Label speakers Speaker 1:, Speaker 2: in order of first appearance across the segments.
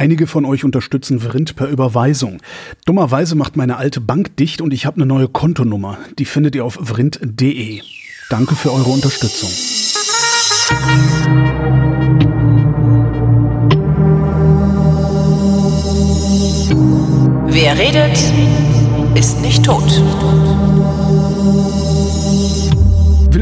Speaker 1: Einige von euch unterstützen Vrind per Überweisung. Dummerweise macht meine alte Bank dicht und ich habe eine neue Kontonummer. Die findet ihr auf vrind.de. Danke für eure Unterstützung.
Speaker 2: Wer redet, ist nicht tot.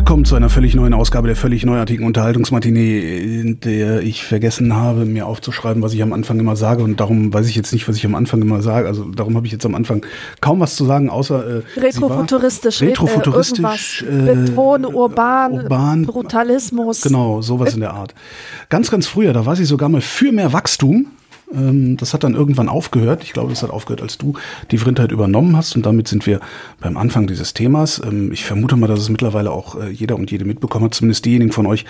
Speaker 1: Willkommen zu einer völlig neuen Ausgabe der völlig neuartigen Unterhaltungsmatinee, in der ich vergessen habe, mir aufzuschreiben, was ich am Anfang immer sage. Und darum weiß ich jetzt nicht, was ich am Anfang immer sage. Also darum habe ich jetzt am Anfang kaum was zu sagen, außer
Speaker 3: äh, retrofuturistisch,
Speaker 1: retrofuturistisch,
Speaker 3: äh, Beton, urban, urban, Brutalismus.
Speaker 1: Genau, sowas in der Art. Ganz, ganz früher, da war sie sogar mal für mehr Wachstum. Ähm, das hat dann irgendwann aufgehört. Ich glaube, es hat aufgehört, als du die Vrindheit übernommen hast. Und damit sind wir beim Anfang dieses Themas. Ähm, ich vermute mal, dass es mittlerweile auch äh, jeder und jede mitbekommen hat, zumindest diejenigen von euch,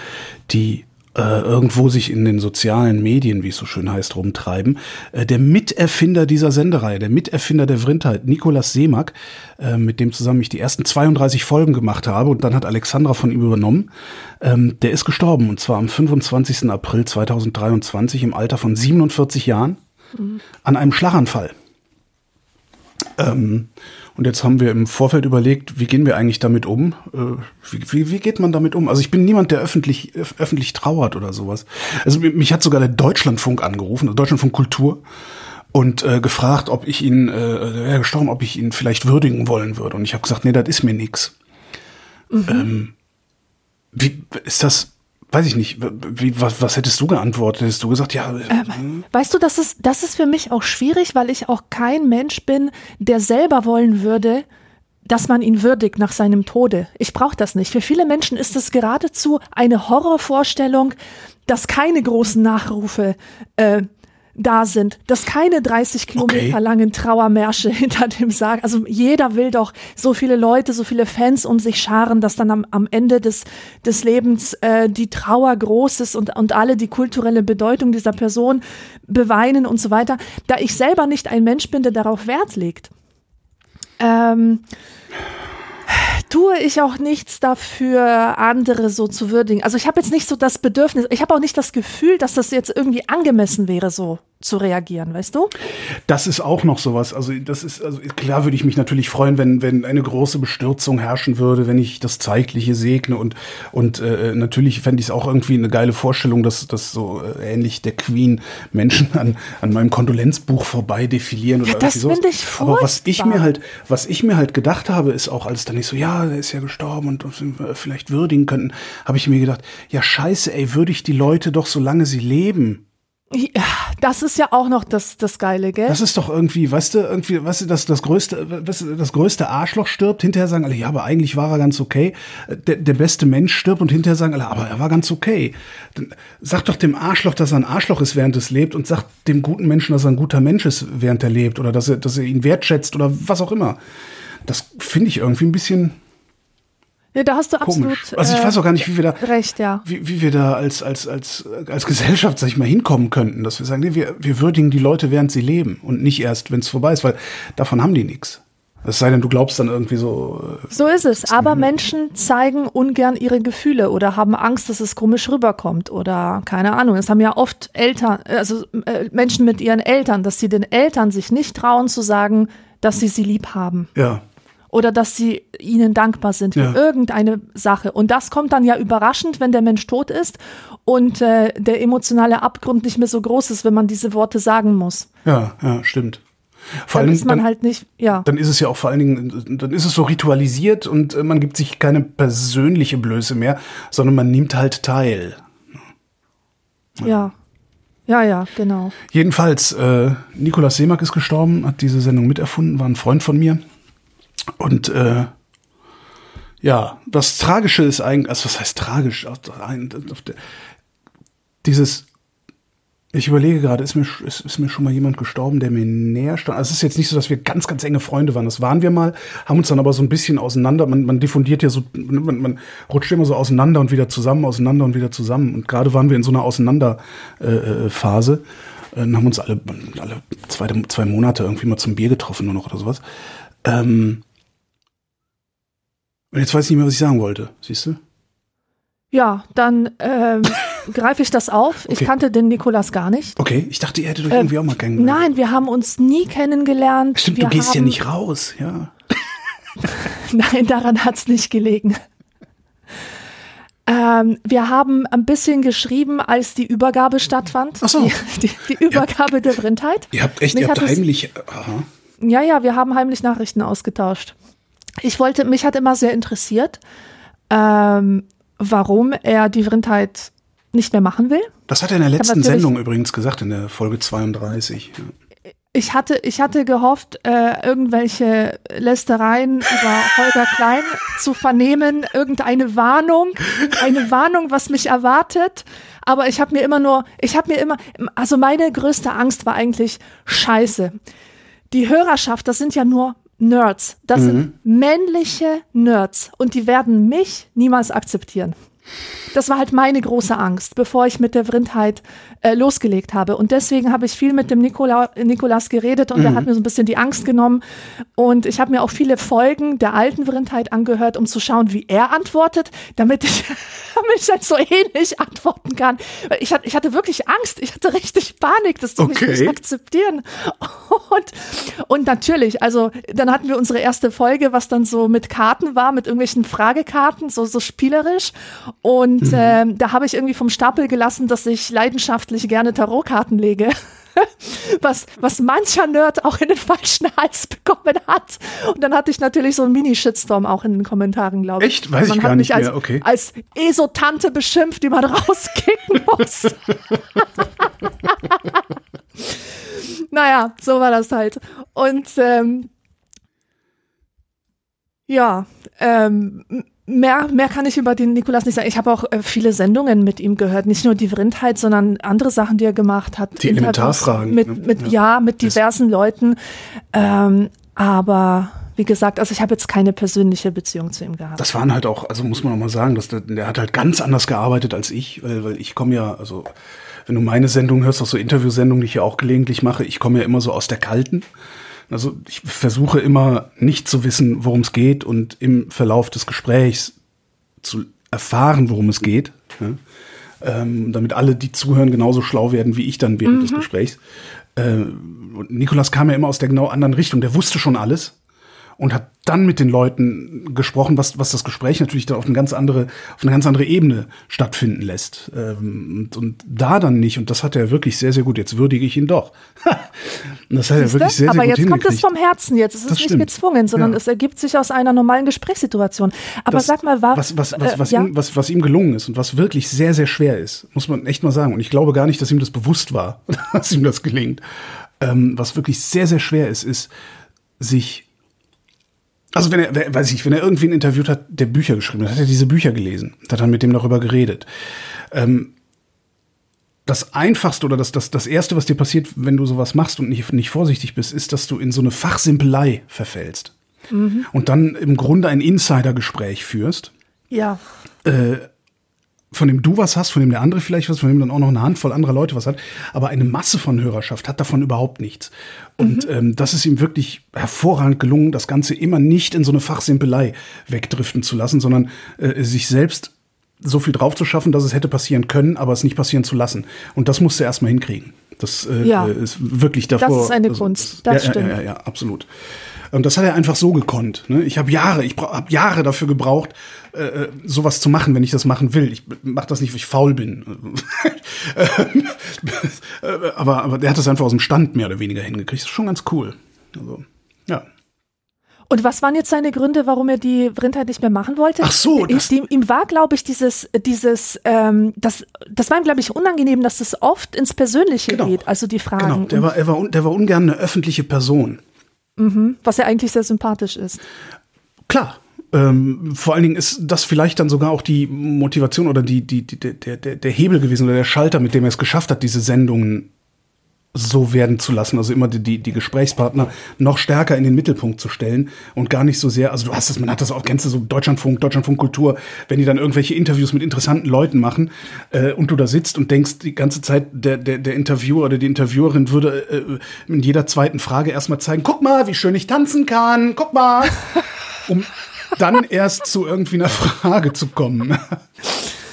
Speaker 1: die äh, irgendwo sich in den sozialen Medien, wie es so schön heißt, rumtreiben. Äh, der Miterfinder dieser Sendereihe, der Miterfinder der Vrindheit, Nikolas Seemack, äh, mit dem zusammen ich die ersten 32 Folgen gemacht habe und dann hat Alexandra von ihm übernommen, ähm, der ist gestorben und zwar am 25. April 2023 im Alter von 47 Jahren mhm. an einem Schlaganfall. Ähm, und jetzt haben wir im Vorfeld überlegt, wie gehen wir eigentlich damit um? Äh, wie, wie, wie geht man damit um? Also ich bin niemand, der öffentlich, öffentlich trauert oder sowas. Also mich hat sogar der Deutschlandfunk angerufen, also Deutschlandfunk Kultur, und äh, gefragt, ob ich ihn, äh, er gestorben, ob ich ihn vielleicht würdigen wollen würde. Und ich habe gesagt, nee, das ist mir nix. Mhm. Ähm, wie ist das? Weiß ich nicht, wie, was, was hättest du geantwortet? Hättest du gesagt, ja.
Speaker 3: Ähm, weißt du, das ist, das ist für mich auch schwierig, weil ich auch kein Mensch bin, der selber wollen würde, dass man ihn würdigt nach seinem Tode. Ich brauche das nicht. Für viele Menschen ist es geradezu eine Horrorvorstellung, dass keine großen Nachrufe äh, da sind, dass keine 30 Kilometer okay. langen Trauermärsche hinter dem Sarg, also jeder will doch so viele Leute, so viele Fans um sich scharen, dass dann am, am Ende des, des Lebens äh, die Trauer groß ist und, und alle die kulturelle Bedeutung dieser Person beweinen und so weiter. Da ich selber nicht ein Mensch bin, der darauf Wert legt. Ähm, tue ich auch nichts dafür, andere so zu würdigen. Also ich habe jetzt nicht so das Bedürfnis, ich habe auch nicht das Gefühl, dass das jetzt irgendwie angemessen wäre, so zu reagieren, weißt du?
Speaker 1: Das ist auch noch sowas. Also das ist, also klar würde ich mich natürlich freuen, wenn, wenn eine große Bestürzung herrschen würde, wenn ich das Zeitliche segne und, und äh, natürlich fände ich es auch irgendwie eine geile Vorstellung, dass, dass so äh, ähnlich der Queen Menschen an, an meinem Kondolenzbuch vorbei defilieren oder
Speaker 3: ja, das finde ich furchtbar.
Speaker 1: Aber was ich mir halt, was ich mir halt gedacht habe, ist auch, als dann nicht so, ja, der ist ja gestorben und, und vielleicht würdigen könnten, habe ich mir gedacht, ja scheiße, ey, würde ich die Leute doch, solange sie leben.
Speaker 3: Ja, das ist ja auch noch das, das Geile, gell?
Speaker 1: Das ist doch irgendwie, weißt du, irgendwie, weißt du, das, das größte, weißt du, das größte Arschloch stirbt, hinterher sagen alle, ja, aber eigentlich war er ganz okay. Der, der beste Mensch stirbt und hinterher sagen alle, aber er war ganz okay. Dann sag doch dem Arschloch, dass er ein Arschloch ist, während es lebt und sag dem guten Menschen, dass er ein guter Mensch ist, während er lebt oder dass er, dass er ihn wertschätzt oder was auch immer. Das finde ich irgendwie ein bisschen,
Speaker 3: ja, da hast du absolut.
Speaker 1: Komisch. Also ich weiß auch gar nicht, wie wir da
Speaker 3: recht, ja.
Speaker 1: Wie, wie wir da als als als als Gesellschaft, sag ich mal, hinkommen könnten, dass wir sagen, nee, wir wir würdigen die Leute, während sie leben und nicht erst, wenn es vorbei ist, weil davon haben die nichts. Es sei denn, du glaubst dann irgendwie so.
Speaker 3: Äh, so ist es. Aber Menschen zeigen ungern ihre Gefühle oder haben Angst, dass es komisch rüberkommt oder keine Ahnung. Es haben ja oft Eltern, also äh, Menschen mit ihren Eltern, dass sie den Eltern sich nicht trauen zu sagen, dass sie sie lieb haben.
Speaker 1: Ja
Speaker 3: oder dass sie ihnen dankbar sind für ja. irgendeine Sache. Und das kommt dann ja überraschend, wenn der Mensch tot ist und äh, der emotionale Abgrund nicht mehr so groß ist, wenn man diese Worte sagen muss.
Speaker 1: Ja, ja, stimmt.
Speaker 3: Vor dann ist man dann, halt nicht, ja.
Speaker 1: Dann ist es ja auch vor allen Dingen, dann ist es so ritualisiert und äh, man gibt sich keine persönliche Blöße mehr, sondern man nimmt halt teil.
Speaker 3: Ja. ja. Ja, ja, genau.
Speaker 1: Jedenfalls, äh, Nikolaus Seemack ist gestorben, hat diese Sendung miterfunden, war ein Freund von mir. Und äh, ja, das Tragische ist eigentlich, also was heißt tragisch? Dieses, ich überlege gerade, ist mir, ist, ist mir schon mal jemand gestorben, der mir näher stand? Also es ist jetzt nicht so, dass wir ganz, ganz enge Freunde waren. Das waren wir mal, haben uns dann aber so ein bisschen auseinander, man, man diffundiert ja so, man, man rutscht immer so auseinander und wieder zusammen, auseinander und wieder zusammen. Und gerade waren wir in so einer Auseinanderphase. Äh, äh, haben uns alle, alle zwei, zwei Monate irgendwie mal zum Bier getroffen nur noch oder sowas. Ähm, und jetzt weiß ich nicht mehr, was ich sagen wollte. Siehst du?
Speaker 3: Ja, dann ähm, greife ich das auf. Ich
Speaker 1: Okay.
Speaker 3: kannte den Nikolas gar nicht.
Speaker 1: Okay, ich dachte, ihr hättet euch irgendwie auch mal kennengelernt.
Speaker 3: Nein, wir haben uns nie kennengelernt.
Speaker 1: Stimmt,
Speaker 3: wir
Speaker 1: du gehst ja nicht raus, ja.
Speaker 3: Nein, daran hat es nicht gelegen. Ähm, wir haben ein bisschen geschrieben, als die Übergabe stattfand.
Speaker 1: Ach so.
Speaker 3: Die, die, die Übergabe der Vrindheit.
Speaker 1: Ihr habt echt,
Speaker 3: Mich
Speaker 1: ihr habt heimlich. Aha.
Speaker 3: Ja, ja, wir haben heimlich Nachrichten ausgetauscht. Ich wollte, mich hat immer sehr interessiert, ähm, warum er die Vrindheit nicht mehr machen will.
Speaker 1: Das hat er in der letzten Sendung übrigens gesagt, in der Folge 32. Ja.
Speaker 3: Ich hatte, ich hatte gehofft, äh, irgendwelche Lästereien über Holger Klein zu vernehmen, irgendeine Warnung, eine Warnung, was mich erwartet. Aber ich habe mir immer nur, ich habe mir immer, also meine größte Angst war eigentlich Scheiße. Die Hörerschaft, das sind ja nur Nerds. Das sind männliche Nerds und die werden mich niemals akzeptieren. Das war halt meine große Angst, bevor ich mit der Vrindheit äh, losgelegt habe. Und deswegen habe ich viel mit dem Nikola, Nikolas geredet und er hat mir so ein bisschen die Angst genommen. Und ich habe mir auch viele Folgen der alten Vrindheit angehört, um zu schauen, wie er antwortet, damit ich, damit ich halt so ähnlich antworten kann. Ich hatte, ich hatte wirklich Angst, ich hatte richtig Panik, dass die
Speaker 1: Okay.
Speaker 3: mich nicht akzeptieren. Und, und natürlich, also dann hatten wir unsere erste Folge, was dann so mit Karten war, mit irgendwelchen Fragekarten, so, so spielerisch. Und
Speaker 1: Mhm.
Speaker 3: ähm, da habe ich irgendwie vom Stapel gelassen, dass ich leidenschaftlich gerne Tarotkarten lege. Was, was mancher Nerd auch in den falschen Hals bekommen hat. Und dann hatte ich natürlich so einen Mini-Shitstorm auch in den Kommentaren, glaube ich.
Speaker 1: Echt? Weiß ich
Speaker 3: man
Speaker 1: gar
Speaker 3: hat mich
Speaker 1: nicht
Speaker 3: als,
Speaker 1: mehr, okay.
Speaker 3: als Esotante beschimpft, die man rauskicken muss. naja, so war das halt. Und ähm, ja, ähm, mehr, mehr kann ich über den Nikolas nicht sagen. Ich habe auch äh, viele Sendungen mit ihm gehört, nicht nur die Vrindheit, sondern andere Sachen, die er gemacht hat.
Speaker 1: Die
Speaker 3: Interviews
Speaker 1: Elementarfragen,
Speaker 3: Mit,
Speaker 1: ne?
Speaker 3: mit,
Speaker 1: Ja.
Speaker 3: ja. mit diversen Leuten. Ähm, aber wie gesagt, also ich habe jetzt keine persönliche Beziehung zu ihm gehabt.
Speaker 1: Das waren halt auch, also muss man auch mal sagen, dass der, der hat halt ganz anders gearbeitet als ich, weil, weil ich komme ja, also wenn du meine Sendung hörst, auch so Interviewsendungen, die ich ja auch gelegentlich mache, ich komme ja immer so aus der Kalten. Also ich versuche immer nicht zu wissen, worum es geht und im Verlauf des Gesprächs zu erfahren, worum es geht. Ja? Ähm, damit alle, die zuhören, genauso schlau werden wie ich dann während des Gesprächs. Äh, und Nikolas kam ja immer aus der genau anderen Richtung. Der wusste schon alles und hat dann mit den Leuten gesprochen, was, was das Gespräch natürlich dann auf eine ganz andere, auf eine ganz andere Ebene stattfinden lässt. Ähm, und, und da dann nicht, und das hat er wirklich sehr, sehr gut, jetzt würdige ich ihn doch. das hat er
Speaker 3: Siehste?
Speaker 1: wirklich sehr, sehr
Speaker 3: aber
Speaker 1: gut
Speaker 3: jetzt kommt es vom Herzen, jetzt ist es
Speaker 1: Das
Speaker 3: nicht
Speaker 1: stimmt.
Speaker 3: gezwungen, sondern
Speaker 1: Ja.
Speaker 3: es ergibt sich aus einer normalen Gesprächssituation. Aber
Speaker 1: Das-
Speaker 3: sag mal, war,
Speaker 1: was, was, was,
Speaker 3: äh,
Speaker 1: was,
Speaker 3: ja?
Speaker 1: ihm, was, was ihm gelungen ist und was wirklich sehr, sehr schwer ist, muss man echt mal sagen. Und ich glaube gar nicht, dass ihm das bewusst war, dass ihm das gelingt. Ähm, was wirklich sehr, sehr schwer ist, ist, sich also wenn er, weiß ich, wenn er irgendwen interviewt hat, der Bücher geschrieben hat, hat er diese Bücher gelesen, hat dann mit dem darüber geredet. Ähm, das Einfachste oder das, das, das Erste, was dir passiert, wenn du sowas machst und nicht, nicht vorsichtig bist, ist, dass du in so eine Fachsimpelei verfällst. Und dann im Grunde ein Insidergespräch führst,
Speaker 3: ja.
Speaker 1: Von dem du was hast, von dem der andere vielleicht was, von dem dann auch noch eine Handvoll anderer Leute was hat. Aber eine Masse von Hörerschaft hat davon überhaupt nichts. Und ähm, das ist ihm wirklich hervorragend gelungen, das Ganze immer nicht in so eine Fachsimpelei wegdriften zu lassen, sondern äh, sich selbst so viel drauf zu schaffen, dass es hätte passieren können, aber es nicht passieren zu lassen. Und das musste er erstmal hinkriegen. Das äh,
Speaker 3: Ja.
Speaker 1: äh, ist wirklich davor.
Speaker 3: ist eine Kunst, das
Speaker 1: ja,
Speaker 3: stimmt.
Speaker 1: Ja, ja, ja, absolut. Und das hat er einfach so gekonnt. Ne? Ich habe Jahre, ich habe Jahre dafür gebraucht, äh, äh, sowas zu machen, wenn ich das machen will. Ich mache das nicht, weil ich faul bin. Äh, aber, aber der hat das einfach aus dem Stand mehr oder weniger hingekriegt. Das ist schon ganz cool. Also, ja.
Speaker 3: Und was waren jetzt seine Gründe, warum er die Vrindheit nicht mehr machen wollte?
Speaker 1: Ach so, das-
Speaker 3: ihm, ihm war, glaube ich, dieses, dieses, ähm, das, das war ihm, glaube ich, unangenehm, dass das oft ins Persönliche
Speaker 1: Genau.
Speaker 3: geht, also die Fragen.
Speaker 1: Genau. Der war, er war, der war ungern eine öffentliche Person.
Speaker 3: Was ja eigentlich sehr sympathisch ist.
Speaker 1: Klar. Ähm, vor allen Dingen ist das vielleicht dann sogar auch die Motivation oder die, die, die, der, der, der Hebel gewesen oder der Schalter, mit dem er es geschafft hat, diese Sendungen so werden zu lassen, also immer die, die, die Gesprächspartner noch stärker in den Mittelpunkt zu stellen und gar nicht so sehr, also du hast das, man hat das auch, kennst du so Deutschlandfunk, Deutschlandfunk Kultur, wenn die dann irgendwelche Interviews mit interessanten Leuten machen äh, und du da sitzt und denkst die ganze Zeit, der, der, der Interviewer oder die Interviewerin würde äh, in jeder zweiten Frage erstmal zeigen, guck mal, wie schön ich tanzen kann, guck mal, um dann erst zu irgendwie einer Frage zu kommen.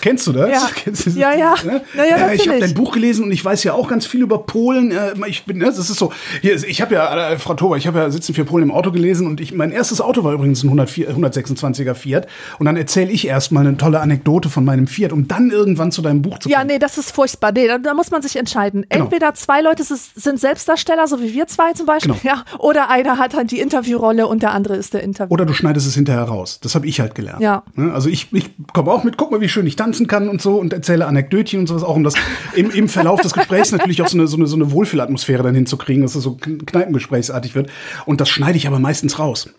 Speaker 1: Kennst du das?
Speaker 3: Ja.
Speaker 1: Kennst du das?
Speaker 3: Ja, ja.
Speaker 1: Ne?
Speaker 3: Na ja,
Speaker 1: Äh, ich habe dein Buch gelesen und ich weiß ja auch ganz viel über Polen. Äh, Ich bin, ne, das ist so. Hier, ich habe ja, äh, Frau Tober, ich habe ja Sitzen für Polen im Auto gelesen und ich, mein erstes Auto war übrigens ein 104, 126er Fiat. Und dann erzähle ich erstmal eine tolle Anekdote von meinem Fiat, um dann irgendwann zu deinem Buch zu
Speaker 3: Ja,
Speaker 1: kommen.
Speaker 3: nee, das ist furchtbar. Nee, da, da muss man sich entscheiden.
Speaker 1: Genau.
Speaker 3: Entweder zwei Leute sind Selbstdarsteller, so wie wir zwei zum Beispiel,
Speaker 1: Genau.
Speaker 3: ja, oder einer hat halt die Interviewrolle und der andere ist der Interview.
Speaker 1: Oder du schneidest es hinterher raus. Das habe ich halt gelernt.
Speaker 3: Ja.
Speaker 1: Ne? Also ich, ich komme auch mit, guck mal, wie schön ich tanzen kann und so und erzähle Anekdötchen und sowas, auch um das im, im Verlauf des Gesprächs natürlich auch so eine, so eine, so eine Wohlfühlatmosphäre dann hinzukriegen, dass es so kn- Kneipengesprächsartig wird. Und das schneide ich aber meistens raus.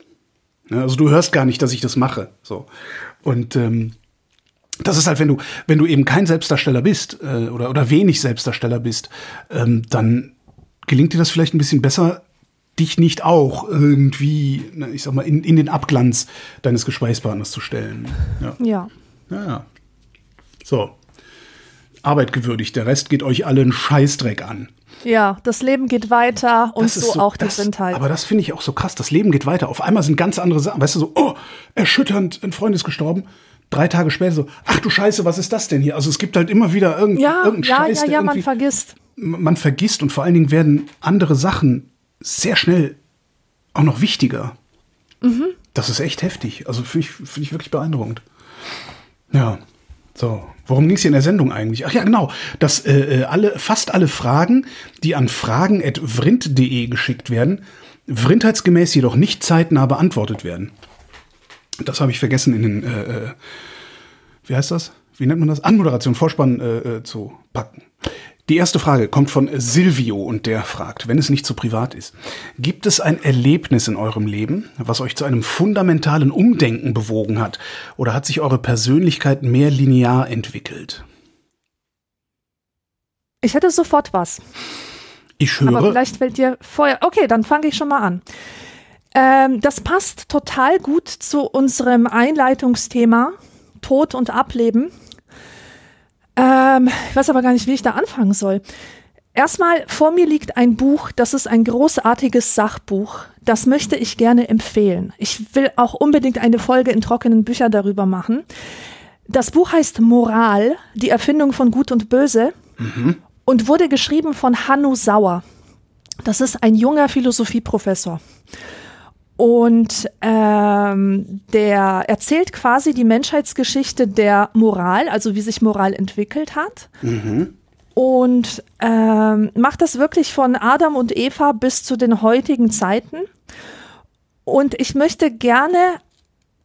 Speaker 1: Also du hörst gar nicht, dass ich das mache. So. Und ähm, das ist halt, wenn du, wenn du eben kein Selbstdarsteller bist äh, oder, oder wenig Selbstdarsteller bist, ähm, dann gelingt dir das vielleicht ein bisschen besser, dich nicht auch irgendwie, ich sag mal, in, in den Abglanz deines Gesprächspartners zu stellen. Ja.
Speaker 3: Ja,
Speaker 1: ja. So. Arbeit gewürdigt, der Rest geht euch alle einen Scheißdreck an.
Speaker 3: Ja, das Leben geht weiter und so,
Speaker 1: ist
Speaker 3: auch die
Speaker 1: das,
Speaker 3: Blindheit.
Speaker 1: Aber das finde ich auch so krass. Das Leben geht weiter. Auf einmal sind ganz andere Sachen. Weißt du, so, oh, erschütternd, ein Freund ist gestorben. Drei Tage später so, ach du Scheiße, was ist das denn hier? Also es gibt halt immer wieder irgend,
Speaker 3: ja,
Speaker 1: irgendeinen
Speaker 3: ja,
Speaker 1: Scheiß,
Speaker 3: ja,
Speaker 1: der
Speaker 3: ja, man vergisst.
Speaker 1: man vergisst und vor allen Dingen werden andere Sachen sehr schnell auch noch wichtiger.
Speaker 3: Mhm.
Speaker 1: Das ist echt heftig. Also finde ich, finde ich wirklich beeindruckend. Ja. So, worum ging es hier in der Sendung eigentlich? Ach ja, genau, dass äh, äh, alle, fast alle Fragen, die an fragen.vrind.de geschickt werden, vrindheitsgemäß jedoch nicht zeitnah beantwortet werden. Das habe ich vergessen in den, äh, äh, wie heißt das? Wie nennt man das? Anmoderation, Vorspann äh, äh, zu packen. Die erste Frage kommt von Silvio und der fragt, wenn es nicht zu privat ist, gibt es ein Erlebnis in eurem Leben, was euch zu einem fundamentalen Umdenken bewogen hat? Oder hat sich eure Persönlichkeit mehr linear entwickelt?
Speaker 3: Ich hätte sofort was.
Speaker 1: Ich
Speaker 3: Aber
Speaker 1: höre,
Speaker 3: vielleicht fällt dir vorher. Okay, dann fange ich schon mal an. Ähm, das passt total gut zu unserem Einleitungsthema Tod und Ableben. Ähm, ich weiß aber gar nicht, wie ich da anfangen soll. Erstmal, vor mir liegt ein Buch, das ist ein großartiges Sachbuch. Das möchte ich gerne empfehlen. Ich will auch unbedingt eine Folge in trockenen Büchern darüber machen. Das Buch heißt Moral, die Erfindung von Gut und Böse und wurde geschrieben von Hanno Sauer. Das ist ein junger Philosophieprofessor. Und ähm, der erzählt quasi die Menschheitsgeschichte der Moral, also wie sich Moral entwickelt hat. Und ähm, macht das wirklich von Adam und Eva bis zu den heutigen Zeiten. Und ich möchte gerne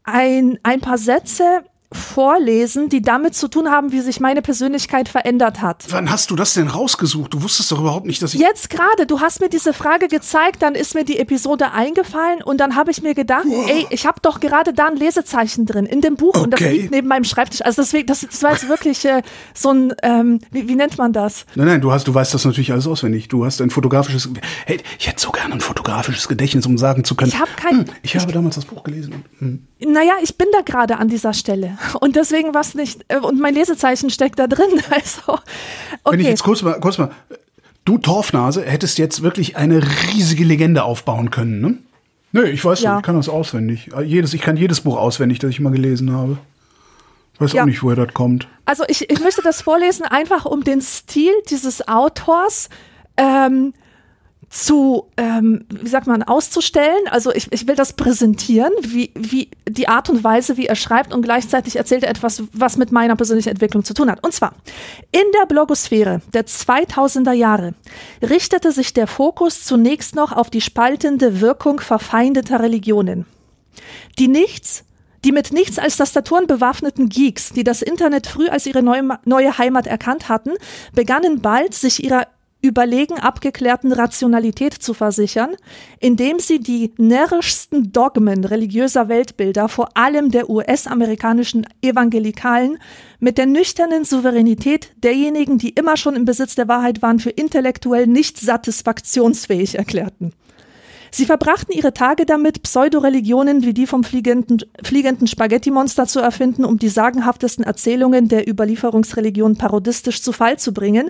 Speaker 3: ein, ein paar Sätze vorlesen, die damit zu tun haben, wie sich meine Persönlichkeit verändert hat.
Speaker 1: wann hast du das denn rausgesucht? Du wusstest doch überhaupt nicht, dass ich.
Speaker 3: Jetzt gerade, du hast mir diese Frage gezeigt, dann ist mir die Episode eingefallen und dann habe ich mir gedacht, ey, ich habe doch gerade da ein Lesezeichen drin in dem Buch und das
Speaker 1: Okay.
Speaker 3: liegt neben meinem Schreibtisch. Also deswegen, das, das war jetzt wirklich äh, so ein, ähm, wie, wie nennt man das?
Speaker 1: Nein, nein, du hast, du weißt das natürlich alles auswendig. Du hast ein fotografisches. Hey, ich hätte so gerne ein fotografisches Gedächtnis, um sagen zu können.
Speaker 3: Ich habe kein-
Speaker 1: hm, Ich habe damals das Buch gelesen. hm.
Speaker 3: Naja, ich bin da gerade an dieser Stelle und deswegen was nicht, äh, und mein Lesezeichen steckt da drin. Also,
Speaker 1: Wenn ich
Speaker 3: okay.
Speaker 1: jetzt kurz mal, kurz mal, du Torfnase hättest jetzt wirklich eine riesige Legende aufbauen können, ne? Nee, ich weiß
Speaker 3: Ja.
Speaker 1: nicht, ich kann das auswendig. Jedes, ich kann jedes Buch auswendig, das ich mal gelesen habe. Ich weiß
Speaker 3: Ja.
Speaker 1: auch nicht, woher das kommt.
Speaker 3: Also ich, ich möchte das vorlesen, einfach um den Stil dieses Autors ähm, zu, ähm, wie sagt man, auszustellen. Also ich, ich will das präsentieren, wie, wie die Art und Weise, wie er schreibt und gleichzeitig erzählt er etwas, was mit meiner persönlichen Entwicklung zu tun hat. Und zwar, in der Blogosphäre der 2000er Jahre richtete sich der Fokus zunächst noch auf die spaltende Wirkung verfeindeter Religionen die nichts, die mit nichts als Tastaturen bewaffneten Geeks, die das Internet früh als ihre neue, neue Heimat erkannt hatten, begannen bald, sich ihrer überlegen abgeklärten Rationalität zu versichern, indem sie die närrischsten Dogmen religiöser Weltbilder, vor allem der US-amerikanischen Evangelikalen, mit der nüchternen Souveränität derjenigen, die immer schon im Besitz der Wahrheit waren, für intellektuell nicht satisfaktionsfähig erklärten. Sie verbrachten ihre Tage damit, Pseudoreligionen wie die vom fliegenden, fliegenden Spaghetti-Monster zu erfinden, um die sagenhaftesten Erzählungen der Überlieferungsreligion parodistisch zu Fall zu bringen.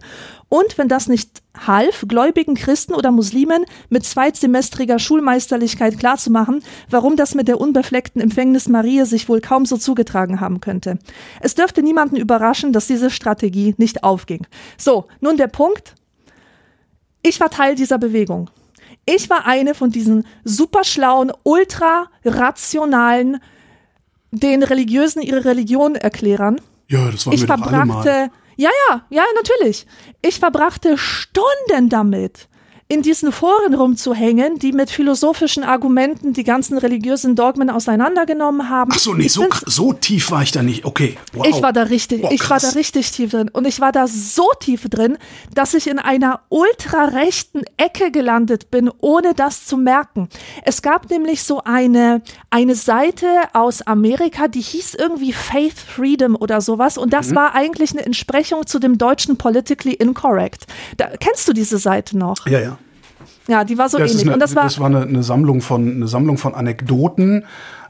Speaker 3: Und wenn das nicht half, gläubigen Christen oder Muslimen mit zweitsemestriger Schulmeisterlichkeit klarzumachen, warum das mit der unbefleckten Empfängnis Maria sich wohl kaum so zugetragen haben könnte. Es dürfte niemanden überraschen, dass diese Strategie nicht aufging. So, nun der Punkt. Ich war Teil dieser Bewegung. Ich war eine von diesen superschlauen, ultra rationalen, den Religiösen ihre Religion erklärern.
Speaker 1: Ja, das waren
Speaker 3: Ich
Speaker 1: wir doch alle mal.
Speaker 3: verbrachte, ja, ja, ja, natürlich. Ich verbrachte Stunden damit, in diesen Foren rumzuhängen, die mit philosophischen Argumenten die ganzen religiösen Dogmen auseinandergenommen haben.
Speaker 1: Ach so, nee, so, so tief war ich da nicht. Okay, wow.
Speaker 3: ich war da richtig,
Speaker 1: Boah,
Speaker 3: ich war da richtig tief drin. Und ich war da so tief drin, dass ich in einer ultrarechten Ecke gelandet bin, ohne das zu merken. Es gab nämlich so eine, eine Seite aus Amerika, die hieß irgendwie Faith Freedom oder sowas. Und
Speaker 1: Mhm.
Speaker 3: das war eigentlich eine Entsprechung zu dem deutschen Politically Incorrect. Da, kennst du diese Seite noch?
Speaker 1: Ja, ja.
Speaker 3: Ja, die war so
Speaker 1: Das, ist
Speaker 3: ähnlich.
Speaker 1: eine,
Speaker 3: Und das war,
Speaker 1: eine, eine Sammlung von eine Sammlung von Anekdoten,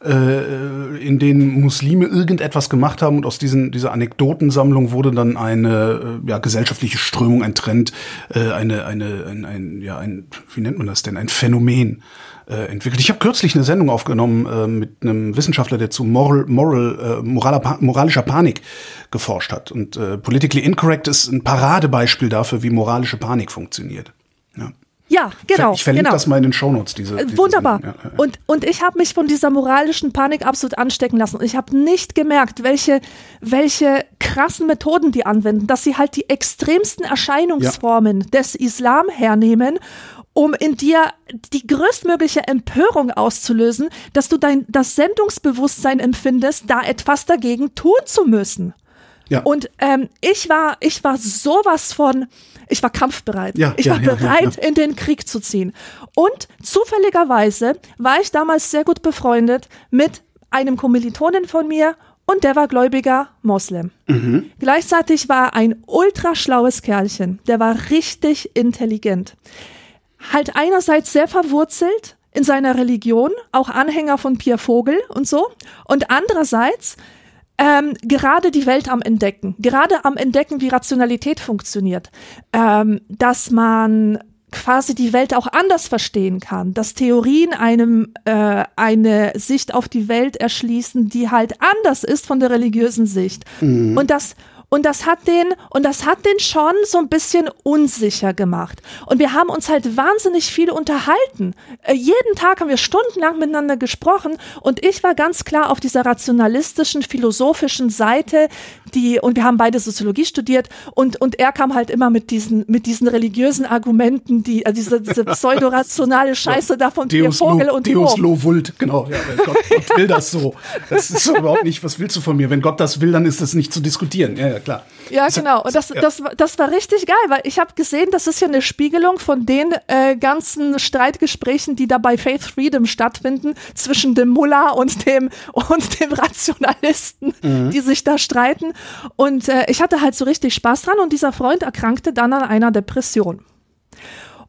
Speaker 1: äh, in denen Muslime irgendetwas gemacht haben und aus diesen dieser Anekdotensammlung wurde dann eine äh, ja, gesellschaftliche Strömung, ein Trend, äh, eine eine ein, ein ja ein wie nennt man das denn ein Phänomen äh, entwickelt. Ich habe kürzlich eine Sendung aufgenommen äh, mit einem Wissenschaftler, der zu Moral, Moral äh, moraler, moralischer Panik geforscht hat und äh, politically incorrect ist ein Paradebeispiel dafür, wie moralische Panik funktioniert. Ja.
Speaker 3: Ja, genau.
Speaker 1: Ich verlinke
Speaker 3: genau.
Speaker 1: das mal in den Shownotes, diese,
Speaker 3: Äh,
Speaker 1: diese
Speaker 3: Wunderbar.
Speaker 1: Ja, ja, ja.
Speaker 3: Und, und ich habe mich von dieser moralischen Panik absolut anstecken lassen. Und ich habe nicht gemerkt, welche, welche krassen Methoden die anwenden, dass sie halt die extremsten Erscheinungsformen des Islam hernehmen, um in dir die größtmögliche Empörung auszulösen, dass du dein das Sendungsbewusstsein empfindest, da etwas dagegen tun zu müssen.
Speaker 1: ja.
Speaker 3: Und ähm, ich war, ich war sowas von, ich war kampfbereit.
Speaker 1: Ja,
Speaker 3: ich
Speaker 1: ja,
Speaker 3: war
Speaker 1: ja,
Speaker 3: bereit, in den Krieg zu ziehen. Und zufälligerweise war ich damals sehr gut befreundet mit einem Kommilitonen von mir und der war gläubiger Moslem. Gleichzeitig war er ein ultra schlaues Kerlchen. Der war richtig intelligent. Halt einerseits sehr verwurzelt in seiner Religion, auch Anhänger von Pierre Vogel und so. Und andererseits ähm, gerade die Welt am Entdecken, gerade am Entdecken, wie Rationalität funktioniert, ähm, dass man quasi die Welt auch anders verstehen kann, dass Theorien einem äh, eine Sicht auf die Welt erschließen, die halt anders ist von der religiösen Sicht. Und das und das hat den, und das hat den schon so ein bisschen unsicher gemacht. Und wir haben uns halt wahnsinnig viel unterhalten. Äh, jeden Tag haben wir stundenlang miteinander gesprochen und ich war ganz klar auf dieser rationalistischen, philosophischen Seite, die, und wir haben beide Soziologie studiert und, und er kam halt immer mit diesen, mit diesen religiösen Argumenten, die, äh, diese, diese pseudorationale Scheiße da von Pierre
Speaker 1: Deus,
Speaker 3: Vogel
Speaker 1: lo,
Speaker 3: und
Speaker 1: Deus
Speaker 3: Co.
Speaker 1: lo vult, genau. Ja, Gott, Gott will das so. Das ist überhaupt nicht, was willst du von mir? Wenn Gott das will, dann ist das nicht zu diskutieren. Ja, ja, klar.
Speaker 3: Ja,
Speaker 1: Ist
Speaker 3: genau. Und das, das, war- das war richtig geil, weil ich habe gesehen, das ist ja eine Spiegelung von den äh, ganzen Streitgesprächen, die da bei Faith Freedom stattfinden, zwischen dem Mullah und dem, und dem Rationalisten,
Speaker 1: Mhm.
Speaker 3: die sich da streiten. Und äh, ich hatte halt so richtig Spaß dran und dieser Freund erkrankte dann an einer Depression.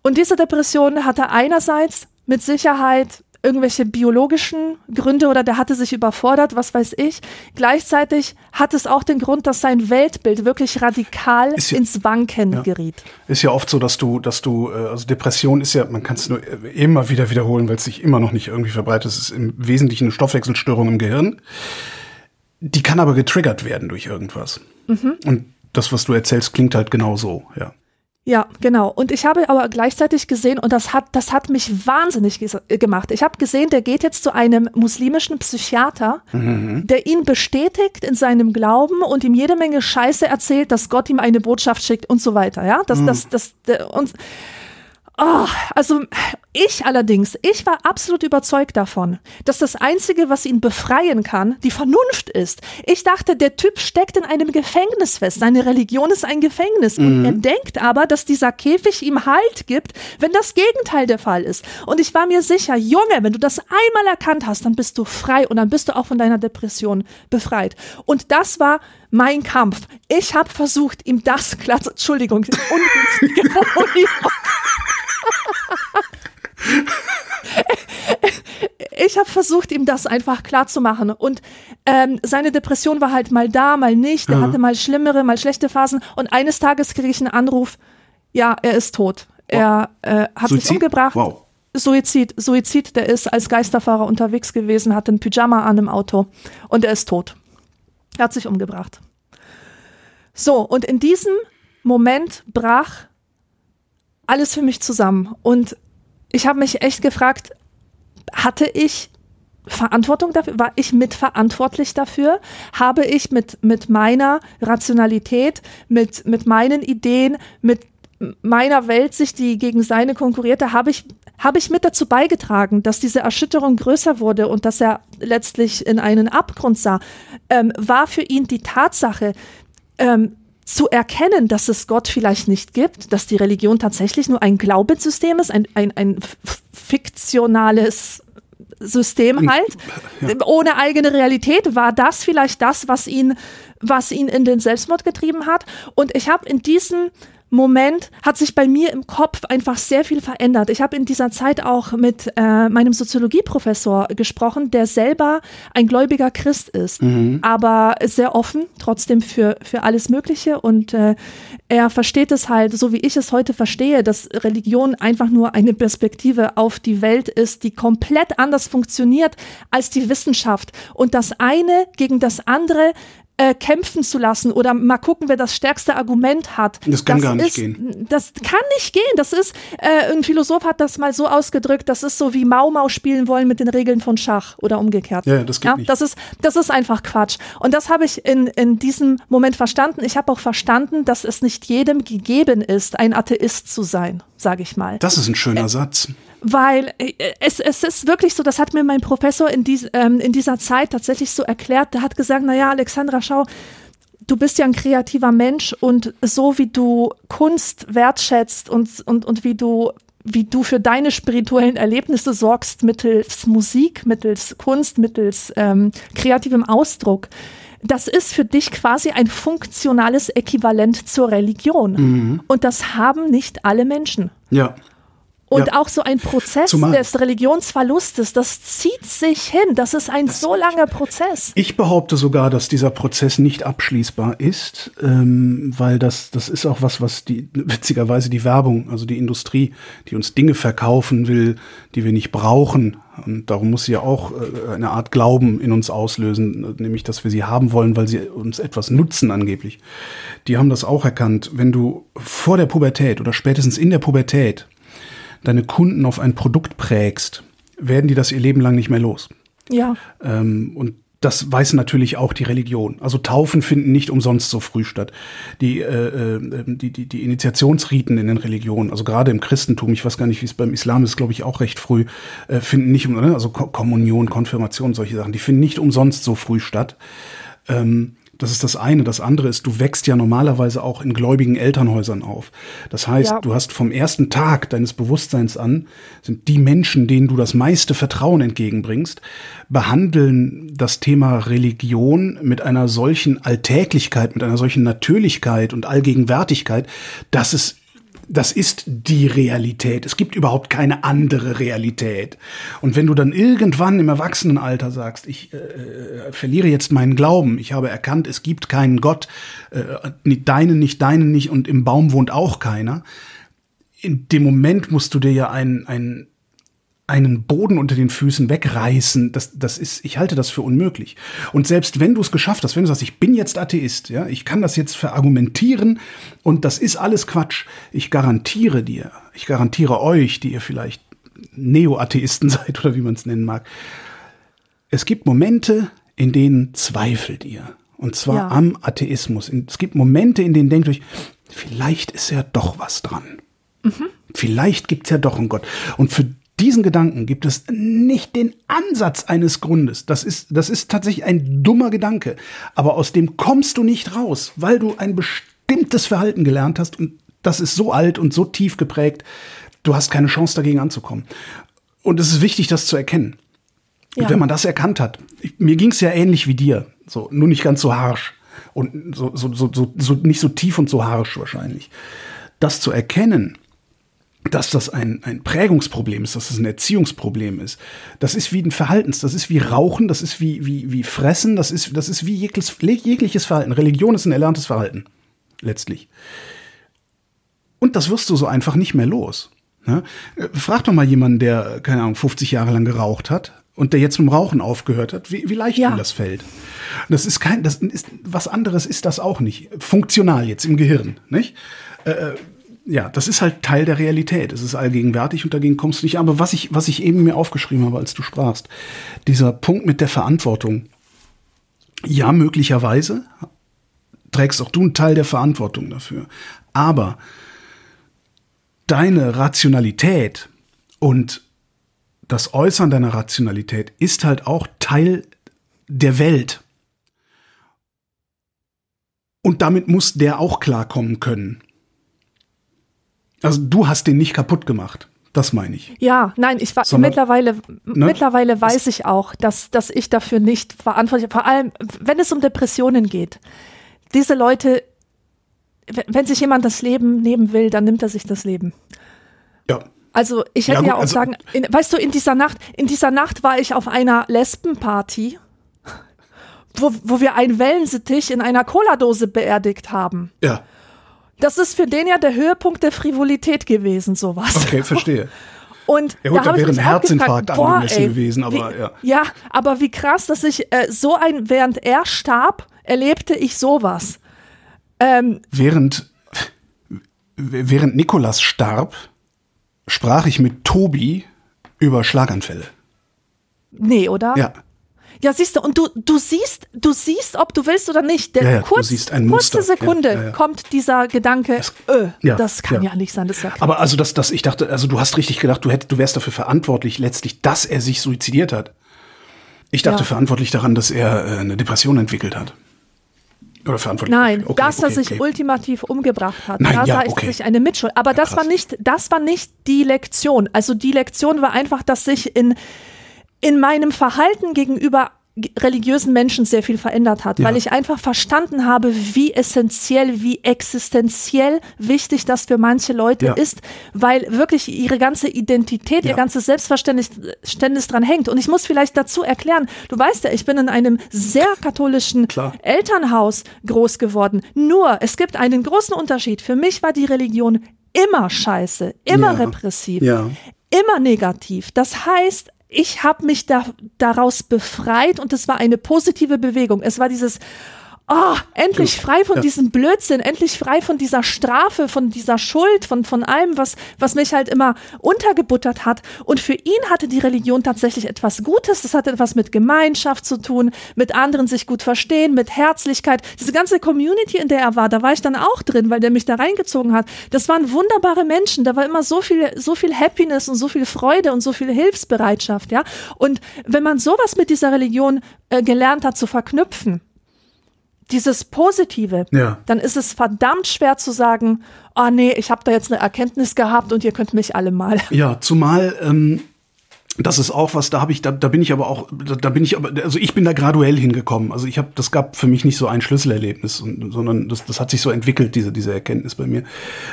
Speaker 3: Und diese Depression hatte einerseits mit Sicherheit irgendwelche biologischen Gründe oder der hatte sich überfordert, was weiß ich. Gleichzeitig hat es auch den Grund, dass sein Weltbild wirklich radikal
Speaker 1: ja-
Speaker 3: ins Wanken
Speaker 1: Ja.
Speaker 3: geriet.
Speaker 1: Ist ja oft so, dass du, dass du, äh, also Depression ist ja, man kann es nur äh, immer wieder wiederholen, weil es sich immer noch nicht irgendwie verbreitet. Es ist im Wesentlichen eine Stoffwechselstörung im Gehirn. Die kann aber getriggert werden durch irgendwas.
Speaker 3: Mhm.
Speaker 1: Und das, was du erzählst, klingt halt genau so, ja.
Speaker 3: Ja, genau. Und ich habe aber gleichzeitig gesehen, und das hat, das hat mich wahnsinnig äh, gemacht. Ich habe gesehen, der geht jetzt zu einem muslimischen Psychiater, der ihn bestätigt in seinem Glauben und ihm jede Menge Scheiße erzählt, dass Gott ihm eine Botschaft schickt und so weiter. Ja, das, das, das, der- und Oh, also ich allerdings, ich war absolut überzeugt davon, dass das Einzige, was ihn befreien kann, die Vernunft ist. Ich dachte, der Typ steckt in einem Gefängnis fest. Seine Religion ist ein Gefängnis. Und er denkt aber, dass dieser Käfig ihm Halt gibt, wenn das Gegenteil der Fall ist. Und ich war mir sicher, Junge, wenn du das einmal erkannt hast, dann bist du frei und dann bist du auch von deiner Depression befreit. Und das war mein Kampf. Ich habe versucht, ihm das klar zu, Entschuldigung, ungünstige Formulierung. ich habe versucht, ihm das einfach klar zu machen. Und ähm, seine Depression war halt mal da, mal nicht. Er
Speaker 1: Ja.
Speaker 3: hatte mal schlimmere, mal schlechte Phasen. Und eines Tages kriege ich einen Anruf, ja, er ist tot. Er äh, hat sich
Speaker 1: Suizid?
Speaker 3: umgebracht.
Speaker 1: Wow.
Speaker 3: Suizid, Suizid, der ist als Geisterfahrer unterwegs gewesen, hat ein Pyjama an im Auto und er ist tot. Er hat sich umgebracht. So, und in diesem Moment brach alles für mich zusammen. Und ich habe mich echt gefragt, hatte ich Verantwortung dafür? War ich mitverantwortlich dafür? Habe ich mit, mit meiner Rationalität, mit, mit meinen Ideen, mit meiner Weltsicht, die gegen seine konkurrierte, habe ich, habe ich mit dazu beigetragen, dass diese Erschütterung größer wurde und dass er letztlich in einen Abgrund sah? Ähm, war für ihn die Tatsache, ähm, zu erkennen, dass es Gott vielleicht nicht gibt, dass die Religion tatsächlich nur ein Glaubenssystem ist, ein, ein, ein fiktionales System halt, ohne eigene Realität, war das vielleicht das, was ihn, was ihn in den Selbstmord getrieben hat. Und ich habe in diesem Moment hat sich bei mir im Kopf einfach sehr viel verändert. Ich habe in dieser Zeit auch mit äh, meinem Soziologieprofessor gesprochen, der selber ein gläubiger Christ ist, aber sehr offen, trotzdem für, für alles Mögliche. Und äh, er versteht es halt, so wie ich es heute verstehe, dass Religion einfach nur eine Perspektive auf die Welt ist, die komplett anders funktioniert als die Wissenschaft. Und das eine gegen das andere äh, kämpfen zu lassen oder mal gucken, wer das stärkste Argument hat.
Speaker 1: Das kann gar nicht
Speaker 3: ist,
Speaker 1: gehen.
Speaker 3: Das kann nicht gehen. Das ist, äh, ein Philosoph hat das mal so ausgedrückt, das ist so wie Mau Mau spielen wollen mit den Regeln von Schach oder umgekehrt.
Speaker 1: Ja, das geht nicht.
Speaker 3: Das ist, das ist einfach Quatsch. Und das habe ich in, in diesem Moment verstanden. Ich habe auch verstanden, dass es nicht jedem gegeben ist, ein Atheist zu sein, sage ich mal.
Speaker 1: Das ist ein schöner Satz.
Speaker 3: Weil äh, es, es ist wirklich so, das hat mir mein Professor in, dies, ähm, in dieser Zeit tatsächlich so erklärt. Der hat gesagt, naja, Alexandra, schau, du bist ja ein kreativer Mensch und so wie du Kunst wertschätzt und, und, und wie du wie du für deine spirituellen Erlebnisse sorgst mittels Musik, mittels Kunst, mittels ähm, kreativem Ausdruck. Das ist für dich quasi ein funktionales Äquivalent zur Religion. Und das haben nicht alle Menschen.
Speaker 1: Ja.
Speaker 3: Und
Speaker 1: Ja.
Speaker 3: auch so ein Prozess
Speaker 1: Zumal-
Speaker 3: des Religionsverlustes, das zieht sich hin. Das ist ein so langer Prozess.
Speaker 1: Ich behaupte sogar, dass dieser Prozess nicht abschließbar ist, ähm, weil das, das ist auch was, was die, witzigerweise die Werbung, also die Industrie, die uns Dinge verkaufen will, die wir nicht brauchen. Und darum muss sie ja auch äh, eine Art Glauben in uns auslösen, nämlich, dass wir sie haben wollen, weil sie uns etwas nutzen angeblich. Die haben das auch erkannt. Wenn du vor der Pubertät oder spätestens in der Pubertät deine Kunden auf ein Produkt prägst, werden die das ihr Leben lang nicht mehr los.
Speaker 3: Ja,
Speaker 1: Ähm, und das weiß natürlich auch die Religion. Also Taufen finden nicht umsonst so früh statt. Die, äh, äh, die, die, die Initiationsriten in den Religionen, also gerade im Christentum, ich weiß gar nicht, wie es beim Islam ist, glaube ich, auch recht früh, äh, finden nicht, ne? also Ko- Kommunion, Konfirmation, solche Sachen, die finden nicht umsonst so früh statt. Ähm, das ist das eine. Das andere ist, du wächst ja normalerweise auch in gläubigen Elternhäusern auf. Das heißt,
Speaker 3: Ja.
Speaker 1: du hast vom ersten Tag deines Bewusstseins an, sind die Menschen, denen du das meiste Vertrauen entgegenbringst, behandeln das Thema Religion mit einer solchen Alltäglichkeit, mit einer solchen Natürlichkeit und Allgegenwärtigkeit, dass es das ist die Realität. Es gibt überhaupt keine andere Realität. Und wenn du dann irgendwann im Erwachsenenalter sagst, ich äh, äh, verliere jetzt meinen Glauben, ich habe erkannt, es gibt keinen Gott, äh, deinen nicht, deinen nicht und im Baum wohnt auch keiner, in dem Moment musst du dir ja einen, einen, einen Boden unter den Füßen wegreißen, das, das ist, ich halte das für unmöglich. Und selbst wenn du es geschafft hast, wenn du sagst, ich bin jetzt Atheist, ja, ich kann das jetzt verargumentieren und das ist alles Quatsch, ich garantiere dir, ich garantiere euch, die ihr vielleicht Neo-Atheisten seid oder wie man es nennen mag, es gibt Momente, in denen zweifelt ihr. Und zwar
Speaker 3: Ja.
Speaker 1: am Atheismus. Es gibt Momente, in denen denkt euch, vielleicht ist ja doch was dran. Vielleicht gibt's ja doch einen Gott. Und für diesen Gedanken gibt es nicht den Ansatz eines Grundes. Das ist, das ist tatsächlich ein dummer Gedanke. Aber aus dem kommst du nicht raus, weil du ein bestimmtes Verhalten gelernt hast und das ist so alt und so tief geprägt, du hast keine Chance dagegen anzukommen. Und es ist wichtig, das zu erkennen. Und
Speaker 3: Ja.
Speaker 1: wenn man das erkannt hat, mir ging's ja ähnlich wie dir, so nur nicht ganz so harsch und so, so, so, so, so nicht so tief und so harsch wahrscheinlich. Das zu erkennen, dass das ein, ein Prägungsproblem ist, dass das ein Erziehungsproblem ist. Das ist wie ein Verhaltens, das ist wie Rauchen, das ist wie, wie, wie Fressen, das ist, das ist wie jegliches, jegliches Verhalten. Religion ist ein erlerntes Verhalten, letztlich. Und das wirst du so einfach nicht mehr los. Ne? Frag doch mal jemanden, der, keine Ahnung, 50 Jahre lang geraucht hat und der jetzt mit dem Rauchen aufgehört hat, wie, wie leicht
Speaker 3: Ja.
Speaker 1: ihm das fällt. Das ist kein, das ist, was anderes ist das auch nicht. Funktional jetzt im Gehirn, nicht? Äh, ja, das ist halt Teil der Realität. Es ist allgegenwärtig und dagegen kommst du nicht. Aber was ich, was ich eben mir aufgeschrieben habe, als du sprachst, dieser Punkt mit der Verantwortung. Ja, möglicherweise trägst auch du einen Teil der Verantwortung dafür. Aber deine Rationalität und das Äußern deiner Rationalität ist halt auch Teil der Welt. Und damit muss der auch klarkommen können. Also du hast den nicht kaputt gemacht. Das meine ich.
Speaker 3: Ja, nein, ich war
Speaker 1: Sondern-
Speaker 3: mittlerweile,
Speaker 1: Ne?
Speaker 3: mittlerweile weiß ich auch, dass, dass ich dafür nicht verantwortlich bin. Vor allem, wenn es um Depressionen geht. Diese Leute, wenn- sich jemand das Leben nehmen will, dann nimmt er sich das Leben.
Speaker 1: Ja.
Speaker 3: Also ich
Speaker 1: Ja,
Speaker 3: hätte
Speaker 1: gut,
Speaker 3: ja, auch
Speaker 1: also-
Speaker 3: sagen, in, weißt du, in dieser Nacht, in dieser Nacht war ich auf einer Lesbenparty, wo, wo wir einen Wellensittich in einer Cola-Dose beerdigt haben.
Speaker 1: Ja.
Speaker 3: Das ist für den ja der Höhepunkt der Frivolität gewesen, sowas.
Speaker 1: Okay, verstehe.
Speaker 3: Und
Speaker 1: Ja gut,
Speaker 3: da
Speaker 1: da wäre ein Herzinfarkt angemessen gewesen, aber
Speaker 3: wie,
Speaker 1: ja.
Speaker 3: Ja, aber wie krass, dass ich äh, so ein, während er starb, erlebte ich sowas. Ähm,
Speaker 1: Während, während Nikolas starb, sprach ich mit Tobi über Schlaganfälle.
Speaker 3: nee, oder?
Speaker 1: Ja.
Speaker 3: Ja, siehst du, und du, du siehst, du siehst, ob du willst oder nicht. Der
Speaker 1: Ja, ja, du
Speaker 3: kurz, kurze. Sekunde
Speaker 1: Ja, ja, ja.
Speaker 3: kommt dieser Gedanke, öh,
Speaker 1: ja,
Speaker 3: das kann
Speaker 1: ja.
Speaker 3: ja. nicht sein, das ja.
Speaker 1: Aber also das, das, ich dachte, also du hast richtig gedacht, du hättest, du wärst dafür verantwortlich letztlich, dass er sich suizidiert hat. Ich dachte
Speaker 3: Ja.
Speaker 1: verantwortlich daran, dass er äh, eine Depression entwickelt hat. Oder verantwortlich.
Speaker 3: Nein,
Speaker 1: okay,
Speaker 3: dass er
Speaker 1: okay,
Speaker 3: sich
Speaker 1: okay.
Speaker 3: ultimativ umgebracht hat.
Speaker 1: Nein,
Speaker 3: da
Speaker 1: ja,
Speaker 3: sah ich sich eine Mitschuld. Aber das
Speaker 1: krass.
Speaker 3: war nicht, das war nicht die Lektion. Also die Lektion war einfach, dass sich in, in meinem Verhalten gegenüber religiösen Menschen sehr viel verändert hat,
Speaker 1: Ja.
Speaker 3: weil ich einfach verstanden habe, wie essentiell, wie existenziell wichtig das für manche Leute
Speaker 1: Ja.
Speaker 3: ist, weil wirklich ihre ganze Identität,
Speaker 1: Ja.
Speaker 3: ihr ganzes Selbstverständnis Verständnis dran hängt. Und ich muss vielleicht dazu erklären, du weißt ja, ich bin in einem sehr katholischen
Speaker 1: Klar.
Speaker 3: Elternhaus groß geworden. Nur, es gibt einen großen Unterschied. Für mich war die Religion immer scheiße, immer repressiv, immer negativ. Das heißt, ich habe mich da, daraus befreit und es war eine positive Bewegung. Es war dieses, oh, endlich frei von
Speaker 1: Ja.
Speaker 3: diesem Blödsinn, endlich frei von dieser Strafe, von dieser Schuld, von, von allem, was, was mich halt immer untergebuttert hat. Und für ihn hatte die Religion tatsächlich etwas Gutes. Das hatte etwas mit Gemeinschaft zu tun, mit anderen sich gut verstehen, mit Herzlichkeit. Diese ganze Community, in der er war, da war ich dann auch drin, weil der mich da reingezogen hat. Das waren wunderbare Menschen. Da war immer so viel, so viel Happiness und so viel Freude und so viel Hilfsbereitschaft, ja. Und wenn man sowas mit dieser Religion äh, gelernt hat zu verknüpfen, dieses Positive,
Speaker 1: Ja.
Speaker 3: dann ist es verdammt schwer zu sagen, oh nee, ich habe da jetzt eine Erkenntnis gehabt und ihr könnt mich alle mal.
Speaker 1: Ja, zumal ähm, das ist auch was, da habe ich, da, da bin ich aber auch, da, da bin ich aber, also ich bin da graduell hingekommen. Also ich habe, das gab für mich nicht so ein Schlüsselerlebnis, und, sondern das, das hat sich so entwickelt, diese, diese Erkenntnis bei mir.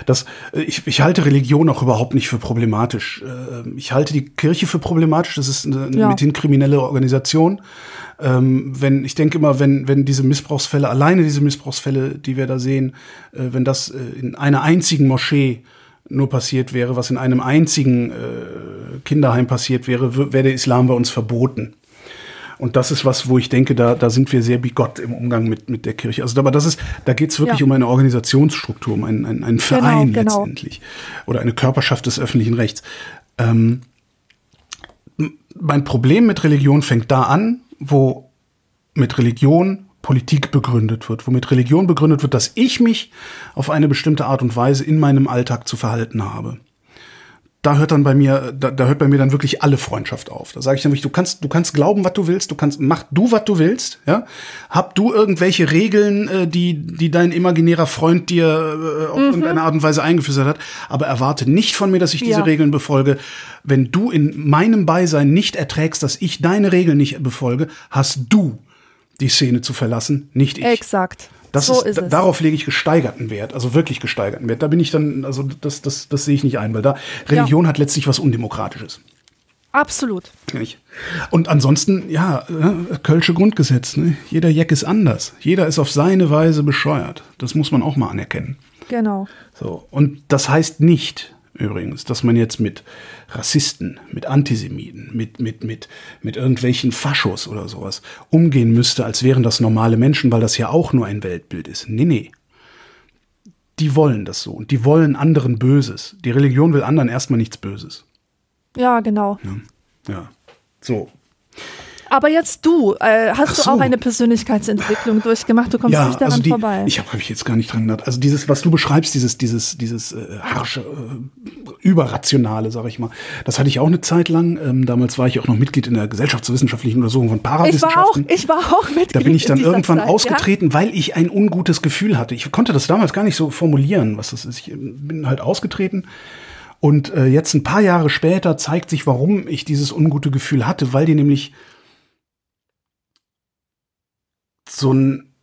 Speaker 1: Das, äh, ich, ich halte Religion auch überhaupt nicht für problematisch. Äh, Ich halte die Kirche für problematisch. Das ist eine, eine
Speaker 3: Ja.
Speaker 1: mithin kriminelle Organisation. Ähm, wenn, ich denke immer, wenn, wenn diese Missbrauchsfälle, alleine diese Missbrauchsfälle, die wir da sehen, äh, wenn das äh, in einer einzigen Moschee nur passiert wäre, was in einem einzigen äh, Kinderheim passiert wäre, wäre der Islam bei uns verboten. Und das ist was, wo ich denke, da, da sind wir sehr bigott im Umgang mit, mit der Kirche. Also, aber das ist, da geht es wirklich
Speaker 3: Ja.
Speaker 1: um eine Organisationsstruktur, um einen, einen, einen Verein
Speaker 3: genau.
Speaker 1: letztendlich. Oder eine Körperschaft des öffentlichen Rechts. Ähm, mein Problem mit Religion fängt da an, wo mit Religion Politik begründet wird, womit Religion begründet wird, dass ich mich auf eine bestimmte Art und Weise in meinem Alltag zu verhalten habe. Da hört dann bei mir, da, da hört bei mir dann wirklich alle Freundschaft auf. Da sage ich nämlich, du kannst, du kannst glauben, was du willst, du kannst, mach du, was du willst, ja. Hab du irgendwelche Regeln, äh, die, die dein imaginärer Freund dir äh, auf irgendeine Art und Weise eingeflüstert hat, aber erwarte nicht von mir, dass ich diese
Speaker 3: Ja.
Speaker 1: Regeln befolge. Wenn du in meinem Beisein nicht erträgst, dass ich deine Regeln nicht befolge, hast du die Szene zu verlassen, nicht ich.
Speaker 3: Exakt.
Speaker 1: Das
Speaker 3: So
Speaker 1: ist,
Speaker 3: ist es.
Speaker 1: Darauf lege ich gesteigerten Wert, also wirklich gesteigerten Wert. Da bin ich dann, also das, das, das sehe ich nicht ein, weil da Religion hat letztlich was Undemokratisches.
Speaker 3: Absolut.
Speaker 1: Und ansonsten, ja, äh, Kölsche Grundgesetz, ne? jeder Jack ist anders. Jeder ist auf seine Weise bescheuert. Das muss man auch mal anerkennen.
Speaker 3: Genau.
Speaker 1: So. Und das heißt nicht, übrigens, dass man jetzt mit Rassisten, mit Antisemiten, mit, mit, mit, mit irgendwelchen Faschos oder sowas umgehen müsste, als wären das normale Menschen, weil das ja auch nur ein Weltbild ist. Nee, nee. Die wollen das so und die wollen anderen Böses. Die Religion will anderen erstmal nichts Böses.
Speaker 3: Ja, genau.
Speaker 1: Ja. So.
Speaker 3: Aber jetzt du, äh, hast
Speaker 1: Ach
Speaker 3: du
Speaker 1: so.
Speaker 3: auch eine Persönlichkeitsentwicklung durchgemacht? Du kommst
Speaker 1: ja,
Speaker 3: nicht daran
Speaker 1: also die,
Speaker 3: vorbei.
Speaker 1: ich habe hab ich jetzt gar nicht dran gedacht. Also dieses, was du beschreibst, dieses, dieses, dieses äh, harsche, äh, überrationale, sag ich mal, das hatte ich auch eine Zeit lang. Ähm, damals war ich auch noch Mitglied in der gesellschaftswissenschaftlichen Untersuchung von
Speaker 3: ich war auch,
Speaker 1: Parawissenschaften.
Speaker 3: ich war auch mit.
Speaker 1: da bin ich dann irgendwann
Speaker 3: Zeit,
Speaker 1: ausgetreten, weil ich ein ungutes Gefühl hatte. Ich konnte das damals gar nicht so formulieren, was das ist. Ich ähm, bin halt ausgetreten. Und äh, jetzt ein paar Jahre später zeigt sich, warum ich dieses ungute Gefühl hatte, weil die nämlich so ein,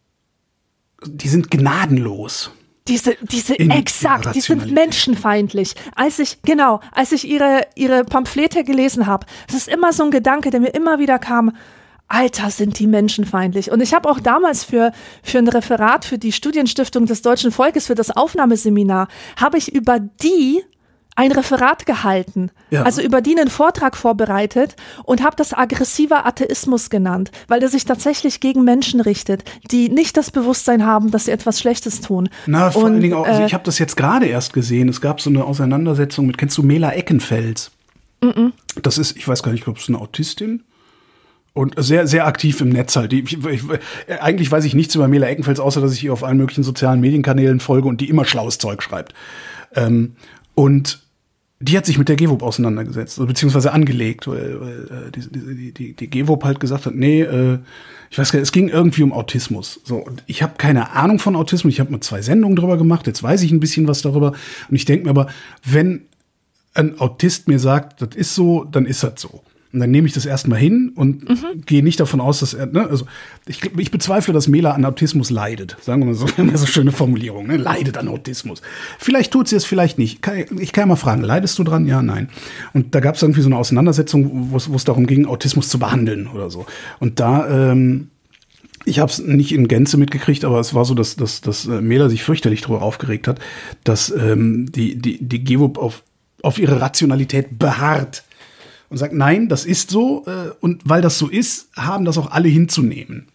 Speaker 1: die sind gnadenlos.
Speaker 3: Diese, diese,
Speaker 1: In
Speaker 3: exakt, die sind menschenfeindlich. Als ich, genau, als ich ihre, ihre Pamphlete gelesen habe, das ist immer so ein Gedanke, der mir immer wieder kam. Alter, sind die menschenfeindlich. Und ich habe auch damals für, für ein Referat für die Studienstiftung des deutschen Volkes, für das Aufnahmeseminar, habe ich über die ein Referat gehalten,
Speaker 1: Ja.
Speaker 3: also über die einen Vortrag vorbereitet und habe das aggressiver Atheismus genannt, weil der sich tatsächlich gegen Menschen richtet, die nicht das Bewusstsein haben, dass sie etwas Schlechtes tun.
Speaker 1: Na, vor
Speaker 3: Und,
Speaker 1: allen Dingen auch, also
Speaker 3: äh,
Speaker 1: ich habe das jetzt gerade erst gesehen. Es gab so eine Auseinandersetzung mit, kennst du Mela Eckenfels? Das ist, ich weiß gar nicht, ich glaube, es ist eine Autistin. Und sehr, sehr aktiv im Netz halt. Ich, ich, eigentlich weiß ich nichts über Mela Eckenfels, außer dass ich ihr auf allen möglichen sozialen Medienkanälen folge und die immer schlaues Zeug schreibt. Ähm, und die hat sich mit der GEWOP auseinandergesetzt, also beziehungsweise angelegt, weil, weil äh, die, die, die, die GEWOP halt gesagt hat, nee, äh, ich weiß gar nicht, es ging irgendwie um Autismus. So, und ich habe keine Ahnung von Autismus, ich habe mal zwei Sendungen drüber gemacht, jetzt weiß ich ein bisschen was darüber. Und ich denke mir aber, wenn ein Autist mir sagt, das ist so, dann ist das so. Und dann nehme ich das erstmal hin und gehe nicht davon aus, dass er, ne, also ich, ich bezweifle, dass Mela an Autismus leidet. Sagen wir mal so, immer so schöne Formulierung, ne? leidet an Autismus. Vielleicht tut sie es, vielleicht nicht. Kann, ich kann ja mal fragen, leidest du dran? Ja, nein. Und da gab es irgendwie so eine Auseinandersetzung, wo es darum ging, Autismus zu behandeln oder so. Und da, ähm, ich habe es nicht in Gänze mitgekriegt, aber es war so, dass, dass, dass äh, Mela sich fürchterlich darüber aufgeregt hat, dass ähm, die, die, die GEWOP auf, auf ihre Rationalität beharrt und sagt, nein, das ist so äh, und weil das so ist, haben das auch alle hinzunehmen.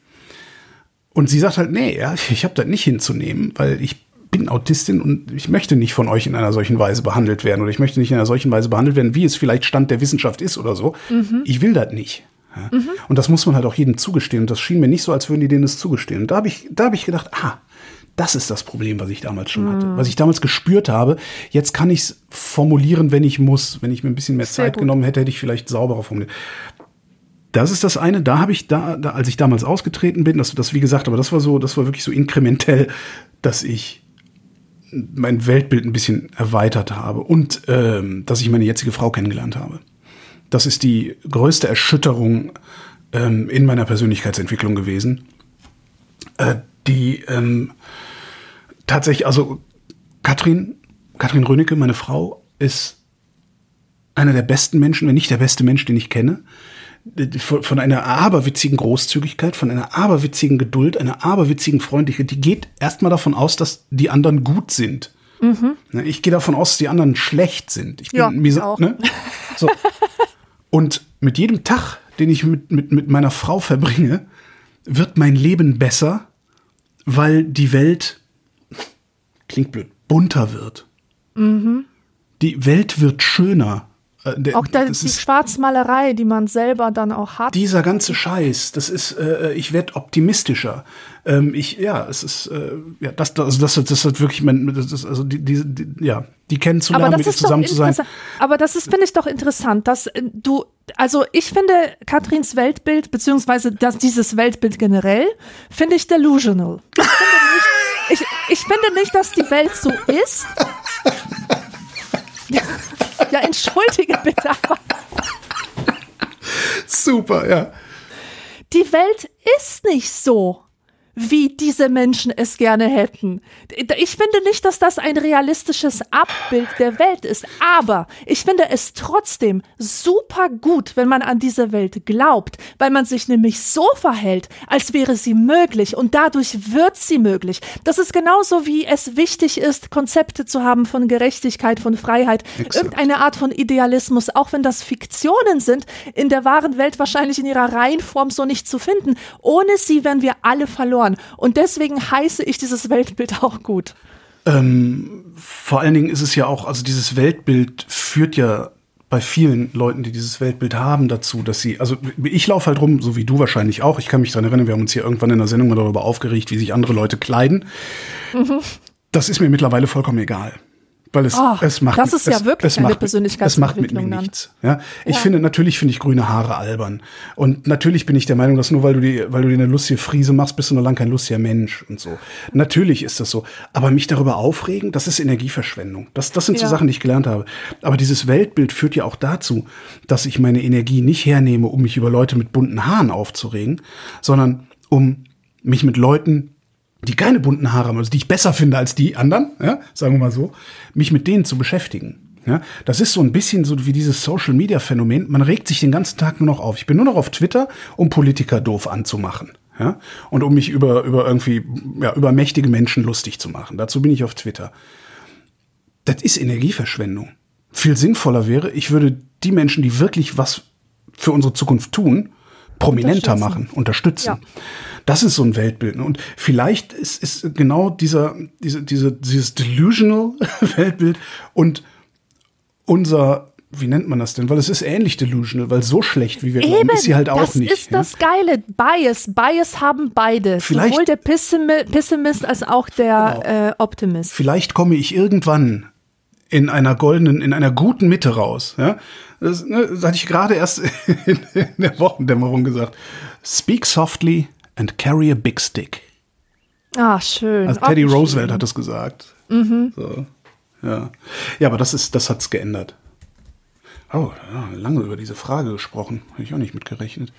Speaker 1: Und sie sagt halt, nee, ja, ich habe das nicht hinzunehmen, weil ich bin Autistin und ich möchte nicht von euch in einer solchen Weise behandelt werden oder ich möchte nicht in einer solchen Weise behandelt werden, wie es vielleicht Stand der Wissenschaft ist oder so. Ich will das nicht. Ja. Und das muss man halt auch jedem zugestehen. Und das schien mir nicht so, als würden die denen das zugestehen. Und da habe ich, da habe ich gedacht, ah, das ist das Problem, was ich damals schon hatte. Was ich damals gespürt habe. Jetzt kann ich es formulieren, wenn ich muss. Wenn ich mir ein bisschen mehr
Speaker 3: Sehr
Speaker 1: Zeit
Speaker 3: gut.
Speaker 1: genommen hätte, hätte ich vielleicht sauberer formuliert. Das ist das eine. Da habe ich da, da, als ich damals ausgetreten bin, das, das wie gesagt, aber das war so, das war wirklich so inkrementell, dass ich mein Weltbild ein bisschen erweitert habe und ähm, dass ich meine jetzige Frau kennengelernt habe. Das ist die größte Erschütterung ähm, in meiner Persönlichkeitsentwicklung gewesen, äh, die ähm, tatsächlich, also Katrin, Katrin Rönecke, meine Frau, ist einer der besten Menschen, wenn nicht der beste Mensch, den ich kenne. Von von einer aberwitzigen Großzügigkeit, von einer aberwitzigen Geduld, einer aberwitzigen Freundlichkeit. Die geht erstmal davon aus, dass die anderen gut sind. Ne, Ich gehe davon aus, dass die anderen schlecht sind. Ich bin
Speaker 3: Ja,
Speaker 1: mir
Speaker 3: auch.
Speaker 1: ne? so. Und mit jedem Tag, den ich mit, mit, mit meiner Frau verbringe, wird mein Leben besser, weil die Welt, klingt blöd, bunter wird. Die Welt wird schöner. Äh, der-
Speaker 3: Auch
Speaker 1: das
Speaker 3: die
Speaker 1: ist
Speaker 3: Schwarzmalerei, die man selber dann auch hat.
Speaker 1: dieser ganze Scheiß, das ist, äh, ich werde optimistischer. Ähm, ich, ja, es ist, äh, ja, das, das, das, das hat wirklich, mein, das ist, also die, die, die, ja, die kennenzulernen,
Speaker 3: aber
Speaker 1: mit
Speaker 3: das ist
Speaker 1: zusammen zu sein.
Speaker 3: Aber das ist, finde ich, doch interessant, dass äh, du, also ich finde Katrins Weltbild, beziehungsweise das, dieses Weltbild generell, finde ich delusional. Ich finde, nicht, ich, ich finde nicht, dass die Welt so ist. Ja, entschuldige bitte, aber
Speaker 1: Super, ja.
Speaker 3: die Welt ist nicht so, wie diese Menschen es gerne hätten. Ich finde nicht, dass das ein realistisches Abbild der Welt ist, aber ich finde es trotzdem super gut, wenn man an diese Welt glaubt, weil man sich nämlich so verhält, als wäre sie möglich und dadurch wird sie möglich. Das ist genauso wie es wichtig ist, Konzepte zu haben von Gerechtigkeit, von Freiheit, Exakt. irgendeine Art von Idealismus, auch wenn das Fiktionen sind, in der wahren Welt wahrscheinlich in ihrer Reihenform so nicht zu finden. Ohne sie wären wir alle verloren. Und deswegen heiße ich dieses Weltbild auch gut.
Speaker 1: Ähm, vor allen Dingen ist es ja auch, also dieses Weltbild führt ja bei vielen Leuten, die dieses Weltbild haben, dazu, dass sie, also ich laufe halt rum, so wie du wahrscheinlich auch. Ich kann mich daran erinnern, wir haben uns hier irgendwann in der Sendung mal darüber aufgeregt, wie sich andere Leute kleiden. Mhm. Das ist mir mittlerweile vollkommen egal. Weil es, oh, es macht
Speaker 3: das ist
Speaker 1: es,
Speaker 3: ja wirklich
Speaker 1: es eine
Speaker 3: Persönlichkeitsentwicklung.
Speaker 1: Es macht mit mir nichts. Ja, ich ja. finde natürlich finde ich grüne Haare albern und natürlich bin ich der Meinung, dass nur weil du die, weil du dir eine lustige Friese machst, bist du noch lang kein lustiger Mensch und so. Natürlich ist das so, aber mich darüber aufregen, das ist Energieverschwendung. Das, das sind ja. so Sachen, die ich gelernt habe. Aber dieses Weltbild führt ja auch dazu, dass ich meine Energie nicht hernehme, um mich über Leute mit bunten Haaren aufzuregen, sondern um mich mit Leuten die keine bunten Haare haben, also die ich besser finde als die anderen, ja, sagen wir mal so, mich mit denen zu beschäftigen. Ja, das ist so ein bisschen so wie dieses Social Media Phänomen. Man regt sich den ganzen Tag nur noch auf. Ich bin nur noch auf Twitter, um Politiker doof anzumachen. Ja, und um mich über, über irgendwie, ja, über mächtige Menschen lustig zu machen. Dazu bin ich auf Twitter. Das ist Energieverschwendung. Viel sinnvoller wäre, ich würde die Menschen, die wirklich was für unsere Zukunft tun, prominenter machen, unterstützen. Ja. Das ist so ein Weltbild. Und vielleicht ist, ist genau dieser, diese, diese, dieses delusional Weltbild und unser wie nennt man das denn? Weil es ist ähnlich delusional, weil so schlecht, wie wir Eben, glauben, ist sie halt auch nicht.
Speaker 3: Das ist ja? das Geile. Bias. Bias haben beide. Vielleicht, Sowohl der Pessimi Pessimist als auch der genau. äh, Optimist.
Speaker 1: Vielleicht komme ich irgendwann in einer goldenen, in einer guten Mitte raus. Ja? Das, ne, das hatte ich gerade erst in, in der Wochendämmerung gesagt. Speak softly and carry a big stick.
Speaker 3: Ah, schön.
Speaker 1: Also Teddy Ach, Roosevelt schön. hat es gesagt. Mhm. So, ja. ja, aber das ist, das hat's geändert. Oh, ja, lange über diese Frage gesprochen. Habe ich auch nicht mitgerechnet.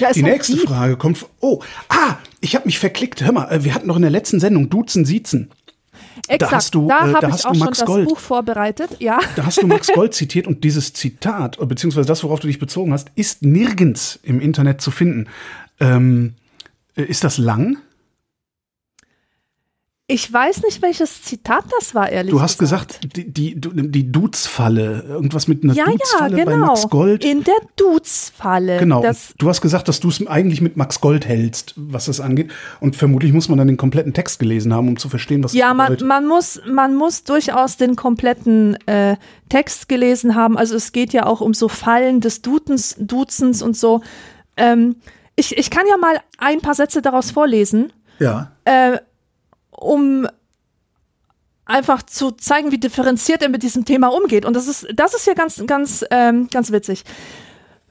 Speaker 1: Ja, die nächste die? Frage kommt. Oh, ah, ich habe mich verklickt. Hör mal, äh, wir hatten noch in der letzten Sendung Duzen, Siezen.
Speaker 3: Exakt,
Speaker 1: da hast du,
Speaker 3: da
Speaker 1: äh,
Speaker 3: habe ich auch schon das Gold, Buch vorbereitet, ja.
Speaker 1: Da hast du Max Gold zitiert und dieses Zitat, beziehungsweise das, worauf du dich bezogen hast, ist nirgends im Internet zu finden. Ähm, äh, ist das lang?
Speaker 3: Ich weiß nicht, welches Zitat das war, ehrlich
Speaker 1: Du hast
Speaker 3: gesagt,
Speaker 1: gesagt die, die, die Dudes-Falle, irgendwas mit einer
Speaker 3: ja,
Speaker 1: Dudes-Falle
Speaker 3: ja, genau.
Speaker 1: bei Max Gold.
Speaker 3: In der Dudes-Falle.
Speaker 1: Genau. du hast gesagt, dass du es eigentlich mit Max Gold hältst, was das angeht. Und vermutlich muss man dann den kompletten Text gelesen haben, um zu verstehen, was
Speaker 3: Ja, man, man, muss, man muss durchaus den kompletten äh, Text gelesen haben. Also es geht ja auch um so Fallen des Dudens, Duzens und so. Ähm, ich, ich kann ja mal ein paar Sätze daraus vorlesen.
Speaker 1: Ja.
Speaker 3: Äh, um einfach zu zeigen, wie differenziert er mit diesem Thema umgeht. Und das ist, das ist ja ganz, ganz, ähm, ganz witzig.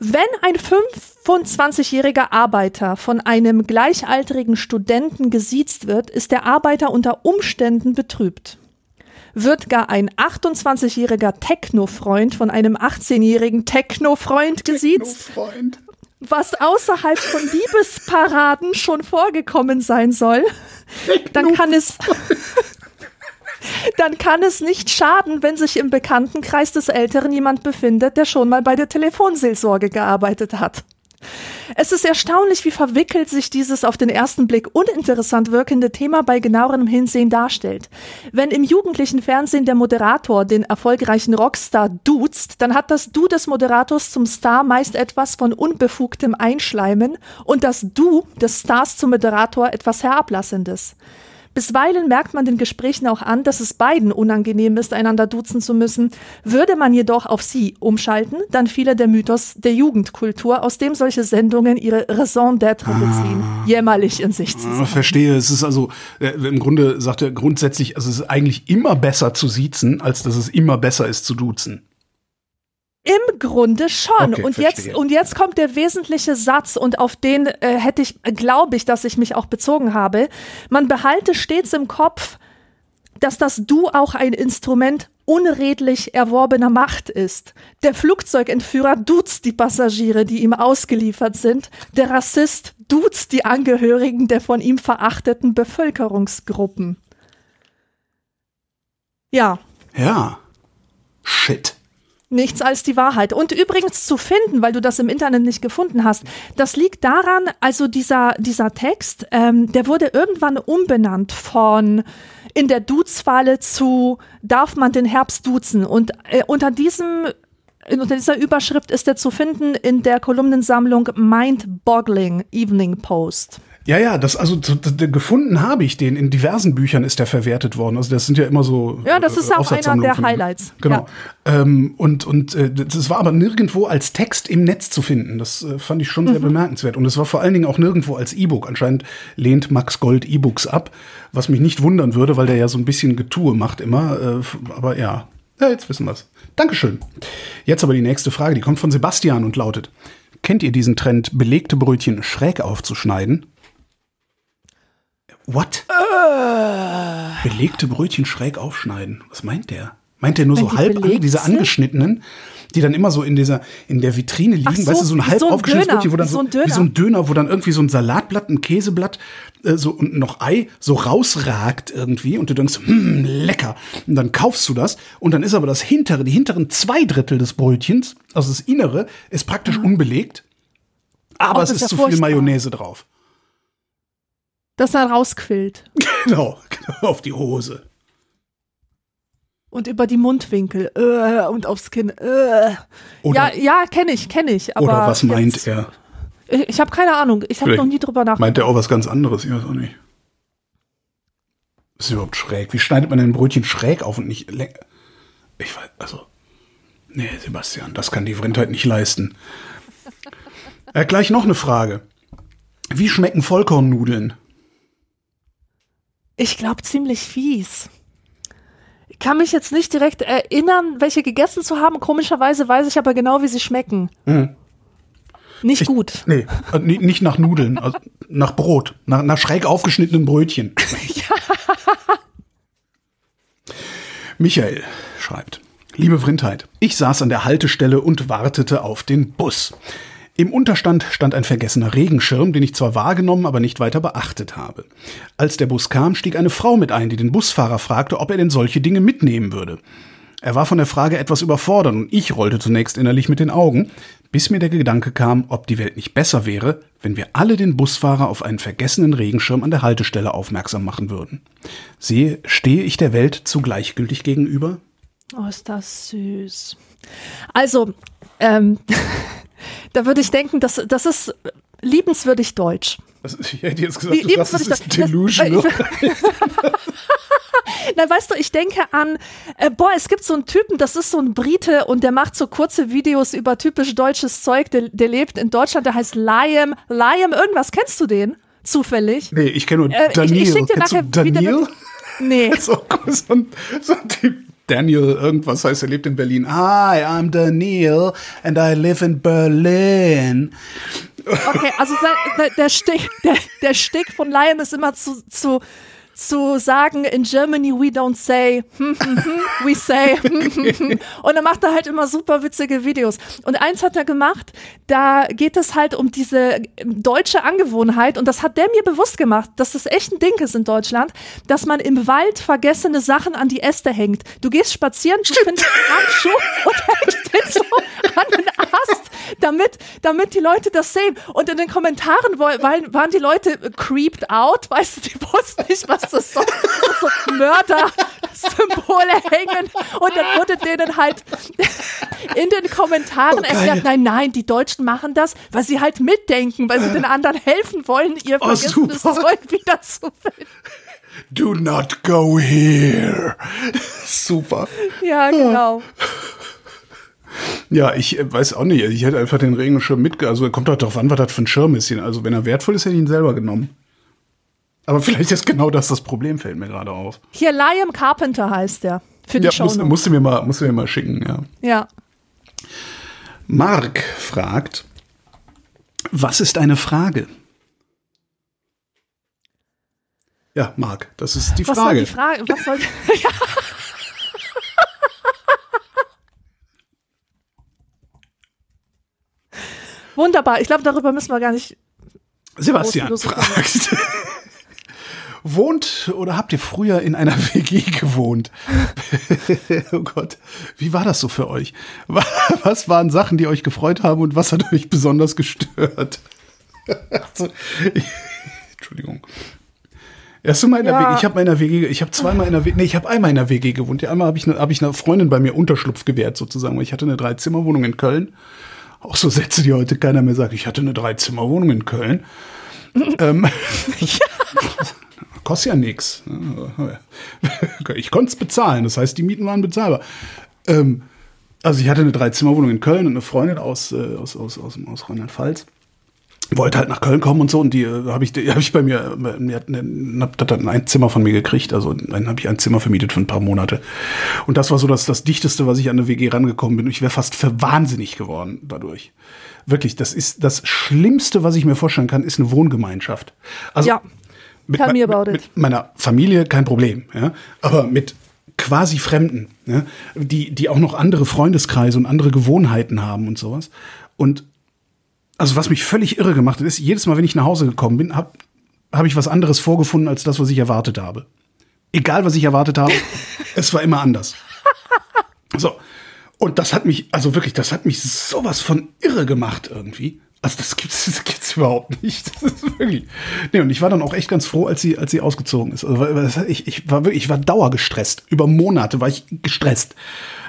Speaker 3: Wenn ein 25-jähriger Arbeiter von einem gleichaltrigen Studenten gesiezt wird, ist der Arbeiter unter Umständen betrübt. Wird gar ein 28-jähriger Techno-Freund von einem 18-jährigen Techno-Freund gesiezt, Techno was außerhalb von Liebesparaden schon vorgekommen sein soll, dann kann es dann kann es nicht schaden, wenn sich im Bekanntenkreis des Älteren jemand befindet, der schon mal bei der Telefonseelsorge gearbeitet hat. Es ist erstaunlich, wie verwickelt sich dieses auf den ersten Blick uninteressant wirkende Thema bei genauerem Hinsehen darstellt. Wenn im jugendlichen Fernsehen der Moderator den erfolgreichen Rockstar duzt, dann hat das Du des Moderators zum Star meist etwas von unbefugtem Einschleimen und das Du des Stars zum Moderator etwas Herablassendes. Bisweilen merkt man den Gesprächen auch an, dass es beiden unangenehm ist, einander duzen zu müssen. Würde man jedoch auf sie umschalten, dann fiele der Mythos der Jugendkultur, aus dem solche Sendungen ihre Raison d'être ah. beziehen, jämmerlich in sich zu
Speaker 1: sein. Verstehe, es ist also äh, im Grunde sagt er grundsätzlich, also es ist eigentlich immer besser zu siezen, als dass es immer besser ist zu duzen.
Speaker 3: Im Grunde schon. Okay, und, jetzt, und jetzt kommt der wesentliche Satz, und auf den äh, hätte ich, glaube ich, dass ich mich auch bezogen habe. Man behalte stets im Kopf, dass das Du auch ein Instrument unredlich erworbener Macht ist. Der Flugzeugentführer duzt die Passagiere, die ihm ausgeliefert sind. Der Rassist duzt die Angehörigen der von ihm verachteten Bevölkerungsgruppen. Ja,
Speaker 1: Ja. Shit.
Speaker 3: Nichts als die Wahrheit. Und übrigens zu finden, weil du das im Internet nicht gefunden hast, das liegt daran, also dieser, dieser Text, ähm, der wurde irgendwann umbenannt von in der Duzfalle zu darf man den Herbst duzen. Und äh, unter diesem unter dieser Überschrift ist er zu finden in der Kolumnensammlung Mind-Boggling Evening Post.
Speaker 1: Ja, ja, das also d- d- gefunden habe ich den. In diversen Büchern ist der verwertet worden. Also das sind ja immer so.
Speaker 3: Ja, das ist
Speaker 1: äh,
Speaker 3: auch einer der
Speaker 1: ihm.
Speaker 3: Highlights.
Speaker 1: Genau. Ähm, und und äh, das war aber nirgendwo als Text im Netz zu finden. Das äh, fand ich schon
Speaker 3: Mhm.
Speaker 1: sehr bemerkenswert. Und es war vor allen Dingen auch nirgendwo als E-Book. Anscheinend lehnt Max Gold E-Books ab, was mich nicht wundern würde, weil der ja so ein bisschen Getue macht immer. Äh, aber ja. ja, jetzt wissen wir's. Dankeschön. Jetzt aber die nächste Frage, die kommt von Sebastian und lautet: Kennt ihr diesen Trend, belegte Brötchen schräg aufzuschneiden? What? Belegte Brötchen schräg aufschneiden. Was meint der? Meint der nur
Speaker 3: Wenn
Speaker 1: so
Speaker 3: die
Speaker 1: halb an, diese
Speaker 3: sind?
Speaker 1: angeschnittenen, die dann immer so in dieser in der Vitrine liegen,
Speaker 3: so,
Speaker 1: weißt du, so ein halb
Speaker 3: so ein
Speaker 1: aufgeschnittenes
Speaker 3: Döner,
Speaker 1: Brötchen, wo dann
Speaker 3: wie
Speaker 1: so,
Speaker 3: so ein Döner.
Speaker 1: wie so ein Döner, wo dann irgendwie so ein Salatblatt, ein Käseblatt äh, so und noch Ei so rausragt irgendwie und du denkst, hm, lecker. Und dann kaufst du das und dann ist aber das hintere, die hinteren zwei Drittel des Brötchens, also das Innere, ist praktisch unbelegt, aber
Speaker 3: Oh,
Speaker 1: es ist
Speaker 3: ist
Speaker 1: zu
Speaker 3: ja
Speaker 1: viel
Speaker 3: furchtbar.
Speaker 1: Mayonnaise drauf.
Speaker 3: Das dann rausquillt.
Speaker 1: Genau, genau auf die Hose.
Speaker 3: Und über die Mundwinkel äh, und aufs Kinn. Äh.
Speaker 1: Oder-
Speaker 3: ja, ja, kenne ich, kenne ich. Aber
Speaker 1: Oder was meint
Speaker 3: jetzt-
Speaker 1: er?
Speaker 3: Ich, ich habe keine Ahnung. Ich habe noch nie drüber nachgedacht.
Speaker 1: Meint er auch was ganz anderes? Ich weiß auch nicht. Ist überhaupt schräg. Wie schneidet man ein Brötchen schräg auf und nicht lä- Ich weiß, also. Nee, Sebastian, das kann die Vrindheit nicht leisten. Äh, gleich noch eine Frage. Wie schmecken Vollkornnudeln?
Speaker 3: Ich glaube ziemlich fies. Ich kann mich jetzt nicht direkt erinnern, welche gegessen zu haben. Komischerweise weiß ich aber genau, wie sie schmecken. Nicht gut.
Speaker 1: Nee, äh, ni- nicht nach Nudeln, also nach Brot, nach, nach schräg aufgeschnittenen Brötchen. Michael schreibt, liebe Vrindheit, ich saß an der Haltestelle und wartete auf den Bus. Im Unterstand stand ein vergessener Regenschirm, den ich zwar wahrgenommen, aber nicht weiter beachtet habe. Als der Bus kam, stieg eine Frau mit ein, die den Busfahrer fragte, ob er denn solche Dinge mitnehmen würde. Er war von der Frage etwas überfordert und ich rollte zunächst innerlich mit den Augen, bis mir der Gedanke kam, ob die Welt nicht besser wäre, wenn wir alle den Busfahrer auf einen vergessenen Regenschirm an der Haltestelle aufmerksam machen würden. Sehe, stehe ich der Welt zu gleichgültig gegenüber?
Speaker 3: Oh, ist das süß. Also, ähm, da würde ich denken, das, das ist liebenswürdig deutsch.
Speaker 1: Was- Ich hätte jetzt gesagt, du sagst,
Speaker 3: liebenswürdig
Speaker 1: ist delusional.
Speaker 3: Das- Na, weißt du, ich denke an, äh, boah, es gibt so einen Typen, das ist so ein Brite und der macht so kurze Videos über typisch deutsches Zeug. Der, der lebt in Deutschland, der heißt Liam. Liam, irgendwas, kennst du den? Zufällig?
Speaker 1: Nee, ich kenne nur
Speaker 3: Äh, ich- ich
Speaker 1: Daniel.
Speaker 3: schick dir nachher wieder
Speaker 1: Daniel?
Speaker 3: Nee.
Speaker 1: So, so, ein, so ein Typ. Daniel, irgendwas heißt, er lebt in Berlin. Hi, I'm Daniel and I live in Berlin.
Speaker 3: Okay, also der, der, Stick, der, der Stick von Liam ist immer zu, zu, zu sagen, in Germany we don't say, hm, hm, hm, we say, hm, hm, hm. und dann macht er halt immer super witzige Videos. Und eins hat er gemacht, da geht es halt um diese deutsche Angewohnheit, und das hat der mir bewusst gemacht, dass das echt ein Ding ist in Deutschland, dass man im Wald vergessene Sachen an die Äste hängt. Du gehst spazieren, du findest einen Handschuh und hängst den so an den Ast, damit, damit die Leute das sehen. Und in den Kommentaren waren, waren die Leute creeped out, weißt du, die wussten nicht, was das soll. So Mörder-Symbole hängen. Und dann wurde denen halt in den Kommentaren
Speaker 1: Oh,
Speaker 3: erklärt, nein, nein, die Deutschen machen das, weil sie halt mitdenken, weil sie den anderen helfen wollen, ihr
Speaker 1: Oh,
Speaker 3: vergessenes
Speaker 1: super.
Speaker 3: Zeug wieder zu finden.
Speaker 1: Do not go here. Super.
Speaker 3: Ja, genau.
Speaker 1: Ja, ich äh, weiß auch nicht. Ich hätte einfach den Regenschirm mitge... Also kommt doch darauf an, was das für ein Schirm ist. Also wenn er wertvoll ist, hätte ich ihn selber genommen. Aber vielleicht ist genau das das Problem, fällt mir gerade auf.
Speaker 3: Hier Liam Carpenter heißt der. Für die
Speaker 1: Ja,
Speaker 3: Show.
Speaker 1: musst, musst, du mir mal, musst du mir mal schicken, ja.
Speaker 3: ja.
Speaker 1: Mark fragt, was ist eine Frage? Ja, Marc, das ist die
Speaker 3: was
Speaker 1: Frage.
Speaker 3: Soll die Frage was soll die, ja. Wunderbar, ich glaube, darüber müssen wir gar nicht.
Speaker 1: Sebastian fragt. Wohnt oder habt ihr früher in einer WG gewohnt? oh Gott, wie war das so für euch? Wa- Was waren Sachen, die euch gefreut haben und was hat euch besonders gestört? Also, ich, Entschuldigung. Erst in der
Speaker 3: Ja.
Speaker 1: WG, ich habe mal in der WG, ich habe zweimal in der WG, nee, ich habe einmal in der WG gewohnt. Ja, Einmal habe ich, ne, hab ich einer Freundin bei mir Unterschlupf gewährt sozusagen, weil ich hatte eine Dreizimmerwohnung in Köln. Auch so Sätze, die heute keiner mehr sagt. Ich hatte eine Dreizimmerwohnung in Köln. ähm, kostet ja nichts. Ich konnte es bezahlen, das heißt, die Mieten waren bezahlbar. Ähm, also ich hatte eine Dreizimmerwohnung in Köln und eine Freundin aus, äh, aus, aus, aus, aus Rheinland-Pfalz wollte halt nach Köln kommen und so und die äh, habe ich, habe ich bei mir, die hat, hab dann ein Zimmer von mir gekriegt, also dann habe ich ein Zimmer vermietet für ein paar Monate und das war so das, das dichteste, was ich an eine WG rangekommen bin. Ich wäre fast für wahnsinnig geworden dadurch. Wirklich, das ist das Schlimmste, was ich mir vorstellen kann, ist eine Wohngemeinschaft. Also
Speaker 3: Ja.
Speaker 1: Mit,
Speaker 3: Tell me about it.
Speaker 1: mit meiner Familie kein Problem, ja, aber mit quasi Fremden, ja, die die auch noch andere Freundeskreise und andere Gewohnheiten haben und sowas und also was mich völlig irre gemacht hat, ist, jedes Mal, wenn ich nach Hause gekommen bin, habe hab ich was anderes vorgefunden als das, was ich erwartet habe. Egal, was ich erwartet habe, es war immer anders. So. Und das hat mich, also wirklich, das hat mich sowas von irre gemacht irgendwie. Also das gibt's, das gibt's überhaupt nicht. Das ist wirklich. Nee, und ich war dann auch echt ganz froh, als sie, als sie ausgezogen ist. Also, ich, ich war wirklich, ich war dauergestresst. Über Monate war ich gestresst.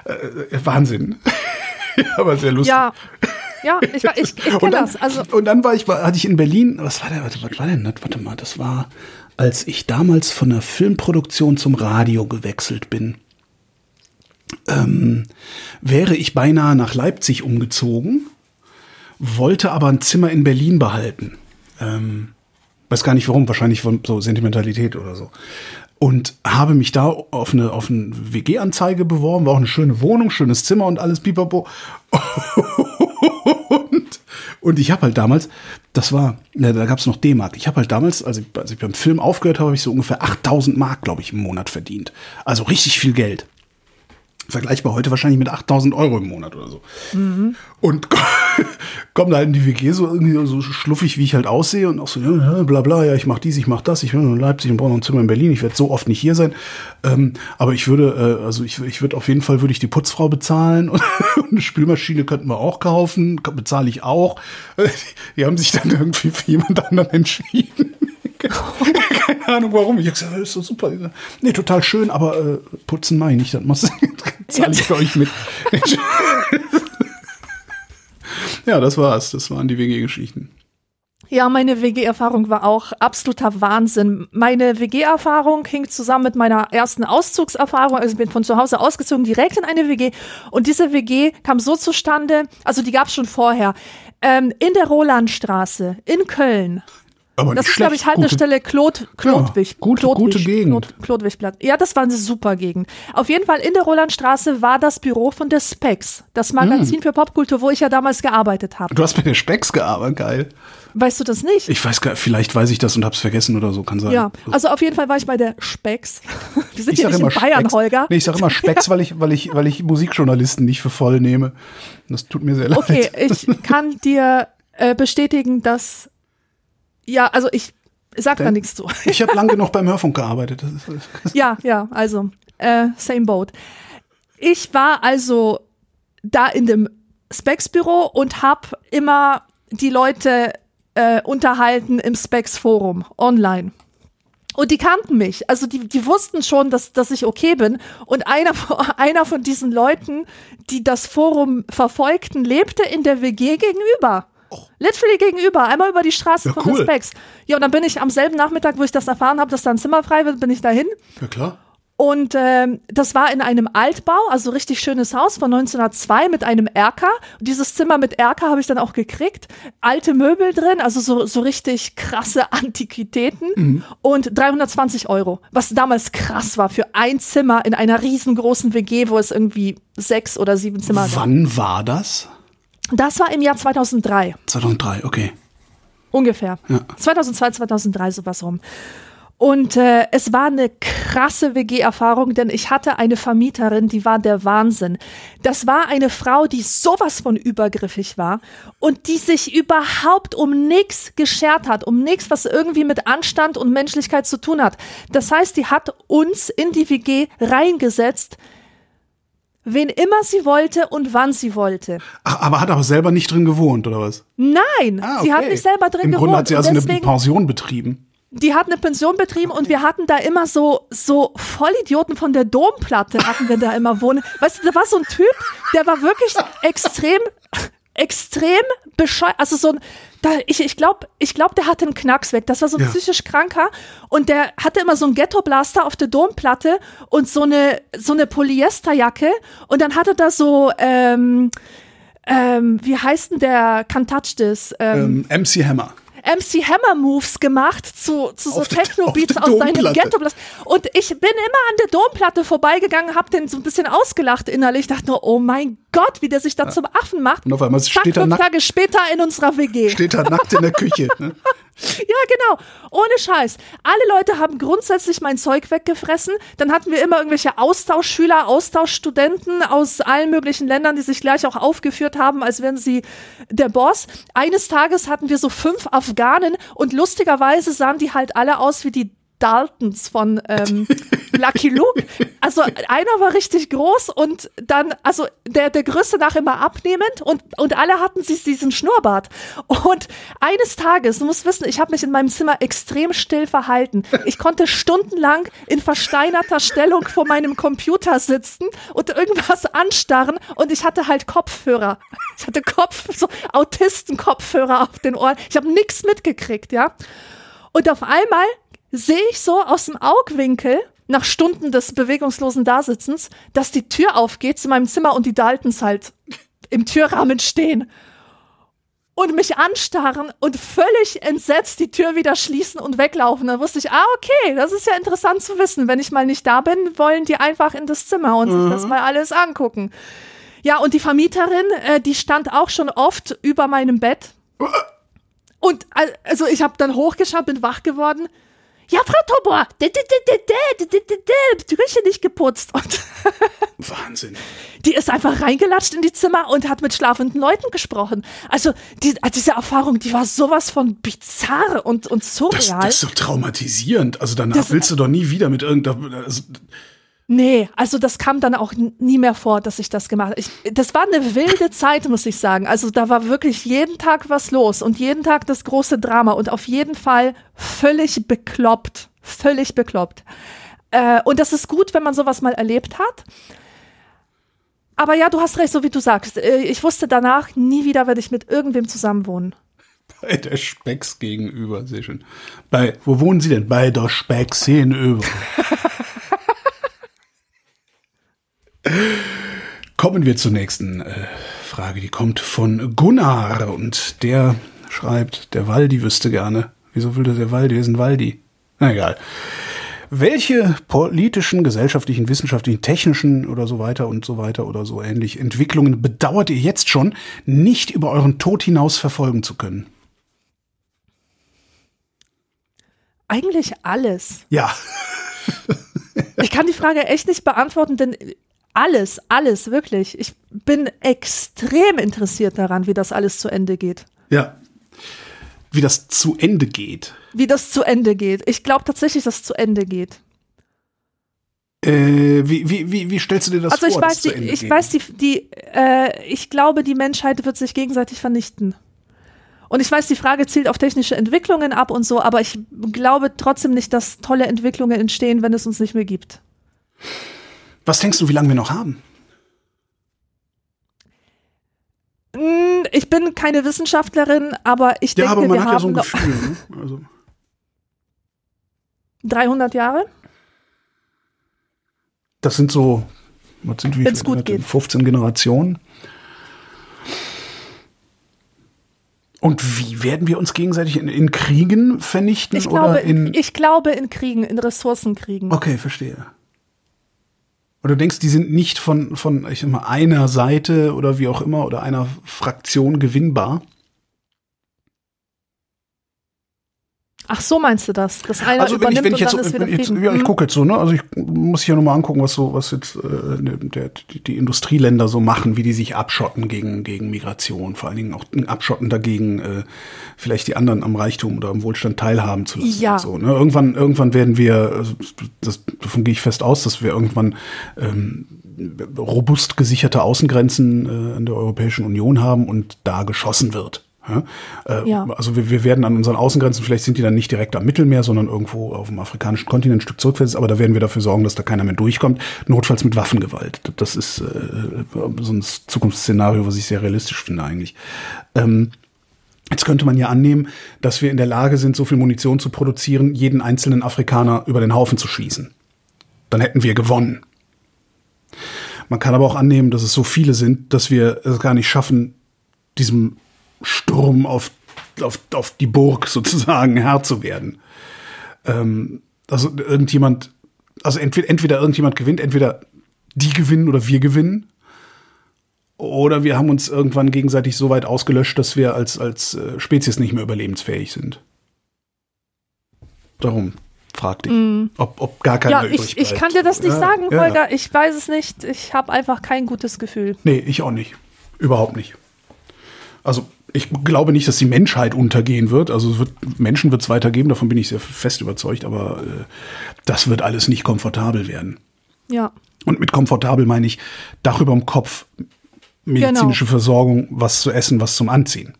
Speaker 1: Äh, Wahnsinn. Aber sehr lustig.
Speaker 3: Ja. Ja, ich, ich, ich kenne
Speaker 1: Und dann,
Speaker 3: das. Also,
Speaker 1: und dann war ich, war- hatte ich in Berlin, was war der, was war denn das? Warte mal, das war, als ich damals von der Filmproduktion zum Radio gewechselt bin. Ähm, wäre ich beinahe nach Leipzig umgezogen, wollte aber ein Zimmer in Berlin behalten. Ähm, weiß gar nicht warum, wahrscheinlich von so Sentimentalität oder so. Und habe mich da auf eine, auf eine WG-Anzeige beworben, war auch eine schöne Wohnung, schönes Zimmer und alles pipapo. Und, und ich habe halt damals, das war, ne, da gab es noch D-Mark. Ich habe halt damals, als ich, als ich beim Film aufgehört habe, habe ich so ungefähr 8000 Mark, glaube ich, im Monat verdient. Also richtig viel Geld. Vergleichbar heute wahrscheinlich mit 8000 Euro im Monat oder so. Und komm da halt in die WG, so irgendwie so schluffig, wie ich halt aussehe und auch so, ja, bla bla, ja, ich mach dies, ich mach das, ich bin in Leipzig und brauche noch ein Zimmer in Berlin, ich werde so oft nicht hier sein. Ähm, aber ich würde, äh, also ich, ich würde auf jeden Fall würde ich die Putzfrau bezahlen und, eine Spülmaschine könnten wir auch kaufen, ka- bezahle ich auch. Die haben sich dann irgendwie für jemand anderen entschieden. Keine Ahnung warum. Ich gesagt, das ist so super. Nee, total schön, aber äh, putzen meine ich nicht. Das muss zahle ich für euch mit. ja, das war's. Das waren die WG-Geschichten.
Speaker 3: Ja, meine WG-Erfahrung war auch absoluter Wahnsinn. Meine WG-Erfahrung hing zusammen mit meiner ersten Auszugserfahrung. Also ich bin von zu Hause ausgezogen, direkt in eine WG. Und diese WG kam so zustande, also die gab es schon vorher, ähm, in der Rolandstraße in Köln.
Speaker 1: Aber
Speaker 3: Das ist, glaube ich, Haltestelle Klot, Klotwig.
Speaker 1: gute-
Speaker 3: Klotwig,
Speaker 1: gute Gegend.
Speaker 3: Klot, Klotwigplatz. Ja, das war eine super Gegend. Auf jeden Fall in der Rolandstraße war das Büro von der Specs, das Magazin
Speaker 1: Hm.
Speaker 3: für Popkultur, wo ich ja damals gearbeitet habe.
Speaker 1: Du hast bei der Specks gearbeitet, geil.
Speaker 3: Weißt du das nicht?
Speaker 1: Ich weiß gar vielleicht weiß ich das und hab's vergessen oder so, kann sein.
Speaker 3: Ja, also auf jeden Fall war ich bei der Specks. Wir sind
Speaker 1: ich
Speaker 3: ja
Speaker 1: sage
Speaker 3: nicht
Speaker 1: immer
Speaker 3: in Bayern,
Speaker 1: Specks.
Speaker 3: Holger.
Speaker 1: Nee, ich sage immer Specks, weil ich, weil ich, weil ich Musikjournalisten nicht für voll nehme. Das tut mir sehr leid.
Speaker 3: Okay, ich kann dir äh, bestätigen, dass ja, also ich sag da
Speaker 1: Denn-
Speaker 3: nichts zu.
Speaker 1: Ich habe lange genug beim Hörfunk gearbeitet.
Speaker 3: Ja, ja, also äh, same boat. Ich war also da in dem Specs-Büro und habe immer die Leute äh, unterhalten im Specs-Forum online. Und die kannten mich. Also die, die wussten schon, dass, dass ich okay bin. Und einer, einer von diesen Leuten, die das Forum verfolgten, lebte in der WG gegenüber. Literally gegenüber, einmal über die Straße
Speaker 1: Ja,
Speaker 3: von
Speaker 1: cool.
Speaker 3: Specs. Ja, und dann bin ich am selben Nachmittag, wo ich das erfahren habe, dass da ein Zimmer frei wird, bin ich dahin.
Speaker 1: ja klar.
Speaker 3: Und ähm, das war in einem Altbau, also richtig schönes Haus von 1902 mit einem Erker. Und dieses Zimmer mit Erker habe ich dann auch gekriegt. Alte Möbel drin, also so, so richtig krasse Antiquitäten. Und 320 Euro, was damals krass war für ein Zimmer in einer riesengroßen WG, wo es irgendwie sechs oder sieben Zimmer gab.
Speaker 1: Wann war das?
Speaker 3: Das war im Jahr 2003.
Speaker 1: 2003, okay.
Speaker 3: Ungefähr.
Speaker 1: Ja.
Speaker 3: 2002, 2003, sowas rum. Und äh, es war eine krasse WG-Erfahrung, denn ich hatte eine Vermieterin, die war der Wahnsinn. Das war eine Frau, die sowas von übergriffig war und die sich überhaupt um nichts geschert hat, um nichts, was irgendwie mit Anstand und Menschlichkeit zu tun hat. Das heißt, die hat uns in die WG reingesetzt, wen immer sie wollte und wann sie wollte.
Speaker 1: Ach, aber hat auch selber nicht drin gewohnt, oder was?
Speaker 3: Nein,
Speaker 1: Ah,
Speaker 3: sie hat
Speaker 1: okay.
Speaker 3: nicht selber drin
Speaker 1: Im
Speaker 3: gewohnt.
Speaker 1: Grunde hat sie also eine Pension betrieben.
Speaker 3: die hat eine Pension betrieben und wir hatten da immer so, so Vollidioten von der Domplatte hatten wir da immer wohnen. Weißt du, da war so ein Typ, der war wirklich extrem, extrem bescheuert. Also so ein, da, ich, ich glaube, ich glaub, der hatte einen Knacks weg. Das war so ein
Speaker 1: Ja.
Speaker 3: psychisch Kranker und der hatte immer so einen Ghetto-Blaster auf der Domplatte und so eine, so eine Polyesterjacke und dann hatte da so, ähm, ähm, wie heißt denn der, This? Ähm,
Speaker 1: Ähm, MC Hammer.
Speaker 3: MC Hammer Moves gemacht zu, zu so Techno-Beats aus seinem ghetto Und ich bin immer an der Domplatte vorbeigegangen, hab den so ein bisschen ausgelacht innerlich, dachte nur, oh mein Gott, wie der sich da zum Affen macht.
Speaker 1: Und auf einmal
Speaker 3: Zack,
Speaker 1: steht er
Speaker 3: fünf
Speaker 1: nackt-
Speaker 3: Tage später in unserer WG.
Speaker 1: Steht da nackt in der Küche. Ne?
Speaker 3: Ja, genau. Ohne Scheiß. Alle Leute haben grundsätzlich mein Zeug weggefressen. Dann hatten wir immer irgendwelche Austauschschüler, Austauschstudenten aus allen möglichen Ländern, die sich gleich auch aufgeführt haben, als wären sie der Boss. Eines Tages hatten wir so fünf Afghanen und lustigerweise sahen die halt alle aus wie die Daltons von ähm, Lucky Luke. Also einer war richtig groß und dann, also der, der größte nach immer abnehmend und, und alle hatten sich diesen Schnurrbart. Und eines Tages, du musst wissen, ich habe mich in meinem Zimmer extrem still verhalten. Ich konnte stundenlang in versteinerter Stellung vor meinem Computer sitzen und irgendwas anstarren und ich hatte halt Kopfhörer. Ich hatte Kopf, so Autisten-Kopfhörer auf den Ohren. Ich habe nichts mitgekriegt, ja. Und auf einmal sehe ich so aus dem Augwinkel, nach Stunden des bewegungslosen Dasitzens, dass die Tür aufgeht zu meinem Zimmer und die Daltons halt im Türrahmen stehen und mich anstarren und völlig entsetzt die Tür wieder schließen und weglaufen. Dann wusste ich, ah, okay, das ist ja interessant zu wissen. Wenn ich mal nicht da bin, wollen die einfach in das Zimmer und sich das mal alles angucken. Ja, und die Vermieterin, äh, die stand auch schon oft über meinem Bett. Und al- also ich habe dann hochgeschaut, bin wach geworden ja, Frau Tobor, Türchen nicht geputzt. Und
Speaker 1: Wahnsinn.
Speaker 3: Die ist einfach reingelatscht in die Zimmer und hat mit schlafenden Leuten gesprochen. Also die, also diese Erfahrung, die war sowas von bizarr und, und surreal.
Speaker 1: Das, das ist so traumatisierend. Also danach
Speaker 3: das,
Speaker 1: willst du doch nie wieder mit irgendeiner... Also,
Speaker 3: Nee, also das kam dann auch nie mehr vor, dass ich das gemacht habe. Ich, das war eine wilde Zeit, muss ich sagen. Also da war wirklich jeden Tag was los und jeden Tag das große Drama und auf jeden Fall völlig bekloppt. Völlig bekloppt. Äh, und das ist gut, wenn man sowas mal erlebt hat. Aber ja, du hast recht, so wie du sagst. Äh, Ich wusste danach, nie wieder werde ich mit irgendwem zusammenwohnen.
Speaker 1: bei der Specks gegenüber, sehr schön. Bei, wo wohnen Sie denn? Bei der Specks gegenüber. Kommen wir zur nächsten äh, Frage. Die kommt von Gunnar und der schreibt, der Waldi wüsste gerne. Wieso will der Waldi? Wir sind Waldi. Na egal. Welche politischen, gesellschaftlichen, wissenschaftlichen, technischen oder so weiter und so weiter oder so ähnlich Entwicklungen bedauert ihr jetzt schon, nicht über euren Tod hinaus verfolgen zu können?
Speaker 3: Eigentlich alles.
Speaker 1: Ja.
Speaker 3: Ich kann die Frage echt nicht beantworten, denn alles, alles, wirklich. Ich bin extrem interessiert daran, wie das alles zu Ende geht.
Speaker 1: Ja. Wie das zu Ende geht.
Speaker 3: Wie das zu Ende geht. Ich glaube tatsächlich, dass es zu Ende geht.
Speaker 1: Äh, wie, wie, wie, wie stellst du dir das
Speaker 3: Also
Speaker 1: vor?
Speaker 3: ich
Speaker 1: dass
Speaker 3: weiß, die, ich
Speaker 1: geht?
Speaker 3: weiß, die, die äh, ich glaube, die Menschheit wird sich gegenseitig vernichten. Und ich weiß, die Frage zielt auf technische Entwicklungen ab und so, aber ich glaube trotzdem nicht, dass tolle Entwicklungen entstehen, wenn es uns nicht mehr gibt.
Speaker 1: Was denkst du, wie lange wir noch haben?
Speaker 3: Hm, Ich bin keine Wissenschaftlerin, aber ich
Speaker 1: Ja,
Speaker 3: denke,
Speaker 1: aber man
Speaker 3: wir
Speaker 1: hat ja so
Speaker 3: haben
Speaker 1: ein
Speaker 3: noch
Speaker 1: Gefühl. Ne? Also,
Speaker 3: 300 Jahre.
Speaker 1: das sind so, was sind viele
Speaker 3: gut geht.
Speaker 1: 15 Generationen. Und wie werden wir uns gegenseitig in, in Kriegen vernichten?
Speaker 3: Ich
Speaker 1: oder
Speaker 3: glaube,
Speaker 1: in,
Speaker 3: ich glaube in Kriegen, in Ressourcenkriegen.
Speaker 1: Okay, verstehe. Oder du denkst, die sind nicht von, von ich sag mal, einer Seite oder wie auch immer oder einer Fraktion gewinnbar?
Speaker 3: Ach so meinst du das? Das einer
Speaker 1: Also wenn ich, wenn ich jetzt, wenn ich jetzt ja, ich
Speaker 3: Mhm.
Speaker 1: gucke jetzt so, ne? Also ich muss ja nur mal angucken, was so, was jetzt äh, der, die, die Industrieländer so machen, wie die sich abschotten gegen gegen Migration, vor allen Dingen auch abschotten dagegen, äh, vielleicht die anderen am Reichtum oder am Wohlstand teilhaben zu lassen.
Speaker 3: Ja.
Speaker 1: So, ne? Irgendwann, irgendwann werden wir, also das, davon gehe ich fest aus, dass wir irgendwann ähm, robust gesicherte Außengrenzen äh, in der Europäischen Union haben und da geschossen wird. Ja? Äh,
Speaker 3: Ja.
Speaker 1: Also wir, wir werden an unseren Außengrenzen, vielleicht sind die dann nicht direkt am Mittelmeer, sondern irgendwo auf dem afrikanischen Kontinent ein Stück zurückversetzt, aber da werden wir dafür sorgen, dass da keiner mehr durchkommt, notfalls mit Waffengewalt. Das ist äh, so ein Zukunftsszenario, was ich sehr realistisch finde eigentlich. Ähm, Jetzt könnte man ja annehmen, dass wir in der Lage sind, so viel Munition zu produzieren, jeden einzelnen Afrikaner über den Haufen zu schießen. Dann hätten wir gewonnen. Man kann aber auch annehmen, dass es so viele sind, dass wir es gar nicht schaffen, diesem Sturm auf, auf, auf die Burg sozusagen Herr zu werden. Ähm, also irgendjemand, also entweder, entweder irgendjemand gewinnt, entweder die gewinnen oder wir gewinnen. Oder wir haben uns irgendwann gegenseitig so weit ausgelöscht, dass wir als, als äh, Spezies nicht mehr überlebensfähig sind. Darum fragte ich, ob, ob gar keiner
Speaker 3: Mm. Ja,
Speaker 1: übrig
Speaker 3: ich, ich
Speaker 1: bleibt.
Speaker 3: kann dir das nicht
Speaker 1: Ja,
Speaker 3: sagen,
Speaker 1: ja.
Speaker 3: Holger. Ich weiß es nicht. Ich habe einfach kein gutes Gefühl.
Speaker 1: Nee, ich auch nicht. Überhaupt nicht. Also ich glaube nicht, dass die Menschheit untergehen wird. Also wird, Menschen wird es weitergeben, davon bin ich sehr fest überzeugt, aber äh, das wird alles nicht komfortabel werden.
Speaker 3: Ja.
Speaker 1: Und mit komfortabel meine ich Dach über dem Kopf, medizinische
Speaker 3: Genau.
Speaker 1: Versorgung, was zu essen, was zum Anziehen.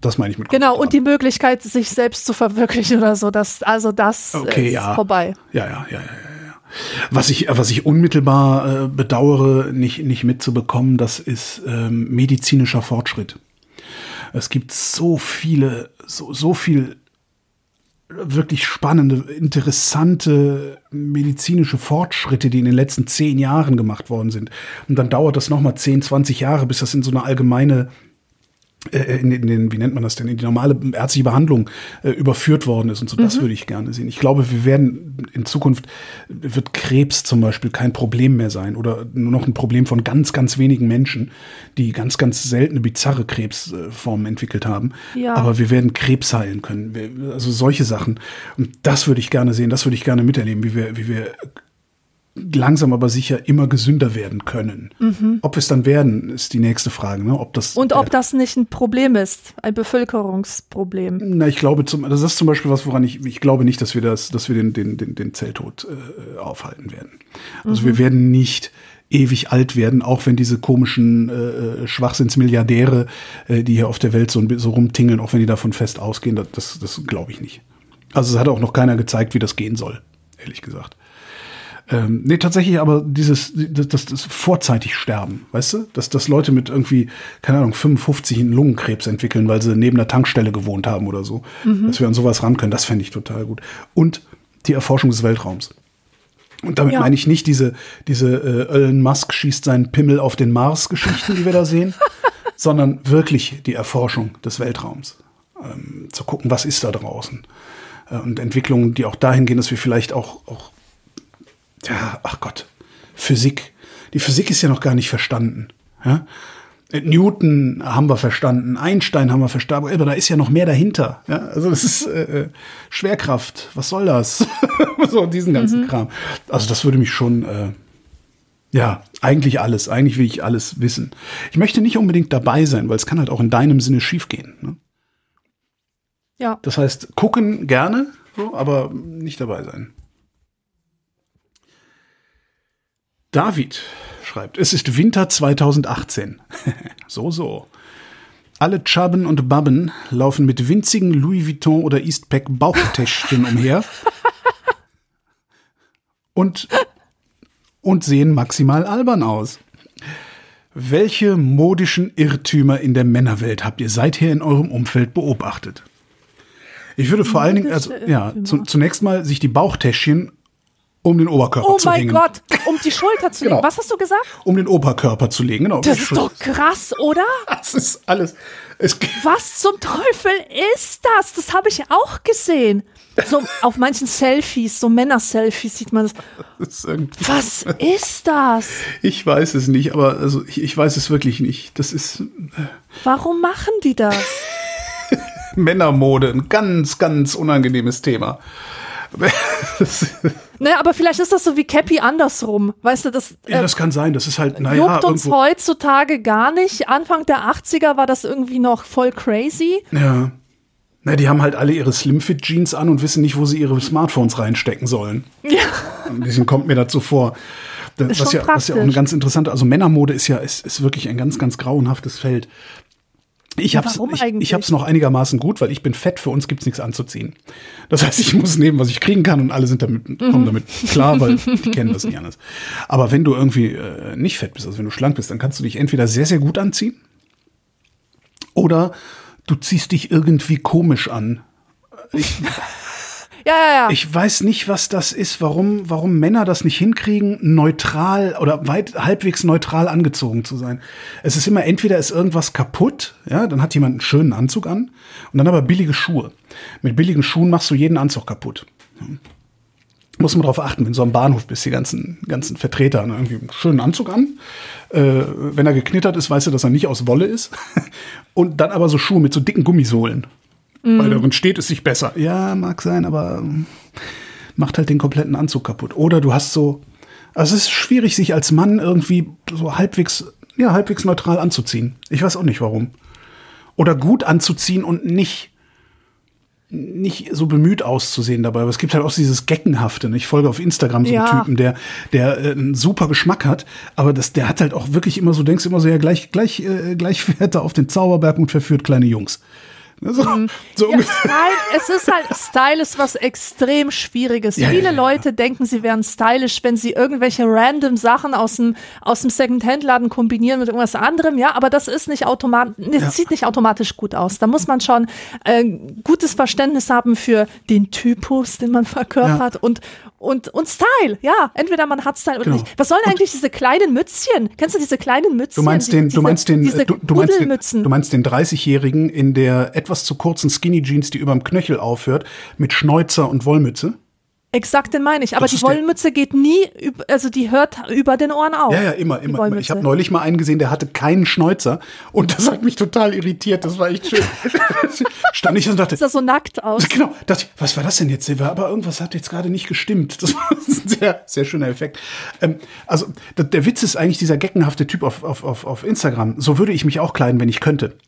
Speaker 1: Das meine ich mit
Speaker 3: Genau, und die. Möglichkeit, sich selbst zu verwirklichen oder so, das, also das
Speaker 1: Okay,
Speaker 3: ist
Speaker 1: ja.
Speaker 3: vorbei.
Speaker 1: Ja, ja, ja, ja. ja. Was ich, was ich unmittelbar äh, bedauere, nicht, nicht mitzubekommen, das ist ähm, medizinischer Fortschritt. Es gibt so viele, so, so viel wirklich spannende, interessante medizinische Fortschritte, die in den letzten zehn Jahren gemacht worden sind. Und dann dauert das nochmal 10, 20 Jahre, bis das in so eine allgemeine in, den- in den, wie nennt man das denn, in die normale ärztliche Behandlung äh, überführt worden ist und so. Das würde ich gerne sehen. Ich glaube, wir werden in Zukunft, wird Krebs zum Beispiel kein Problem mehr sein oder nur noch ein Problem von ganz, ganz wenigen Menschen, die ganz, ganz seltene, bizarre Krebsformen entwickelt haben.
Speaker 3: Ja.
Speaker 1: Aber wir werden Krebs heilen können. Wir, also solche Sachen. Und das würde ich gerne sehen, das würde ich gerne miterleben, wie wir, wie wir langsam aber sicher immer gesünder werden können. Ob wir es dann werden, ist die nächste Frage. Ne? Ob das,
Speaker 3: Und ob das nicht ein Problem ist, ein Bevölkerungsproblem.
Speaker 1: Na, ich glaube, zum, das ist zum Beispiel was, woran ich, ich glaube nicht, dass wir das, dass wir den, den, den, den Zelltod äh, aufhalten werden. Also wir werden nicht ewig alt werden, auch wenn diese komischen äh, Schwachsinnsmilliardäre, äh, die hier auf der Welt so, so rumtingeln, auch wenn die davon fest ausgehen, das, das, das glaube ich nicht. Also es hat auch noch keiner gezeigt, wie das gehen soll, ehrlich gesagt. Ähm, nee, tatsächlich aber dieses, das, das, das vorzeitig sterben, weißt du? Dass, dass Leute mit irgendwie, keine Ahnung, 55 einen Lungenkrebs entwickeln, weil sie neben der Tankstelle gewohnt haben oder so. Dass wir an sowas ran können, das fände ich total gut. Und die Erforschung des Weltraums. Und damit
Speaker 3: Ja.
Speaker 1: meine ich nicht diese, diese äh, Elon Musk schießt seinen Pimmel auf den Mars-Geschichten, die wir da sehen, sondern wirklich die Erforschung des Weltraums. Ähm, zu gucken, was ist da draußen. Äh, und Entwicklungen, die auch dahin gehen, dass wir vielleicht auch, auch ja, ach Gott, Physik. Die Physik ist ja noch gar nicht verstanden. Ja? Newton haben wir verstanden, Einstein haben wir verstanden, aber da ist ja noch mehr dahinter. Ja? Also das ist äh, äh, Schwerkraft, was soll das? so diesen ganzen Kram. Also das würde mich schon, äh, ja, eigentlich alles, eigentlich will ich alles wissen. Ich möchte nicht unbedingt dabei sein, weil es kann halt auch in deinem Sinne schiefgehen. Ne?
Speaker 3: Ja.
Speaker 1: Das heißt, gucken gerne, so, aber nicht dabei sein. David schreibt, es ist Winter 2018. so, so. Alle Chubben und Babben laufen mit winzigen Louis Vuitton oder Eastpack Bauchtäschchen umher und, und sehen maximal albern aus. Welche modischen Irrtümer in der Männerwelt habt ihr seither in eurem Umfeld beobachtet? Ich würde vor allen Dingen, also ja, zu, zunächst mal sich die Bauchtäschchen um den Oberkörper
Speaker 3: Oh
Speaker 1: zu
Speaker 3: mein
Speaker 1: hängen.
Speaker 3: Gott, um die Schulter zu legen.
Speaker 1: Genau.
Speaker 3: Was hast du gesagt?
Speaker 1: Um den Oberkörper zu legen, genau.
Speaker 3: Das ist doch krass, oder?
Speaker 1: Das ist alles. Es,
Speaker 3: Was zum Teufel ist das? Das habe ich auch gesehen. So auf manchen Selfies, so Männer-Selfies sieht man das.
Speaker 1: ist irgendwie,
Speaker 3: Was ist das?
Speaker 1: ich weiß es nicht, aber also ich, ich weiß es wirklich nicht. Das ist,
Speaker 3: Warum machen die das?
Speaker 1: Männermode, ein ganz, ganz unangenehmes Thema.
Speaker 3: Naja, aber vielleicht ist das so wie Cappy andersrum. Weißt du, das,
Speaker 1: ja,
Speaker 3: äh,
Speaker 1: das kann sein. Das ist halt, naja,
Speaker 3: juckt uns
Speaker 1: irgendwo.
Speaker 3: heutzutage gar nicht. Anfang der 80er war das irgendwie noch voll crazy.
Speaker 1: Ja. Na, die haben halt alle ihre Slimfit Jeans an und wissen nicht, wo sie ihre Smartphones reinstecken sollen.
Speaker 3: Ja.
Speaker 1: Ein bisschen kommt mir dazu vor. Das,
Speaker 3: Ist
Speaker 1: was,
Speaker 3: schon
Speaker 1: ja, was ja auch eine ganz interessante, also Männermode ist ja ist, ist wirklich ein ganz, ganz grauenhaftes Feld. Ich hab's,
Speaker 3: warum
Speaker 1: ich,
Speaker 3: eigentlich?
Speaker 1: ich hab's noch einigermaßen gut, weil ich bin fett, für uns gibt's nichts anzuziehen. Das heißt, ich muss nehmen, was ich kriegen kann und alle sind damit,
Speaker 3: Mhm.
Speaker 1: kommen damit klar, weil die kennen das nicht anders. Aber wenn du irgendwie äh, nicht fett bist, also wenn du schlank bist, dann kannst du dich entweder sehr, sehr gut anziehen oder du ziehst dich irgendwie komisch an. Ich,
Speaker 3: Ja, ja, ja.
Speaker 1: ich weiß nicht, was das ist, warum, warum Männer das nicht hinkriegen, neutral oder weit, halbwegs neutral angezogen zu sein. Es ist immer, entweder ist irgendwas kaputt, ja, dann hat jemand einen schönen Anzug an und dann aber billige Schuhe. Mit billigen Schuhen machst du jeden Anzug kaputt. Muss man darauf achten, wenn du so am Bahnhof bist, die ganzen, ganzen Vertreter haben irgendwie einen schönen Anzug an. Äh, wenn er geknittert ist, weißt du, dass er nicht aus Wolle ist. Und dann aber so Schuhe mit so dicken Gummisohlen. Weil darin steht es sich besser. Ja, mag sein, aber ähm, macht halt den kompletten Anzug kaputt. Oder du hast so, also es ist schwierig, sich als Mann irgendwie so halbwegs, ja, halbwegs neutral anzuziehen. Ich weiß auch nicht warum. Oder gut anzuziehen und nicht, nicht so bemüht auszusehen dabei. Aber es gibt halt auch dieses Geckenhafte. Ich folge auf Instagram so einen
Speaker 3: Ja.
Speaker 1: Typen, der, der äh, einen super Geschmack hat, aber das, der hat halt auch wirklich immer so, denkst immer so, ja, gleich, gleich, äh, gleich fährt er auf den Zauberberg und verführt kleine Jungs. So, so
Speaker 3: Mhm. Ja,
Speaker 1: ungefähr.
Speaker 3: Style, es ist halt, Style ist was extrem Schwieriges.
Speaker 1: Ja,
Speaker 3: Viele
Speaker 1: ja, ja,
Speaker 3: Leute denken, sie wären stylisch, wenn sie irgendwelche random Sachen aus dem, aus dem Second-Hand-Laden kombinieren mit irgendwas anderem. Ja, aber das ist nicht automatisch, das
Speaker 1: Ja.
Speaker 3: sieht nicht automatisch gut aus. Da muss man schon äh, gutes Verständnis haben für den Typus, den man verkörpert und, und, und Style. Ja, entweder man hat Style oder
Speaker 1: Genau.
Speaker 3: nicht. Was sollen eigentlich diese kleinen Mützchen? Kennst du diese kleinen Mützchen?
Speaker 1: Du meinst den,
Speaker 3: diese,
Speaker 1: du meinst den,
Speaker 3: diese
Speaker 1: du, du meinst den,
Speaker 3: Pudelmützen.
Speaker 1: du meinst den 30-Jährigen in der etwas zu kurzen Skinny Jeans, die überm Knöchel aufhört, mit Schnäuzer und Wollmütze?
Speaker 3: Exakt, den meine ich. Aber die Wollmütze geht nie, also die hört über den Ohren auf.
Speaker 1: Ja, ja, immer, immer. Ich habe neulich mal einen gesehen, der hatte keinen Schnäuzer und das hat mich total irritiert. Das war echt schön. Stand ich und dachte,
Speaker 3: Sieht das so nackt aus.
Speaker 1: Genau, dachte ich, was war das denn jetzt? Aber irgendwas hat jetzt gerade nicht gestimmt. Das war ein sehr, sehr schöner Effekt. Ähm, also, der, der Witz ist eigentlich dieser geckenhafte Typ auf, auf, auf, auf Instagram. So würde ich mich auch kleiden, wenn ich könnte.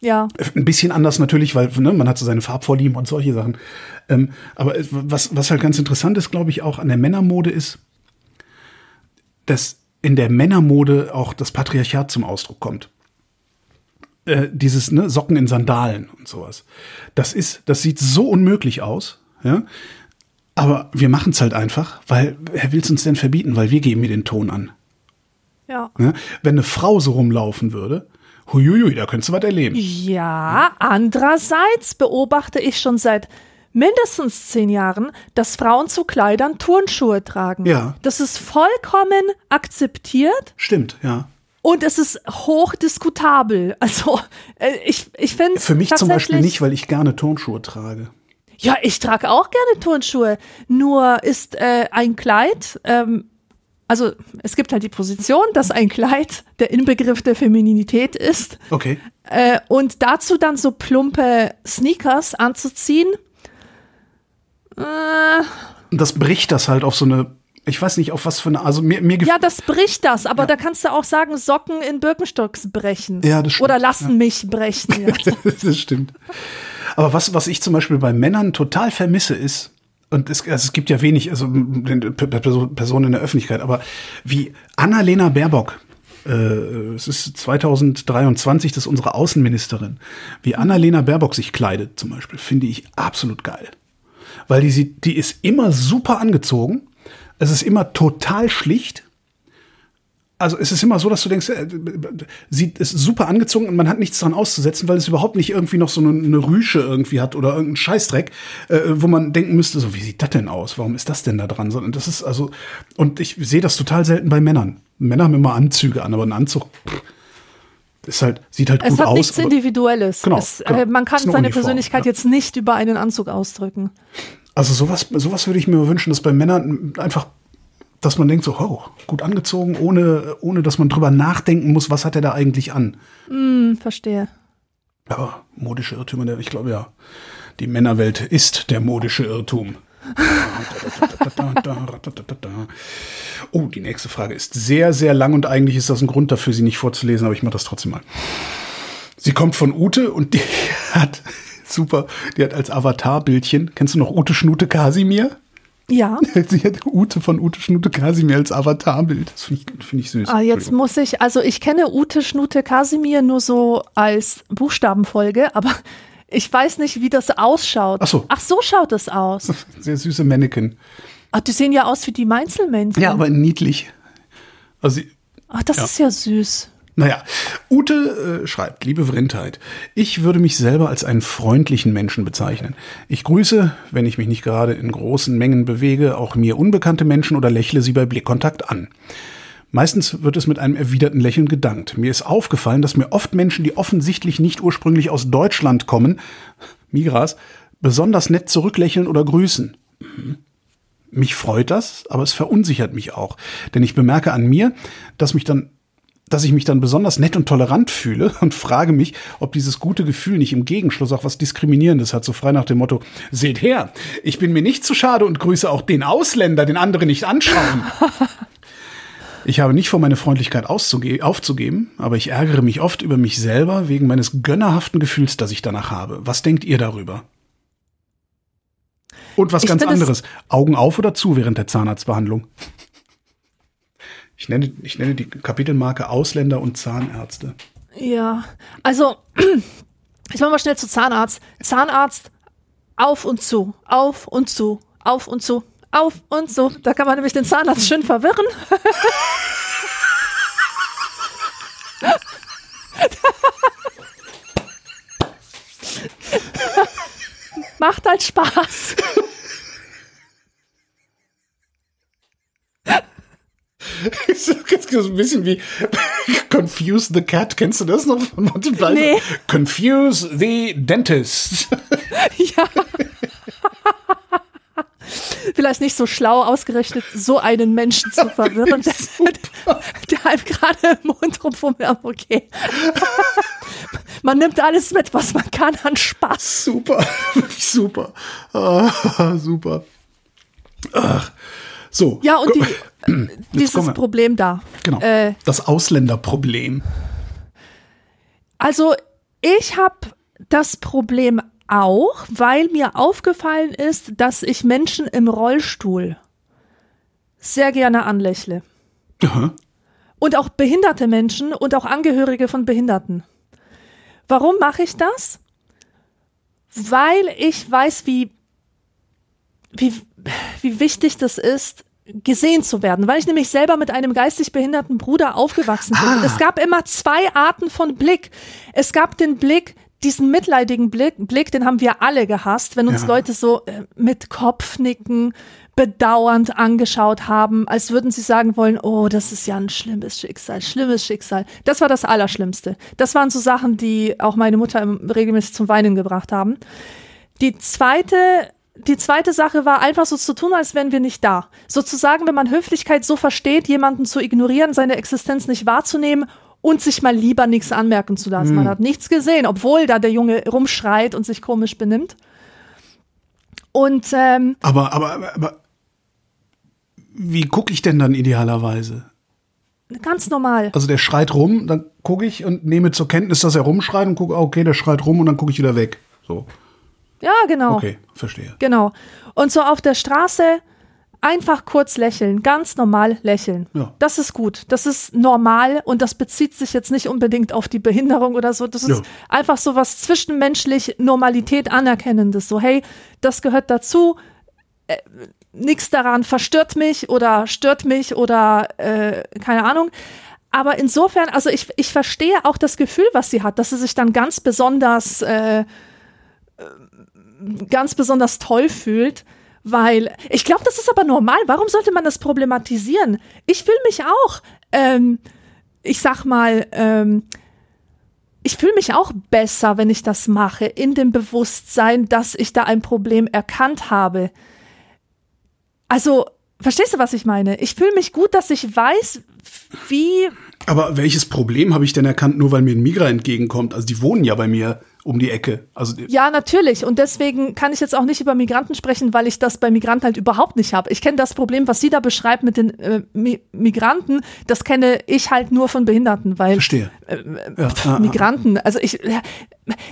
Speaker 3: Ja.
Speaker 1: Ein bisschen anders natürlich, weil ne, man hat so seine Farbvorlieben und solche Sachen. Ähm, aber was, was halt ganz interessant ist, glaube ich, auch an der Männermode ist, dass in der Männermode auch das Patriarchat zum Ausdruck kommt. Äh, dieses ne, Socken in Sandalen und sowas. Das ist, das sieht so unmöglich aus, ja. Aber wir machen es halt einfach, weil wer will es uns denn verbieten? Weil wir geben mir den Ton an.
Speaker 3: Ja.
Speaker 1: Ne? Wenn eine Frau so rumlaufen würde, huiuiui, da könntest du was erleben.
Speaker 3: Ja, andererseits beobachte ich schon seit mindestens zehn Jahren, dass Frauen zu Kleidern Turnschuhe tragen.
Speaker 1: Ja.
Speaker 3: Das ist vollkommen akzeptiert
Speaker 1: Stimmt, ja.
Speaker 3: und es ist hochdiskutabel. Also äh, ich, ich finde
Speaker 1: Für mich zum Beispiel nicht, weil ich gerne Turnschuhe trage.
Speaker 3: Ja, ich trage auch gerne Turnschuhe. Nur ist äh, ein Kleid, ähm, also es gibt halt die Position, dass ein Kleid der Inbegriff der Femininität ist.
Speaker 1: Okay.
Speaker 3: Äh, und dazu dann so plumpe Sneakers anzuziehen. Äh,
Speaker 1: das bricht das halt auf so eine, ich weiß nicht, auf was für eine, also mir, mir
Speaker 3: ja, das bricht das, aber da kannst du auch sagen, Socken in Birkenstocks brechen.
Speaker 1: Ja, das stimmt,
Speaker 3: Oder lassen mich brechen. Ja.
Speaker 1: das stimmt. Aber was, was ich zum Beispiel bei Männern total vermisse, ist, und es, also es gibt ja wenig, also Personen in der Öffentlichkeit, aber wie Annalena Baerbock, äh, es ist 2023, das ist unsere Außenministerin, wie Annalena Baerbock sich kleidet zum Beispiel, finde ich absolut geil. Weil die, die ist immer super angezogen, es ist immer total schlicht, also es ist immer so, dass du denkst, äh, sie ist super angezogen und man hat nichts dran auszusetzen, weil es überhaupt nicht irgendwie noch so eine, eine Rüsche irgendwie hat oder irgendeinen Scheißdreck, äh, wo man denken müsste, so wie sieht das denn aus? Warum ist das denn da dran? Sondern das ist also und ich sehe das total selten bei Männern. Männer haben immer Anzüge an, aber ein Anzug pff, ist halt sieht halt
Speaker 3: Es
Speaker 1: gut
Speaker 3: hat
Speaker 1: aus.
Speaker 3: nichts
Speaker 1: aber-
Speaker 3: Individuelles.
Speaker 1: Genau,
Speaker 3: es,
Speaker 1: genau.
Speaker 3: äh, man kann seine
Speaker 1: Uniform,
Speaker 3: Persönlichkeit
Speaker 1: ja.
Speaker 3: jetzt nicht über einen Anzug ausdrücken.
Speaker 1: Also sowas, sowas würde ich mir wünschen, dass bei Männern einfach, dass man denkt so, oh, gut angezogen, ohne, ohne dass man drüber nachdenken muss, was hat er da eigentlich an.
Speaker 3: Hm, verstehe.
Speaker 1: Ja, modische Irrtümer, ich glaube ja, die Männerwelt ist der modische Irrtum. Oh, die nächste Frage ist sehr, sehr lang und eigentlich ist das ein Grund dafür, sie nicht vorzulesen, aber ich mache das trotzdem mal. Sie kommt von Ute und die hat, super, die hat als Avatar-Bildchen, kennst du noch Ute Schnute Kasimir?
Speaker 3: Ja.
Speaker 1: Sie hat Ute von Ute Schnute Kasimir als Avatarbild. Das finde ich, find ich süß.
Speaker 3: Ah, jetzt muss ich, also ich kenne Ute Schnute Kasimir nur so als Buchstabenfolge, aber ich weiß nicht, wie das ausschaut.
Speaker 1: Ach so.
Speaker 3: Ach, so schaut es aus.
Speaker 1: Sehr süße Mannequin.
Speaker 3: Ach, die sehen ja aus wie die Mainzelmännchen.
Speaker 1: Ja, aber niedlich. Also,
Speaker 3: Ach, das
Speaker 1: Ja.
Speaker 3: ist ja süß.
Speaker 1: Naja, Ute äh, schreibt, liebe Vrindheit, ich würde mich selber als einen freundlichen Menschen bezeichnen. Ich grüße, wenn ich mich nicht gerade in großen Mengen bewege, auch mir unbekannte Menschen oder lächle sie bei Blickkontakt an. Meistens wird es mit einem erwiderten Lächeln gedankt. Mir ist aufgefallen, dass mir oft Menschen, die offensichtlich nicht ursprünglich aus Deutschland kommen, Migras, besonders nett zurücklächeln oder grüßen. Mhm. Mich freut das, aber es verunsichert mich auch, denn ich bemerke an mir, dass mich dann dass ich mich dann besonders nett und tolerant fühle und frage mich, ob dieses gute Gefühl nicht im Gegenschluss auch was Diskriminierendes hat, so frei nach dem Motto, seht her, ich bin mir nicht zu schade und grüße auch den Ausländer, den andere nicht anschauen. Ich habe nicht vor, meine Freundlichkeit aufzugeben, aber ich ärgere mich oft über mich selber wegen meines gönnerhaften Gefühls, das ich danach habe. Was denkt ihr darüber? Und was
Speaker 3: Ich
Speaker 1: ganz anderes. Augen auf oder zu während der Zahnarztbehandlung? Ich nenne, ich nenne die Kapitelmarke Ausländer und Zahnärzte.
Speaker 3: Ja, also ich mache mal schnell zu Zahnarzt. Zahnarzt auf und zu, auf und zu, auf und zu, auf und zu. Da kann man nämlich den Zahnarzt schön verwirren. Macht halt Spaß.
Speaker 1: So ein bisschen wie Confuse the Cat. Kennst du das noch von Monty Python?
Speaker 3: Nee.
Speaker 1: Confuse the Dentist.
Speaker 3: Ja. Vielleicht nicht so schlau ausgerechnet, so einen Menschen zu verwirren, der, der einem gerade im Mund rumfummelt. Okay. Man nimmt alles mit, was man kann an Spaß.
Speaker 1: Super, wirklich super. Ah, super. Ach. So.
Speaker 3: Ja, und die, dieses
Speaker 1: kommen wir.
Speaker 3: Problem da.
Speaker 1: Genau.
Speaker 3: Äh,
Speaker 1: das Ausländerproblem.
Speaker 3: Also ich habe das Problem auch, weil mir aufgefallen ist, dass ich Menschen im Rollstuhl sehr gerne anlächle.
Speaker 1: Aha.
Speaker 3: Und auch behinderte Menschen und auch Angehörige von Behinderten. Warum mache ich das? Weil ich weiß, wie, wie, wie wichtig das ist, gesehen zu werden, weil ich nämlich selber mit einem geistig behinderten Bruder aufgewachsen bin. Und es gab immer zwei Arten von Blick. Es gab den Blick, diesen mitleidigen Blick, Blick, den haben wir alle gehasst, wenn uns
Speaker 1: Ja.
Speaker 3: Leute so äh, mit Kopfnicken bedauernd angeschaut haben, als würden sie sagen wollen, oh, das ist ja ein schlimmes Schicksal, schlimmes Schicksal. Das war das Allerschlimmste. Das waren so Sachen, die auch meine Mutter regelmäßig zum Weinen gebracht haben. Die zweite, die zweite Sache war einfach so zu tun, als wären wir nicht da. Sozusagen, wenn man Höflichkeit so versteht, jemanden zu ignorieren, seine Existenz nicht wahrzunehmen und sich mal lieber nichts anmerken zu lassen. Man hat nichts gesehen, obwohl da der Junge rumschreit und sich komisch benimmt. Und ähm,
Speaker 1: Aber, aber, aber, aber wie gucke ich denn dann idealerweise?
Speaker 3: ganz normal.
Speaker 1: Also der schreit rum, dann gucke ich und nehme zur Kenntnis, dass er rumschreit und gucke, okay, der schreit rum und dann gucke ich wieder weg. So,
Speaker 3: Ja, genau.
Speaker 1: okay, verstehe.
Speaker 3: Genau. Und so auf der Straße einfach kurz lächeln, ganz normal lächeln.
Speaker 1: Ja.
Speaker 3: Das ist gut. Das ist normal und das bezieht sich jetzt nicht unbedingt auf die Behinderung oder so. Das ist
Speaker 1: Ja.
Speaker 3: einfach so was zwischenmenschlich Normalität anerkennendes. So, hey, das gehört dazu. Äh, Nichts daran verstört mich oder stört mich oder äh, keine Ahnung. Aber insofern, also ich, ich verstehe auch das Gefühl, was sie hat, dass sie sich dann ganz besonders äh, ganz besonders toll fühlt, weil ich glaube, das ist aber normal. Warum sollte man das problematisieren? Ich fühle mich auch, ähm, ich sag mal, ähm, ich fühle mich auch besser, wenn ich das mache, in dem Bewusstsein, dass ich da ein Problem erkannt habe. Also, verstehst du, was ich meine? Ich fühle mich gut, dass ich weiß, wie
Speaker 1: Aber welches Problem habe ich denn erkannt, nur weil mir ein Migra entgegenkommt? Also die wohnen ja bei mir. Um die Ecke. Also
Speaker 3: Ja, natürlich. Und deswegen kann ich jetzt auch nicht über Migranten sprechen, weil ich das bei Migranten halt überhaupt nicht habe. Ich kenne das Problem, was sie da beschreibt mit den äh, Mi Migranten, das kenne ich halt nur von Behinderten, weil
Speaker 1: verstehe.
Speaker 3: ja, ah, Migranten, also ich,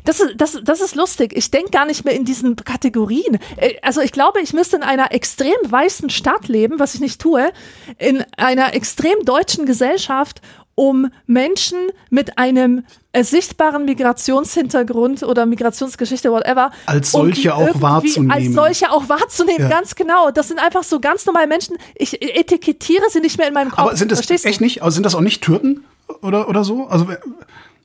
Speaker 3: das ist, das, das ist lustig. Ich denke gar nicht mehr in diesen Kategorien. Äh, Also ich glaube, ich müsste in einer extrem weißen Stadt leben, was ich nicht tue, in einer extrem deutschen Gesellschaft, um Menschen mit einem äh, sichtbaren Migrationshintergrund oder Migrationsgeschichte, whatever.
Speaker 1: Als
Speaker 3: um
Speaker 1: solche
Speaker 3: die
Speaker 1: auch wahrzunehmen.
Speaker 3: Als solche auch wahrzunehmen,
Speaker 1: Ja.
Speaker 3: ganz genau. Das sind einfach so ganz normale Menschen. Ich etikettiere sie nicht mehr in meinem Kopf.
Speaker 1: Aber sind das
Speaker 3: Verstehst du?
Speaker 1: echt nicht? Also sind das auch nicht Türken oder, oder so? Also äh,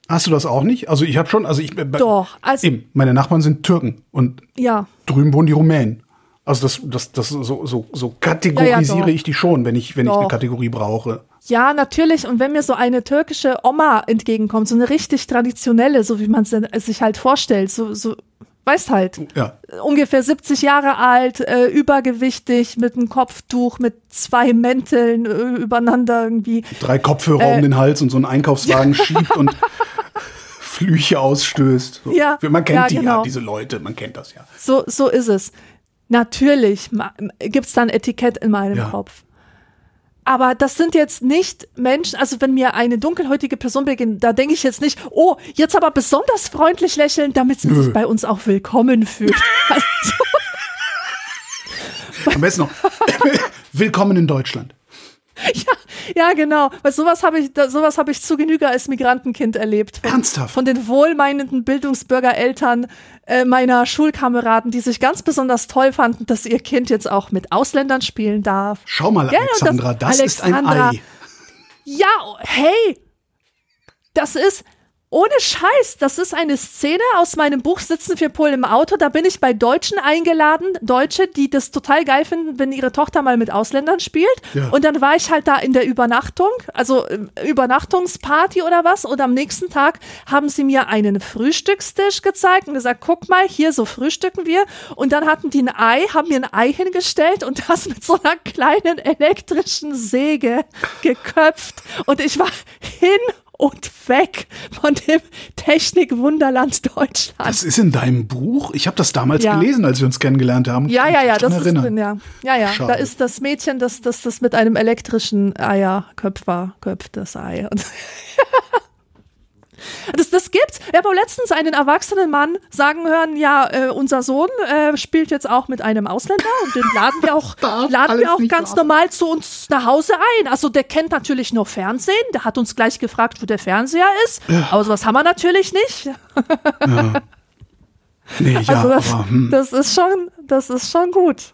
Speaker 1: hast du das auch nicht? Also ich habe schon, also ich
Speaker 3: Doch, also-
Speaker 1: eben, meine Nachbarn sind Türken und
Speaker 3: Ja.
Speaker 1: drüben wohnen die Rumänen. Also das, das, das so, so, so kategorisiere
Speaker 3: doch.
Speaker 1: ich die schon, wenn ich, wenn ich eine
Speaker 3: Doch.
Speaker 1: Kategorie brauche.
Speaker 3: Ja, natürlich. Und wenn mir so eine türkische Oma entgegenkommt, so eine richtig traditionelle, so wie man es sich halt vorstellt, so, so, weißt halt,
Speaker 1: Ja.
Speaker 3: ungefähr 70 Jahre alt, äh, übergewichtig, mit einem Kopftuch, mit zwei Mänteln äh, übereinander irgendwie.
Speaker 1: Drei Kopfhörer
Speaker 3: Äh.
Speaker 1: um den Hals und so einen Einkaufswagen schiebt und Flüche ausstößt. So.
Speaker 3: Ja,
Speaker 1: Man kennt
Speaker 3: ja,
Speaker 1: die ja,
Speaker 3: genau.
Speaker 1: diese Leute, man kennt das ja.
Speaker 3: So, so ist es. Natürlich gibt es da ein Etikett in meinem
Speaker 1: Ja.
Speaker 3: Kopf. Aber das sind jetzt nicht Menschen, also wenn mir eine dunkelhäutige Person begegnet, da denke ich jetzt nicht, oh, jetzt aber besonders freundlich lächeln, damit sie
Speaker 1: Nö.
Speaker 3: sich bei uns auch willkommen fühlt. Also,
Speaker 1: Am besten noch, willkommen in Deutschland.
Speaker 3: ja, genau. Weil sowas habe ich, sowas habe ich zu Genüge als Migrantenkind erlebt. Von,
Speaker 1: Ernsthaft?
Speaker 3: Von den wohlmeinenden Bildungsbürgereltern äh, meiner Schulkameraden, die sich ganz besonders toll fanden, dass ihr Kind jetzt auch mit Ausländern spielen darf.
Speaker 1: Schau mal,
Speaker 3: Ja, und das-
Speaker 1: Alexandra, das, ist ein
Speaker 3: Alexandra,
Speaker 1: Ei.
Speaker 3: Ja, hey, das ist ohne Scheiß, das ist eine Szene aus meinem Buch Sitzen für Polen im Auto. Da bin ich bei Deutschen eingeladen, Deutsche, die das total geil finden, wenn ihre Tochter mal mit Ausländern spielt.
Speaker 1: Ja.
Speaker 3: Und dann war ich halt da in der Übernachtung, also ähm, Übernachtungsparty oder was. Und am nächsten Tag haben sie mir einen Frühstückstisch gezeigt und gesagt, guck mal, hier so frühstücken wir. Und dann hatten die ein Ei, haben mir ein Ei hingestellt und das mit so einer kleinen elektrischen Säge geköpft. Und ich war hin und weg von dem Technikwunderland Deutschland.
Speaker 1: Das ist in deinem Buch? Ich habe das damals
Speaker 3: Ja.
Speaker 1: gelesen, als wir uns kennengelernt haben.
Speaker 3: Ja, ja, ja, das ist
Speaker 1: erinnern.
Speaker 3: drin, ja. Ja, ja,
Speaker 1: Schade.
Speaker 3: da ist das Mädchen, das das, das mit einem elektrischen Eierköpfer köpft das Ei. Und das, das gibt's. Ich habe letztens einen erwachsenen Mann sagen hören, ja, äh, unser Sohn äh, spielt jetzt auch mit einem Ausländer und den laden wir auch, laden wir auch ganz
Speaker 1: wahr.
Speaker 3: normal zu uns nach Hause ein. Also der kennt natürlich nur Fernsehen, der hat uns gleich gefragt, wo der Fernseher ist. Aber sowas haben wir natürlich nicht.
Speaker 1: Nee, ja,
Speaker 3: also das,
Speaker 1: aber, hm.
Speaker 3: das ist schon, das ist schon gut.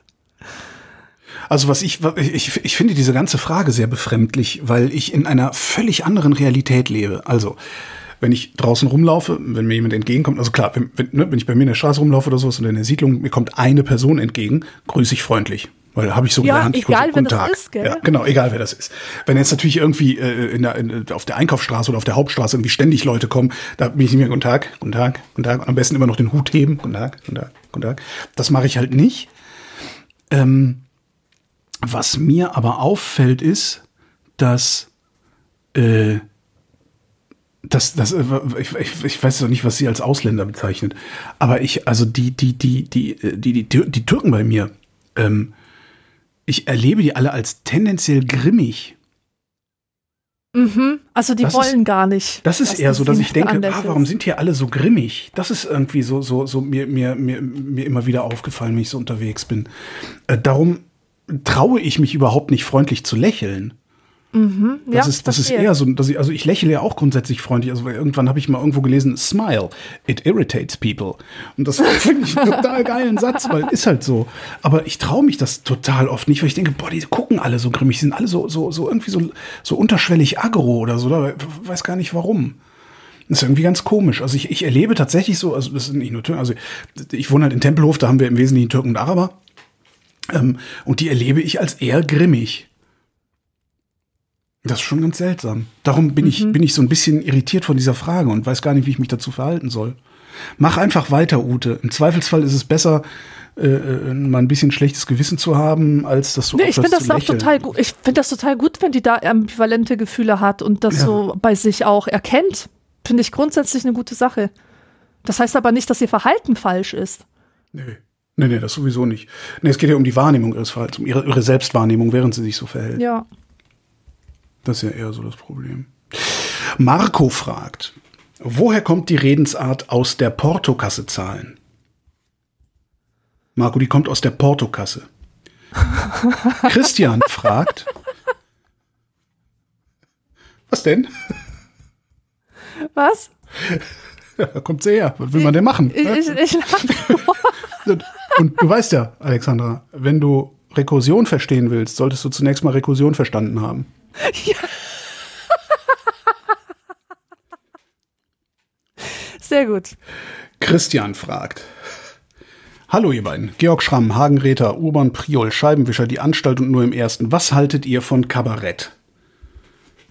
Speaker 1: Also was ich, ich, ich finde diese ganze Frage sehr befremdlich, weil ich in einer völlig anderen Realität lebe. Also, wenn ich draußen rumlaufe, wenn mir jemand entgegenkommt, also klar, wenn, wenn, ne, wenn ich bei mir in der Straße rumlaufe oder sowas oder in der Siedlung, mir kommt eine Person entgegen, grüße ich freundlich. Weil habe ich so
Speaker 3: Ja,
Speaker 1: gelernt. ich
Speaker 3: egal,
Speaker 1: grüße,
Speaker 3: wer das
Speaker 1: Tag.
Speaker 3: ist, gell?
Speaker 1: Ja, genau, egal wer das ist. Wenn jetzt natürlich irgendwie äh, in der, in, auf der Einkaufsstraße oder auf der Hauptstraße irgendwie ständig Leute kommen, da bin ich nicht mehr guten Tag, guten Tag, guten Tag. Und am besten immer noch den Hut heben, guten Tag, guten Tag, guten Tag. Das mache ich halt nicht. Ähm, was mir aber auffällt, ist, dass, äh, dass, dass äh, ich, ich, ich weiß doch nicht, was sie als Ausländer bezeichnet, aber ich, also die, die, die, die, äh, die, die, die Türken bei mir, ähm, ich erlebe die alle als tendenziell grimmig.
Speaker 3: Also die
Speaker 1: Das
Speaker 3: wollen gar nicht.
Speaker 1: Das ist eher so, dass ich denke, ah, warum sind hier alle so grimmig? Das ist irgendwie so, so, so mir, mir, mir, mir immer wieder aufgefallen, wenn ich so unterwegs bin. Äh, darum traue ich mich überhaupt nicht freundlich zu lächeln. Das
Speaker 3: Ja,
Speaker 1: ist, das ist eher so, dass ich, also ich lächle ja auch grundsätzlich freundlich. Also irgendwann habe ich mal irgendwo gelesen, smile, it irritates people. Und das finde ich einen total geilen Satz, weil ist halt so. Aber ich traue mich das total oft nicht, weil ich denke, boah, die gucken alle so grimmig, die sind alle so, so, so irgendwie so, so unterschwellig aggro oder so, oder weiß gar nicht warum. Das ist irgendwie ganz komisch. Also ich, ich erlebe tatsächlich so, also das sind nicht nur Türken, also ich wohne halt in Tempelhof, da haben wir im Wesentlichen Türken und Araber. Ähm, und die erlebe ich als eher grimmig. Das ist schon ganz seltsam. Darum bin, ich, bin ich so ein bisschen irritiert von dieser Frage und weiß gar nicht, wie ich mich dazu verhalten soll. Mach einfach weiter, Ute. Im Zweifelsfall ist es besser, äh, äh, mal ein bisschen schlechtes Gewissen zu haben, als das so
Speaker 3: Nee, ich finde das auch total gut. Ich finde das total gut, wenn die da ambivalente Gefühle hat und das
Speaker 1: Ja.
Speaker 3: so bei sich auch erkennt. Finde ich grundsätzlich eine gute Sache. Das heißt aber nicht, dass ihr Verhalten falsch ist.
Speaker 1: Nee. Nee, nee, das sowieso nicht. Nee, es geht ja um die Wahrnehmung ihres Verhaltens, um ihre, ihre Selbstwahrnehmung, während sie sich so verhält.
Speaker 3: Ja.
Speaker 1: Das ist ja eher so das Problem. Marco fragt, woher kommt die Redensart aus der Portokasse zahlen? Marco, die kommt aus der Portokasse. Christian fragt, was denn?
Speaker 3: Was?
Speaker 1: Ja, da kommt sie her. Was will man denn machen?
Speaker 3: Ich, ich, ich
Speaker 1: Und, und du weißt ja, Alexandra, wenn du Rekursion verstehen willst, solltest du zunächst mal Rekursion verstanden haben.
Speaker 3: Ja. Sehr gut.
Speaker 1: Christian fragt. Hallo ihr beiden. Georg Schramm, Hagen Räther, Urban Priol, Scheibenwischer, die Anstalt und nur im Ersten. Was haltet ihr von Kabarett?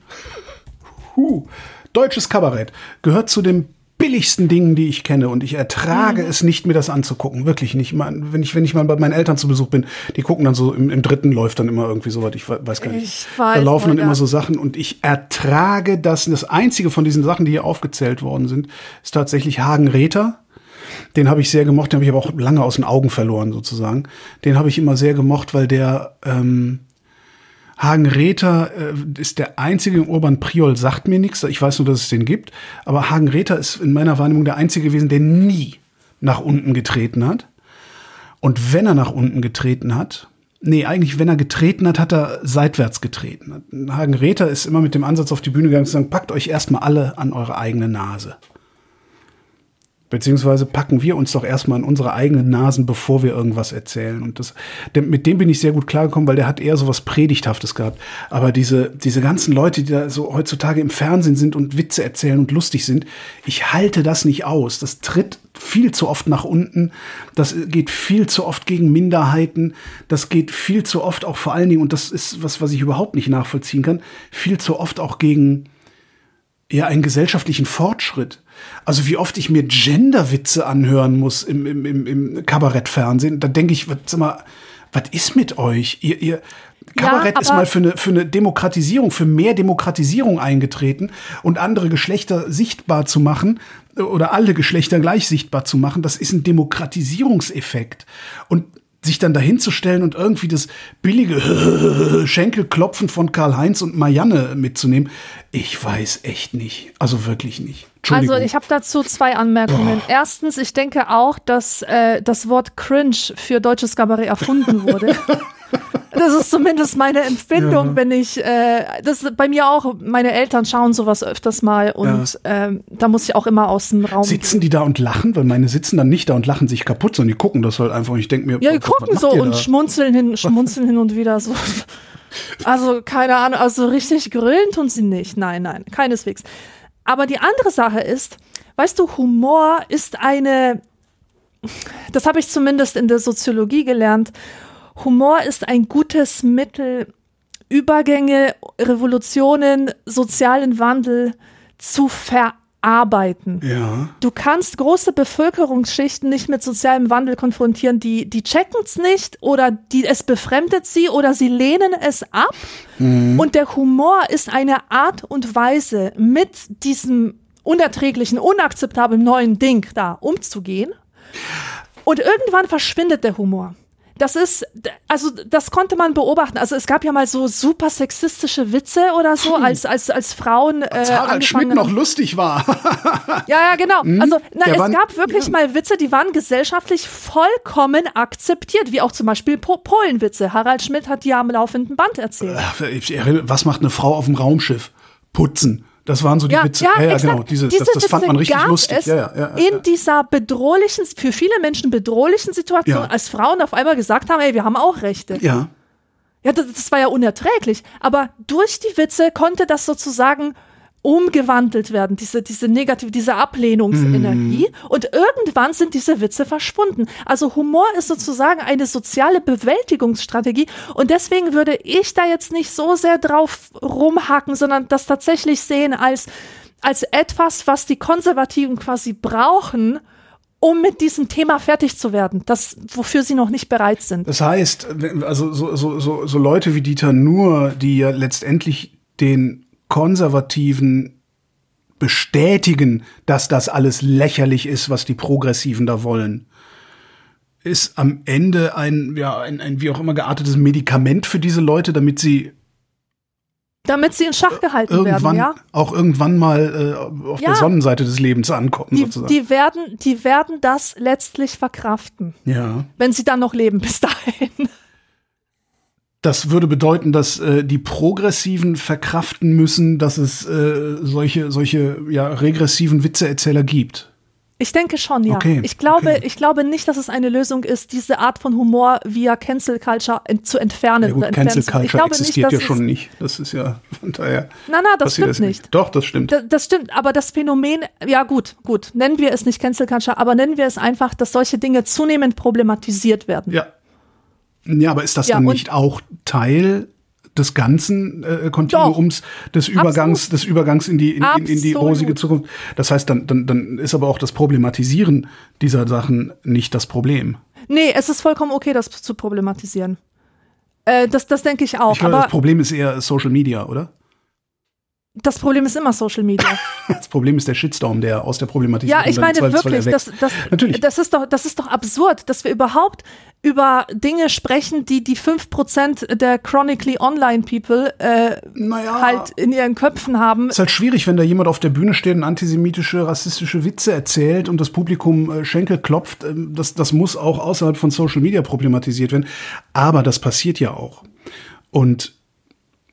Speaker 1: Huh. Deutsches Kabarett gehört zu den billigsten Dingen, die ich kenne und ich ertrage
Speaker 3: Mhm.
Speaker 1: es nicht, mir das anzugucken. Wirklich nicht. Man, wenn ich, wenn ich mal bei meinen Eltern zu Besuch bin, die gucken dann so, im, im dritten läuft dann immer irgendwie so was, ich we- weiß gar nicht.
Speaker 3: Ich weiß,
Speaker 1: da laufen dann immer so Sachen und ich ertrage das. Das einzige von diesen Sachen, die hier aufgezählt worden sind, ist tatsächlich Hagen Räther. Den habe ich sehr gemocht, den habe ich aber auch lange aus den Augen verloren, sozusagen. Den habe ich immer sehr gemocht, weil der ähm, Hagen Räther äh, ist der einzige, Urban Priol sagt mir nichts, ich weiß nur, dass es den gibt, aber Hagen Räther ist in meiner Wahrnehmung der einzige gewesen, der nie nach unten getreten hat. Und wenn er nach unten getreten hat, nee, eigentlich, wenn er getreten hat, hat er seitwärts getreten. Hagen Räther ist immer mit dem Ansatz auf die Bühne gegangen zu sagen, packt euch erstmal alle an eure eigene Nase. Beziehungsweise packen wir uns doch erstmal an unsere eigenen Nasen, bevor wir irgendwas erzählen. Und das, dem, mit dem bin ich sehr gut klargekommen, weil der hat eher so was Predigthaftes gehabt. Aber diese, diese ganzen Leute, die da so heutzutage im Fernsehen sind und Witze erzählen und lustig sind, ich halte das nicht aus. Das tritt viel zu oft nach unten. Das geht viel zu oft gegen Minderheiten. Das geht viel zu oft auch vor allen Dingen, und das ist was, was ich überhaupt nicht nachvollziehen kann, viel zu oft auch gegen ja einen gesellschaftlichen Fortschritt. Also wie oft ich mir Genderwitze anhören muss im, im, im, im Kabarettfernsehen, da denke ich, was, sag mal, was ist mit euch? Ihr, ihr Kabarett ist
Speaker 3: aber-
Speaker 1: mal für eine, für eine Demokratisierung, für mehr Demokratisierung eingetreten und andere Geschlechter sichtbar zu machen oder alle Geschlechter gleich sichtbar zu machen, das ist ein Demokratisierungseffekt. Und sich dann dahin zu stellen und irgendwie das billige Schenkelklopfen von Karl-Heinz und Marianne mitzunehmen, ich weiß echt nicht. Also wirklich nicht.
Speaker 3: Also ich habe dazu zwei Anmerkungen. Erstens, ich denke auch, dass äh, das Wort cringe für deutsches Kabarett erfunden wurde. das ist zumindest meine Empfindung, wenn ich, äh, das ist bei mir auch, meine Eltern schauen sowas öfters mal und ähm, da muss ich auch immer aus dem Raum
Speaker 1: Sitzen die da und lachen? Weil meine sitzen dann nicht da und lachen sich kaputt, sondern die gucken das halt einfach und ich denke mir,
Speaker 3: Ja, die
Speaker 1: was
Speaker 3: gucken so und
Speaker 1: da?
Speaker 3: schmunzeln hin, schmunzeln hin und wieder so. Also, keine Ahnung, also richtig grüllen tun sie nicht. Nein, nein, keineswegs. Aber die andere Sache ist, weißt du, Humor ist eine, das habe ich zumindest in der Soziologie gelernt, Humor ist ein gutes Mittel, Übergänge, Revolutionen, sozialen Wandel zu verarbeiten.
Speaker 1: Ja.
Speaker 3: Du kannst große Bevölkerungsschichten nicht mit sozialem Wandel konfrontieren, die, die checken es nicht oder die, es befremdet sie oder sie lehnen es ab. Und der Humor ist eine Art und Weise, mit diesem unerträglichen, unakzeptablen neuen Ding da umzugehen. Und irgendwann verschwindet der Humor. Das ist, also das konnte man beobachten. Also es gab ja mal so super sexistische Witze oder so, als, als, als Frauen. Äh,
Speaker 1: Als Harald Schmidt noch lustig war.
Speaker 3: ja, ja, genau. Also, na,
Speaker 1: der
Speaker 3: es
Speaker 1: war-
Speaker 3: gab wirklich
Speaker 1: ja.
Speaker 3: mal Witze, die waren gesellschaftlich vollkommen akzeptiert, wie auch zum Beispiel po Polenwitze. Harald Schmidt hat die am laufenden Band erzählt.
Speaker 1: Erinnere- Was macht eine Frau auf dem Raumschiff? Putzen. Das waren so die
Speaker 3: Ja,
Speaker 1: Witze.
Speaker 3: ja,
Speaker 1: ja,
Speaker 3: exakt.
Speaker 1: genau. Diese,
Speaker 3: Diese
Speaker 1: das, das fand man richtig lustig. Ja, ja, ja, ja.
Speaker 3: in dieser bedrohlichen, für viele Menschen bedrohlichen Situation,
Speaker 1: Ja.
Speaker 3: als Frauen auf einmal gesagt haben, ey, wir haben auch Rechte.
Speaker 1: ja.
Speaker 3: Ja, das, das war ja unerträglich. Aber durch die Witze konnte das sozusagen umgewandelt werden, diese, diese negative, diese Ablehnungsenergie. Und irgendwann sind diese Witze verschwunden. Also Humor ist sozusagen eine soziale Bewältigungsstrategie. Und deswegen würde ich da jetzt nicht so sehr drauf rumhaken, sondern das tatsächlich sehen als, als etwas, was die Konservativen quasi brauchen, um mit diesem Thema fertig zu werden, das, wofür sie noch nicht bereit sind.
Speaker 1: Das heißt, also so, so, so, so Leute wie Dieter Nuhr, die ja letztendlich den konservativen bestätigen, dass das alles lächerlich ist, was die Progressiven da wollen, ist am Ende ein, ja, ein, ein wie auch immer geartetes Medikament für diese Leute, damit sie
Speaker 3: damit sie in Schach gehalten
Speaker 1: irgendwann
Speaker 3: werden, ja.
Speaker 1: auch irgendwann mal äh, auf
Speaker 3: Ja.
Speaker 1: der Sonnenseite des Lebens ankommen,
Speaker 3: Die,
Speaker 1: sozusagen.
Speaker 3: die, werden, die werden das letztlich verkraften,
Speaker 1: ja.
Speaker 3: wenn sie dann noch leben bis dahin.
Speaker 1: Das würde bedeuten, dass äh, die Progressiven verkraften müssen, dass es äh, solche, solche ja, regressiven Witzeerzähler gibt.
Speaker 3: Ich denke schon, ja.
Speaker 1: Okay,
Speaker 3: ich, glaube,
Speaker 1: okay.
Speaker 3: ich glaube nicht, dass es eine Lösung ist, diese Art von Humor via Cancel Culture ent zu entfernen.
Speaker 1: Ja gut, Cancel
Speaker 3: zu- ich
Speaker 1: Culture
Speaker 3: glaube
Speaker 1: existiert
Speaker 3: nicht,
Speaker 1: ja schon nicht. Das ist ja von daher.
Speaker 3: Na, na, das stimmt nicht.
Speaker 1: Doch, das stimmt.
Speaker 3: Das, das stimmt, aber das Phänomen, ja gut, gut, nennen wir es nicht Cancel Culture, aber nennen wir es einfach, dass solche Dinge zunehmend problematisiert werden.
Speaker 1: Ja. Ja, aber ist das
Speaker 3: Ja,
Speaker 1: dann nicht auch Teil des ganzen äh, Kontinuums des Übergangs, des Übergangs in die in, in, in die
Speaker 3: Absolut.
Speaker 1: rosige Zukunft? Das heißt, dann, dann, dann ist aber auch das Problematisieren dieser Sachen nicht das Problem.
Speaker 3: Nee, es ist vollkommen okay, das zu problematisieren. Äh, das, das denke ich auch.
Speaker 1: Ich glaube,
Speaker 3: aber
Speaker 1: das Problem ist eher Social Media, oder?
Speaker 3: das Problem ist immer Social Media.
Speaker 1: Das Problem ist der Shitstorm, der aus der Problematisierung
Speaker 3: Ja, ich meine wirklich, das, das,
Speaker 1: Natürlich.
Speaker 3: das, ist doch, das ist doch absurd, dass wir überhaupt über Dinge sprechen, die die 5% der chronically online people äh,
Speaker 1: Naja.
Speaker 3: halt in ihren Köpfen haben.
Speaker 1: ist halt schwierig, wenn da jemand auf der Bühne steht und antisemitische, rassistische Witze erzählt und das Publikum äh, Schenkel klopft. Ähm, das, das muss auch außerhalb von Social Media problematisiert werden. Aber das passiert ja auch. Und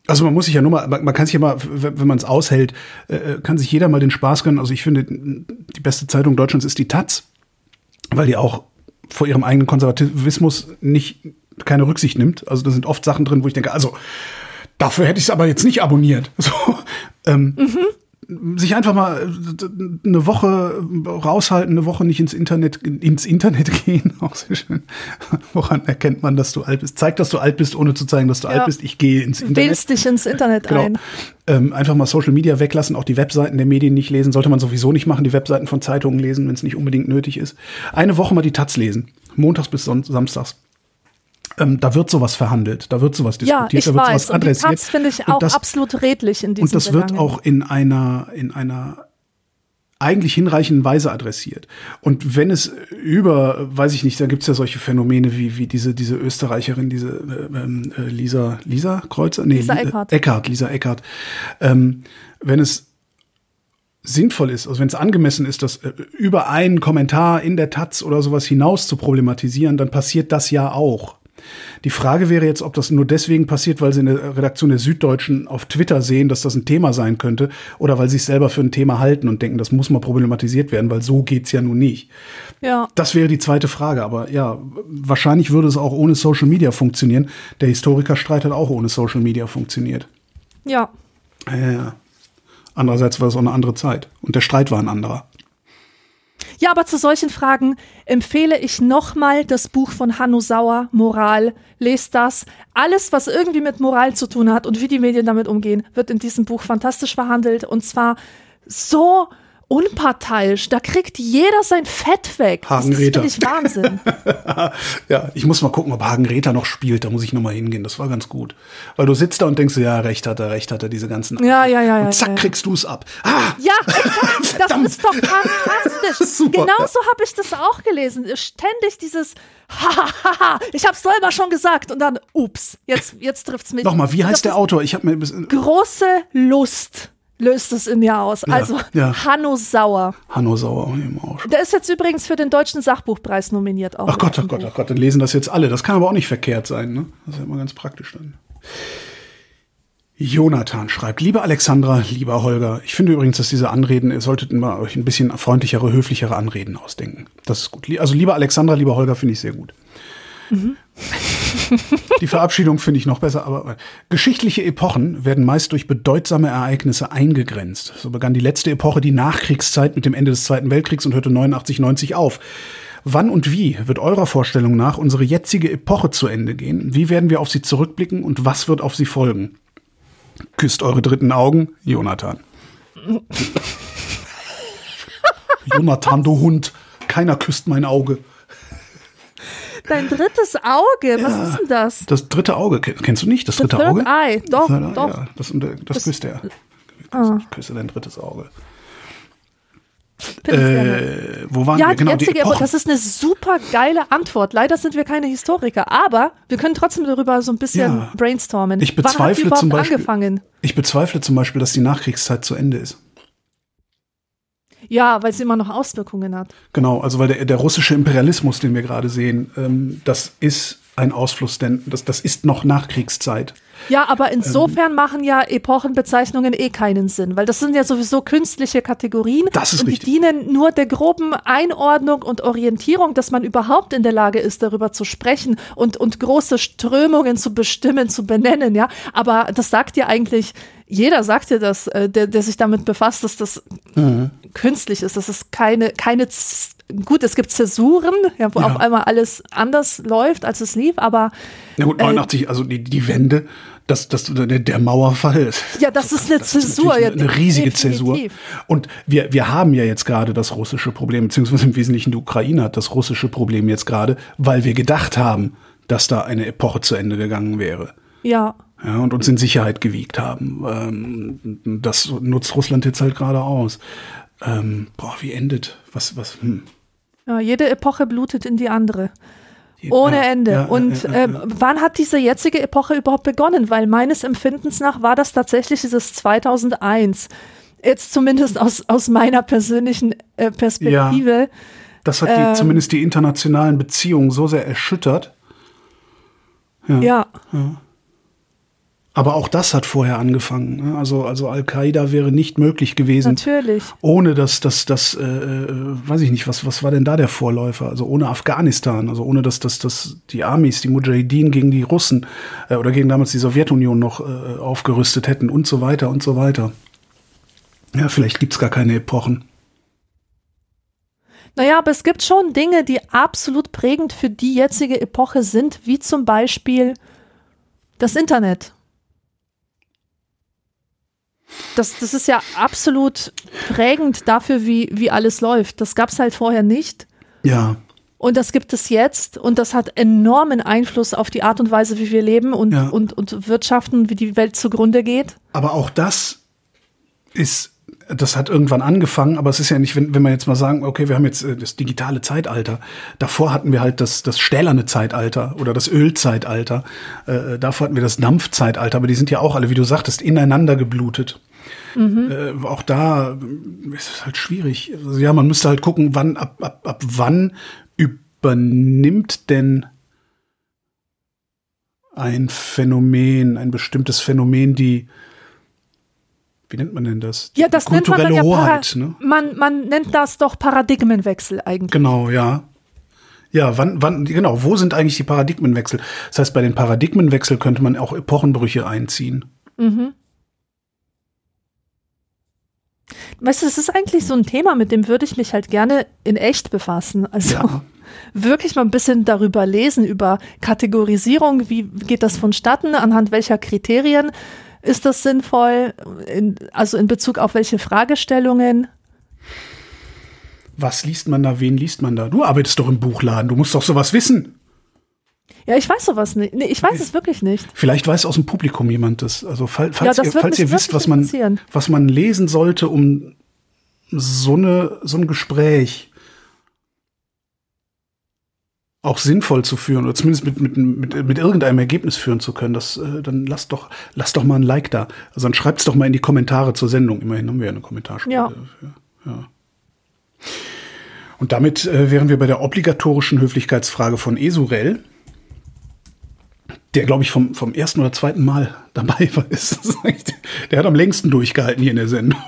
Speaker 1: also man muss sich ja nur mal, man kann sich ja mal, wenn man es aushält, äh, kann sich jeder mal den Spaß gönnen. Also ich finde, die beste Zeitung Deutschlands ist die Taz, weil die auch vor ihrem eigenen Konservativismus nicht keine Rücksicht nimmt. Also da sind oft Sachen drin, wo ich denke, also dafür hätte ich es aber jetzt nicht abonniert. So, ähm, Sich einfach mal äh, eine Woche raushalten, eine Woche nicht ins Internet, ins Internet gehen, auch sehr schön. Woran erkennt man, dass du alt bist? Zeig, dass du alt bist, ohne zu zeigen, dass du
Speaker 3: Ja.
Speaker 1: alt bist. Ich gehe ins Internet.
Speaker 3: Wählst dich ins Internet
Speaker 1: Genau.
Speaker 3: ein.
Speaker 1: Ähm, einfach mal Social Media weglassen, auch die Webseiten der Medien nicht lesen. Sollte man sowieso nicht machen, die Webseiten von Zeitungen lesen, wenn es nicht unbedingt nötig ist. Eine Woche mal die Taz lesen. Montags bis Son Samstags. Ähm, da wird sowas verhandelt, da wird sowas
Speaker 3: Ja,
Speaker 1: diskutiert,
Speaker 3: ich
Speaker 1: da wird
Speaker 3: weiß.
Speaker 1: sowas
Speaker 3: Und die
Speaker 1: adressiert.
Speaker 3: Finde ich
Speaker 1: Und
Speaker 3: auch
Speaker 1: das,
Speaker 3: absolut redlich in diesem
Speaker 1: und das wird
Speaker 3: Belangen.
Speaker 1: auch in einer, in einer eigentlich hinreichenden Weise adressiert. Und wenn es über, weiß ich nicht, da gibt's ja solche Phänomene wie, wie diese, diese Österreicherin, diese äh, ähm, äh, Lisa, Lisa Kreuzer? Nee,
Speaker 3: Lisa
Speaker 1: Li-
Speaker 3: Eckhardt.
Speaker 1: Eckhardt, Lisa Eckhardt. Ähm, wenn es sinnvoll ist, also wenn es angemessen ist, das äh, über einen Kommentar in der Taz oder sowas hinaus zu problematisieren, dann passiert das ja auch. Die Frage wäre jetzt, ob das nur deswegen passiert, weil sie in der Redaktion der Süddeutschen auf Twitter sehen, dass das ein Thema sein könnte, oder weil sie es selber für ein Thema halten und denken, das muss mal problematisiert werden, weil so geht's ja nun nicht.
Speaker 3: ja.
Speaker 1: Das wäre die zweite Frage, aber ja, wahrscheinlich würde es auch ohne Social Media funktionieren. Der Historikerstreit hat auch ohne Social Media funktioniert.
Speaker 3: ja.
Speaker 1: Ja, ja. Andererseits war es auch eine andere Zeit und der Streit war ein anderer.
Speaker 3: Ja, aber zu solchen Fragen empfehle ich nochmal das Buch von Hanno Sauer, Moral. Lest das. Alles, was irgendwie mit Moral zu tun hat und wie die Medien damit umgehen, wird in diesem Buch fantastisch verhandelt und zwar so unparteiisch. Da kriegt jeder sein Fett weg.
Speaker 1: Hagen
Speaker 3: das finde ich Wahnsinn.
Speaker 1: Ja, ich muss mal gucken, ob Hagen Räther noch spielt. Da muss ich noch mal hingehen. Das war ganz gut. Weil du sitzt da und denkst, ja, recht hat er, recht hat er, diese ganzen.
Speaker 3: Ja, ja, ja, ja,
Speaker 1: Und zack,
Speaker 3: ja.
Speaker 1: kriegst du es ab. Ah!
Speaker 3: Ja, exakt. das ist doch fantastisch.
Speaker 1: Super.
Speaker 3: Genauso habe ich das auch gelesen. Ständig dieses Hahaha, ich hab's selber schon gesagt und dann ups, jetzt jetzt trifft's mich.
Speaker 1: Nochmal, wie heißt der Autor? Ich habe mir ein bisschen.
Speaker 3: Große Lust löst es in mir aus. Also
Speaker 1: ja.
Speaker 3: Hanno Sauer.
Speaker 1: Hanno Sauer im Arsch.
Speaker 3: Der ist jetzt übrigens für den Deutschen Sachbuchpreis nominiert auch.
Speaker 1: Ach Gott, ach Gott, ach Gott, dann lesen das jetzt alle. Das kann aber auch nicht verkehrt sein, ne? Das ist ja immer ganz praktisch dann. Jonathan schreibt, liebe Alexandra, lieber Holger, ich finde übrigens, dass diese Anreden, ihr solltet mal euch ein bisschen freundlichere, höflichere Anreden ausdenken. Das ist gut. Also lieber Alexandra, lieber Holger, finde ich sehr gut. Die Verabschiedung finde ich noch besser, aber geschichtliche Epochen werden meist durch bedeutsame Ereignisse eingegrenzt. So begann die letzte Epoche, die Nachkriegszeit, mit dem Ende des Zweiten Weltkriegs und hörte 89, 90 auf. Wann und wie wird eurer Vorstellung nach unsere jetzige Epoche zu Ende gehen? Wie werden wir auf sie zurückblicken und was wird auf sie folgen? Küsst eure dritten Augen, Jonathan. Jonathan, du Hund. Keiner küsst mein Auge.
Speaker 3: Dein drittes Auge, was ist denn das?
Speaker 1: Das dritte Auge, ken- kennst du nicht? Das dritte Auge?
Speaker 3: Eye. Doch,
Speaker 1: Ja,
Speaker 3: doch.
Speaker 1: Ja, das, das, das küsst er.
Speaker 3: Ah.
Speaker 1: Ich küsse dein drittes Auge. Äh, wo waren
Speaker 3: Ja,
Speaker 1: wir?
Speaker 3: die jetzige Epoche,
Speaker 1: Epochen.
Speaker 3: das ist eine super geile Antwort. Leider sind wir keine Historiker, aber wir können trotzdem darüber so ein bisschen
Speaker 1: Ja.
Speaker 3: brainstormen.
Speaker 1: Ich
Speaker 3: Wann hat die
Speaker 1: bezweifle
Speaker 3: überhaupt
Speaker 1: zum Beispiel-
Speaker 3: angefangen?
Speaker 1: Ich bezweifle zum Beispiel, dass die Nachkriegszeit zu Ende ist.
Speaker 3: Ja, weil sie immer noch Auswirkungen hat.
Speaker 1: Genau, also weil der, der russische Imperialismus, den wir gerade sehen, ähm, das ist ein Ausfluss, denn das, das ist noch Nachkriegszeit.
Speaker 3: Ja, aber insofern machen ja Epochenbezeichnungen eh keinen Sinn, weil das sind ja sowieso künstliche Kategorien
Speaker 1: Das ist
Speaker 3: und die
Speaker 1: richtig.
Speaker 3: dienen nur der groben Einordnung und Orientierung, dass man überhaupt in der Lage ist, darüber zu sprechen und, und große Strömungen zu bestimmen, zu benennen, ja. Aber das sagt ja eigentlich, jeder sagt ja das, äh, der, der sich damit befasst, dass das
Speaker 1: Mhm.
Speaker 3: künstlich ist, dass es keine, keine Gut, es gibt Zäsuren, ja, wo
Speaker 1: Ja.
Speaker 3: auf einmal alles anders läuft, als es lief, aber
Speaker 1: Na gut,
Speaker 3: Äh,
Speaker 1: 89, also die, die Wende, das, das, der, Mauerfall.
Speaker 3: Ja, das ist eine
Speaker 1: Das ist
Speaker 3: Zäsur, ja,
Speaker 1: eine, eine riesige
Speaker 3: definitiv.
Speaker 1: Zäsur. Und wir, wir haben ja jetzt gerade das russische Problem, beziehungsweise im Wesentlichen die Ukraine hat das russische Problem jetzt gerade, weil wir gedacht haben, dass da eine Epoche zu Ende gegangen wäre.
Speaker 3: ja.
Speaker 1: Ja, und uns in Sicherheit gewiegt haben. Ähm, das nutzt Russland jetzt halt gerade aus. Ähm, boah, wie endet? Was, was, hm.
Speaker 3: Ja, jede Epoche blutet in die andere. Ohne Ende.
Speaker 1: ja, ja,
Speaker 3: Und
Speaker 1: ja,
Speaker 3: ähm, wann hat diese jetzige Epoche überhaupt begonnen? Weil meines Empfindens nach war das tatsächlich dieses 2001. Jetzt zumindest aus, aus meiner persönlichen äh, Perspektive.
Speaker 1: Das hat die,
Speaker 3: Ähm.
Speaker 1: zumindest die internationalen Beziehungen so sehr erschüttert.
Speaker 3: Ja.
Speaker 1: Aber auch das hat vorher angefangen. ne? Also, also Al-Qaida wäre nicht möglich gewesen,
Speaker 3: natürlich.
Speaker 1: ohne dass das, das, äh, äh, weiß ich nicht, was, was war denn da der Vorläufer? Also ohne Afghanistan, also ohne dass, dass, dass die Armis, die Mujahideen gegen die Russen äh, oder gegen damals die Sowjetunion noch äh, aufgerüstet hätten und so weiter und so weiter. Ja, vielleicht gibt's gar keine Epochen.
Speaker 3: Naja, aber es gibt schon Dinge, die absolut prägend für die jetzige Epoche sind, wie zum Beispiel das Internet. Das, das ist ja absolut prägend dafür, wie, wie alles läuft. Das gab es halt vorher nicht.
Speaker 1: Ja,
Speaker 3: Und das gibt es jetzt und das hat enormen Einfluss auf die Art und Weise, wie wir leben und,
Speaker 1: Ja.
Speaker 3: und, und wirtschaften, wie die Welt zugrunde geht.
Speaker 1: Aber auch das ist, das hat irgendwann angefangen, aber es ist ja nicht, wenn, wenn wir jetzt mal sagen, okay, wir haben jetzt äh, das digitale Zeitalter. Davor hatten wir halt das, das stählerne Zeitalter oder das Ölzeitalter. Äh, davor hatten wir das Dampfzeitalter, aber die sind ja auch alle, wie du sagtest, ineinander geblutet. Äh, auch da äh, ist es halt schwierig. Also, ja, man müsste halt gucken, wann, ab, ab, ab wann übernimmt denn ein Phänomen, ein bestimmtes Phänomen, die, wie nennt man denn das? Die
Speaker 3: Ja, das nennt man
Speaker 1: kulturelle
Speaker 3: ja
Speaker 1: Hoheit, ne?
Speaker 3: man, man nennt das doch Paradigmenwechsel eigentlich.
Speaker 1: Genau, ja. Ja, wann, wann, genau, wo sind eigentlich die Paradigmenwechsel? Das heißt, bei den Paradigmenwechsel könnte man auch Epochenbrüche einziehen.
Speaker 3: Weißt du, das ist eigentlich so ein Thema, mit dem würde ich mich halt gerne in echt befassen. Also
Speaker 1: Ja.
Speaker 3: wirklich mal ein bisschen darüber lesen, über Kategorisierung, wie geht das vonstatten, anhand welcher Kriterien ist das sinnvoll, in, also in Bezug auf welche Fragestellungen.
Speaker 1: Was liest man da? Wen liest man da? Du arbeitest doch im Buchladen, du musst doch sowas wissen.
Speaker 3: Ja, ich weiß sowas nicht. Nee, ich weiß es wirklich nicht.
Speaker 1: Vielleicht weiß aus dem Publikum jemand das. Also fall, falls,
Speaker 3: Ja, das
Speaker 1: ihr, falls ihr wisst, was man, was man lesen sollte, um so, eine, so ein Gespräch auch sinnvoll zu führen oder zumindest mit, mit, mit, mit irgendeinem Ergebnis führen zu können, das, äh, dann lasst doch, lasst doch mal ein Like da. Also dann schreibt's doch mal in die Kommentare zur Sendung. Immerhin haben wir ja eine Kommentarspielte.
Speaker 3: Ja.
Speaker 1: dafür. ja. Und damit äh, wären wir bei der obligatorischen Höflichkeitsfrage von Esurel der, glaube ich, vom, vom ersten oder zweiten Mal dabei war. Ist. Der hat am längsten durchgehalten hier in der Sendung.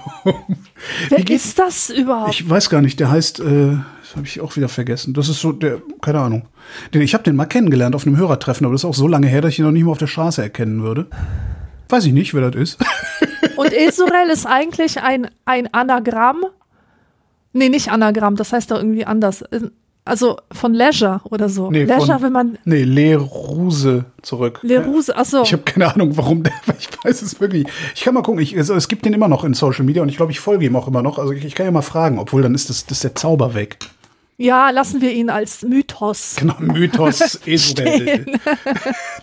Speaker 3: Wer
Speaker 1: Wie geht's-
Speaker 3: ist das überhaupt?
Speaker 1: Ich weiß gar nicht, der heißt, äh, das habe ich auch wieder vergessen. Das ist so der, keine Ahnung. Den, ich habe den mal kennengelernt auf einem Hörertreffen, aber das ist auch so lange her, dass ich ihn noch nicht mal auf der Straße erkennen würde. Weiß ich nicht, wer das ist.
Speaker 3: Und Esurel ist eigentlich ein, ein Anagramm. Nee, nicht Anagramm, das heißt doch irgendwie anders. Also von Leisure oder so.
Speaker 1: Nee,
Speaker 3: Leisure,
Speaker 1: von-
Speaker 3: wenn man
Speaker 1: Nee, Leruse zurück.
Speaker 3: Leruse, achso.
Speaker 1: Ich habe keine Ahnung, warum der, ich weiß es wirklich. Ich kann mal gucken, ich, also, es gibt den immer noch in Social Media und ich glaube, ich folge ihm auch immer noch. Also ich, ich kann ja mal fragen, obwohl dann ist das, das ist der Zauber weg.
Speaker 3: Ja, lassen wir ihn als Mythos.
Speaker 1: Genau, Mythos Esurel.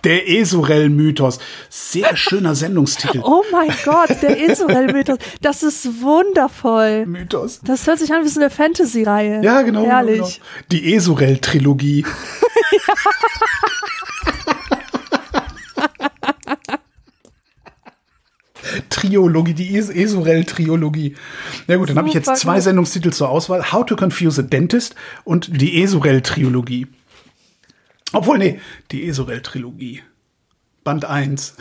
Speaker 1: Der Esurel-Mythos. Sehr schöner Sendungstitel.
Speaker 3: Oh mein Gott, der Esurel-Mythos. Das ist wundervoll.
Speaker 1: Mythos.
Speaker 3: Das hört sich an wie so eine Fantasy-Reihe.
Speaker 1: Ja, genau.
Speaker 3: Herrlich.
Speaker 1: Genau. Die Esurel-Trilogie. Triologie, die Es- Esurel-Triologie. Na gut, dann habe ich jetzt zwei. Sendungstitel zur Auswahl. How to Confuse a Dentist und die Esurel-Triologie. Obwohl, nee, die Esurel-Trilogie. Band 1.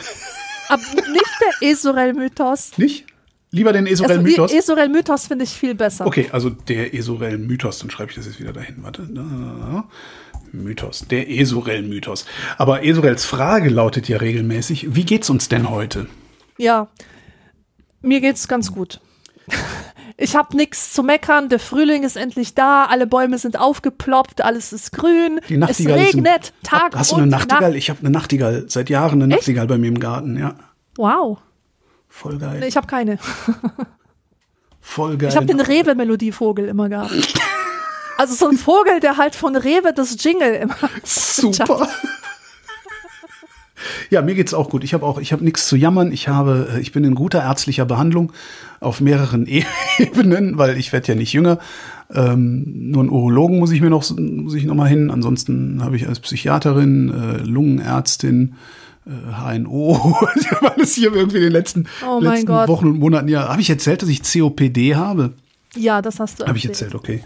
Speaker 3: Aber nicht der Esurel-Mythos.
Speaker 1: Nicht? Lieber den
Speaker 3: Also,
Speaker 1: Esurel-Mythos?
Speaker 3: E- Esurel-Mythos finde ich viel besser.
Speaker 1: Okay, also der Esurel-Mythos, dann schreibe ich das jetzt wieder dahin. Warte. Mythos, der Esurel-Mythos. Aber Esurels Frage lautet ja regelmäßig, wie geht's uns denn heute?
Speaker 3: Ja, mir geht's ganz gut. Ich habe nichts zu meckern. Der Frühling ist endlich da. Alle Bäume sind aufgeploppt. Alles ist grün.
Speaker 1: Die Nachtigall
Speaker 3: es regnet Tag
Speaker 1: Hast du eine Nachtigall?
Speaker 3: Nacht.
Speaker 1: Ich habe eine Nachtigall, seit Jahren eine
Speaker 3: Echt?
Speaker 1: Nachtigall bei mir im Garten, ja.
Speaker 3: Wow.
Speaker 1: Voll geil.
Speaker 3: Nee, ich habe keine.
Speaker 1: Voll geil.
Speaker 3: Ich habe den Rewe-Melodievogel immer gehabt. Also so ein Vogel, der halt von Rewe das Jingle immer.
Speaker 1: Super. Ja, mir geht's auch gut. Ich habe auch, ich habe nichts zu jammern. Ich habe, äh, ich bin in guter ärztlicher Behandlung auf mehreren Ebenen, weil ich werde ja nicht jünger. Ähm, nur einen Urologen muss ich mir noch, muss ich noch mal hin. Ansonsten habe ich als Psychiaterin, äh, Lungenärztin, äh, HNO, habe alles hier irgendwie in den letzten,
Speaker 3: Oh
Speaker 1: letzten
Speaker 3: Gott.
Speaker 1: Wochen und Monaten. Ja, habe ich erzählt, dass ich COPD habe?
Speaker 3: Ja, das hast du
Speaker 1: Habe ich erzählt, okay.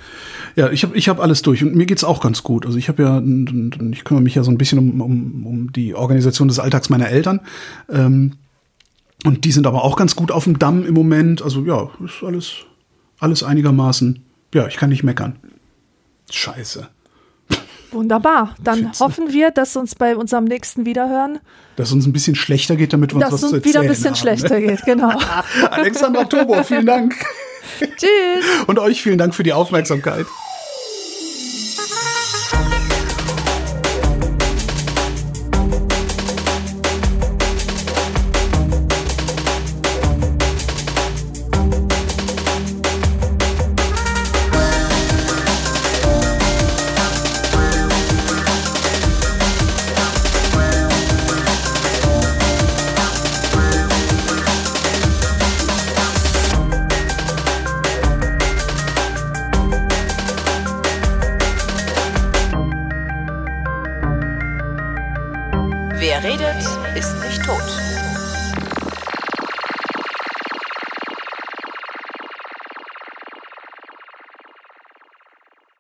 Speaker 1: Ja, ich habe ich hab alles durch und mir geht's auch ganz gut. Also ich habe ja, ich kümmere mich ja so ein bisschen um, um, um die Organisation des Alltags meiner Eltern. Ähm, und die sind aber auch ganz gut auf dem Damm im Moment. Also ja, ist alles, alles einigermaßen. Ja, ich kann nicht meckern. Scheiße.
Speaker 3: Wunderbar. Dann
Speaker 1: du?
Speaker 3: hoffen wir, dass uns bei unserem nächsten Wiederhören,
Speaker 1: Dass uns ein bisschen schlechter geht, damit wir uns
Speaker 3: dass
Speaker 1: was zu
Speaker 3: uns wieder ein
Speaker 1: erzählen
Speaker 3: bisschen
Speaker 1: haben, ne?
Speaker 3: schlechter geht. Genau.
Speaker 1: Alexandra Tobo, vielen Dank.
Speaker 3: Tschüss.
Speaker 1: Und euch vielen Dank für die Aufmerksamkeit.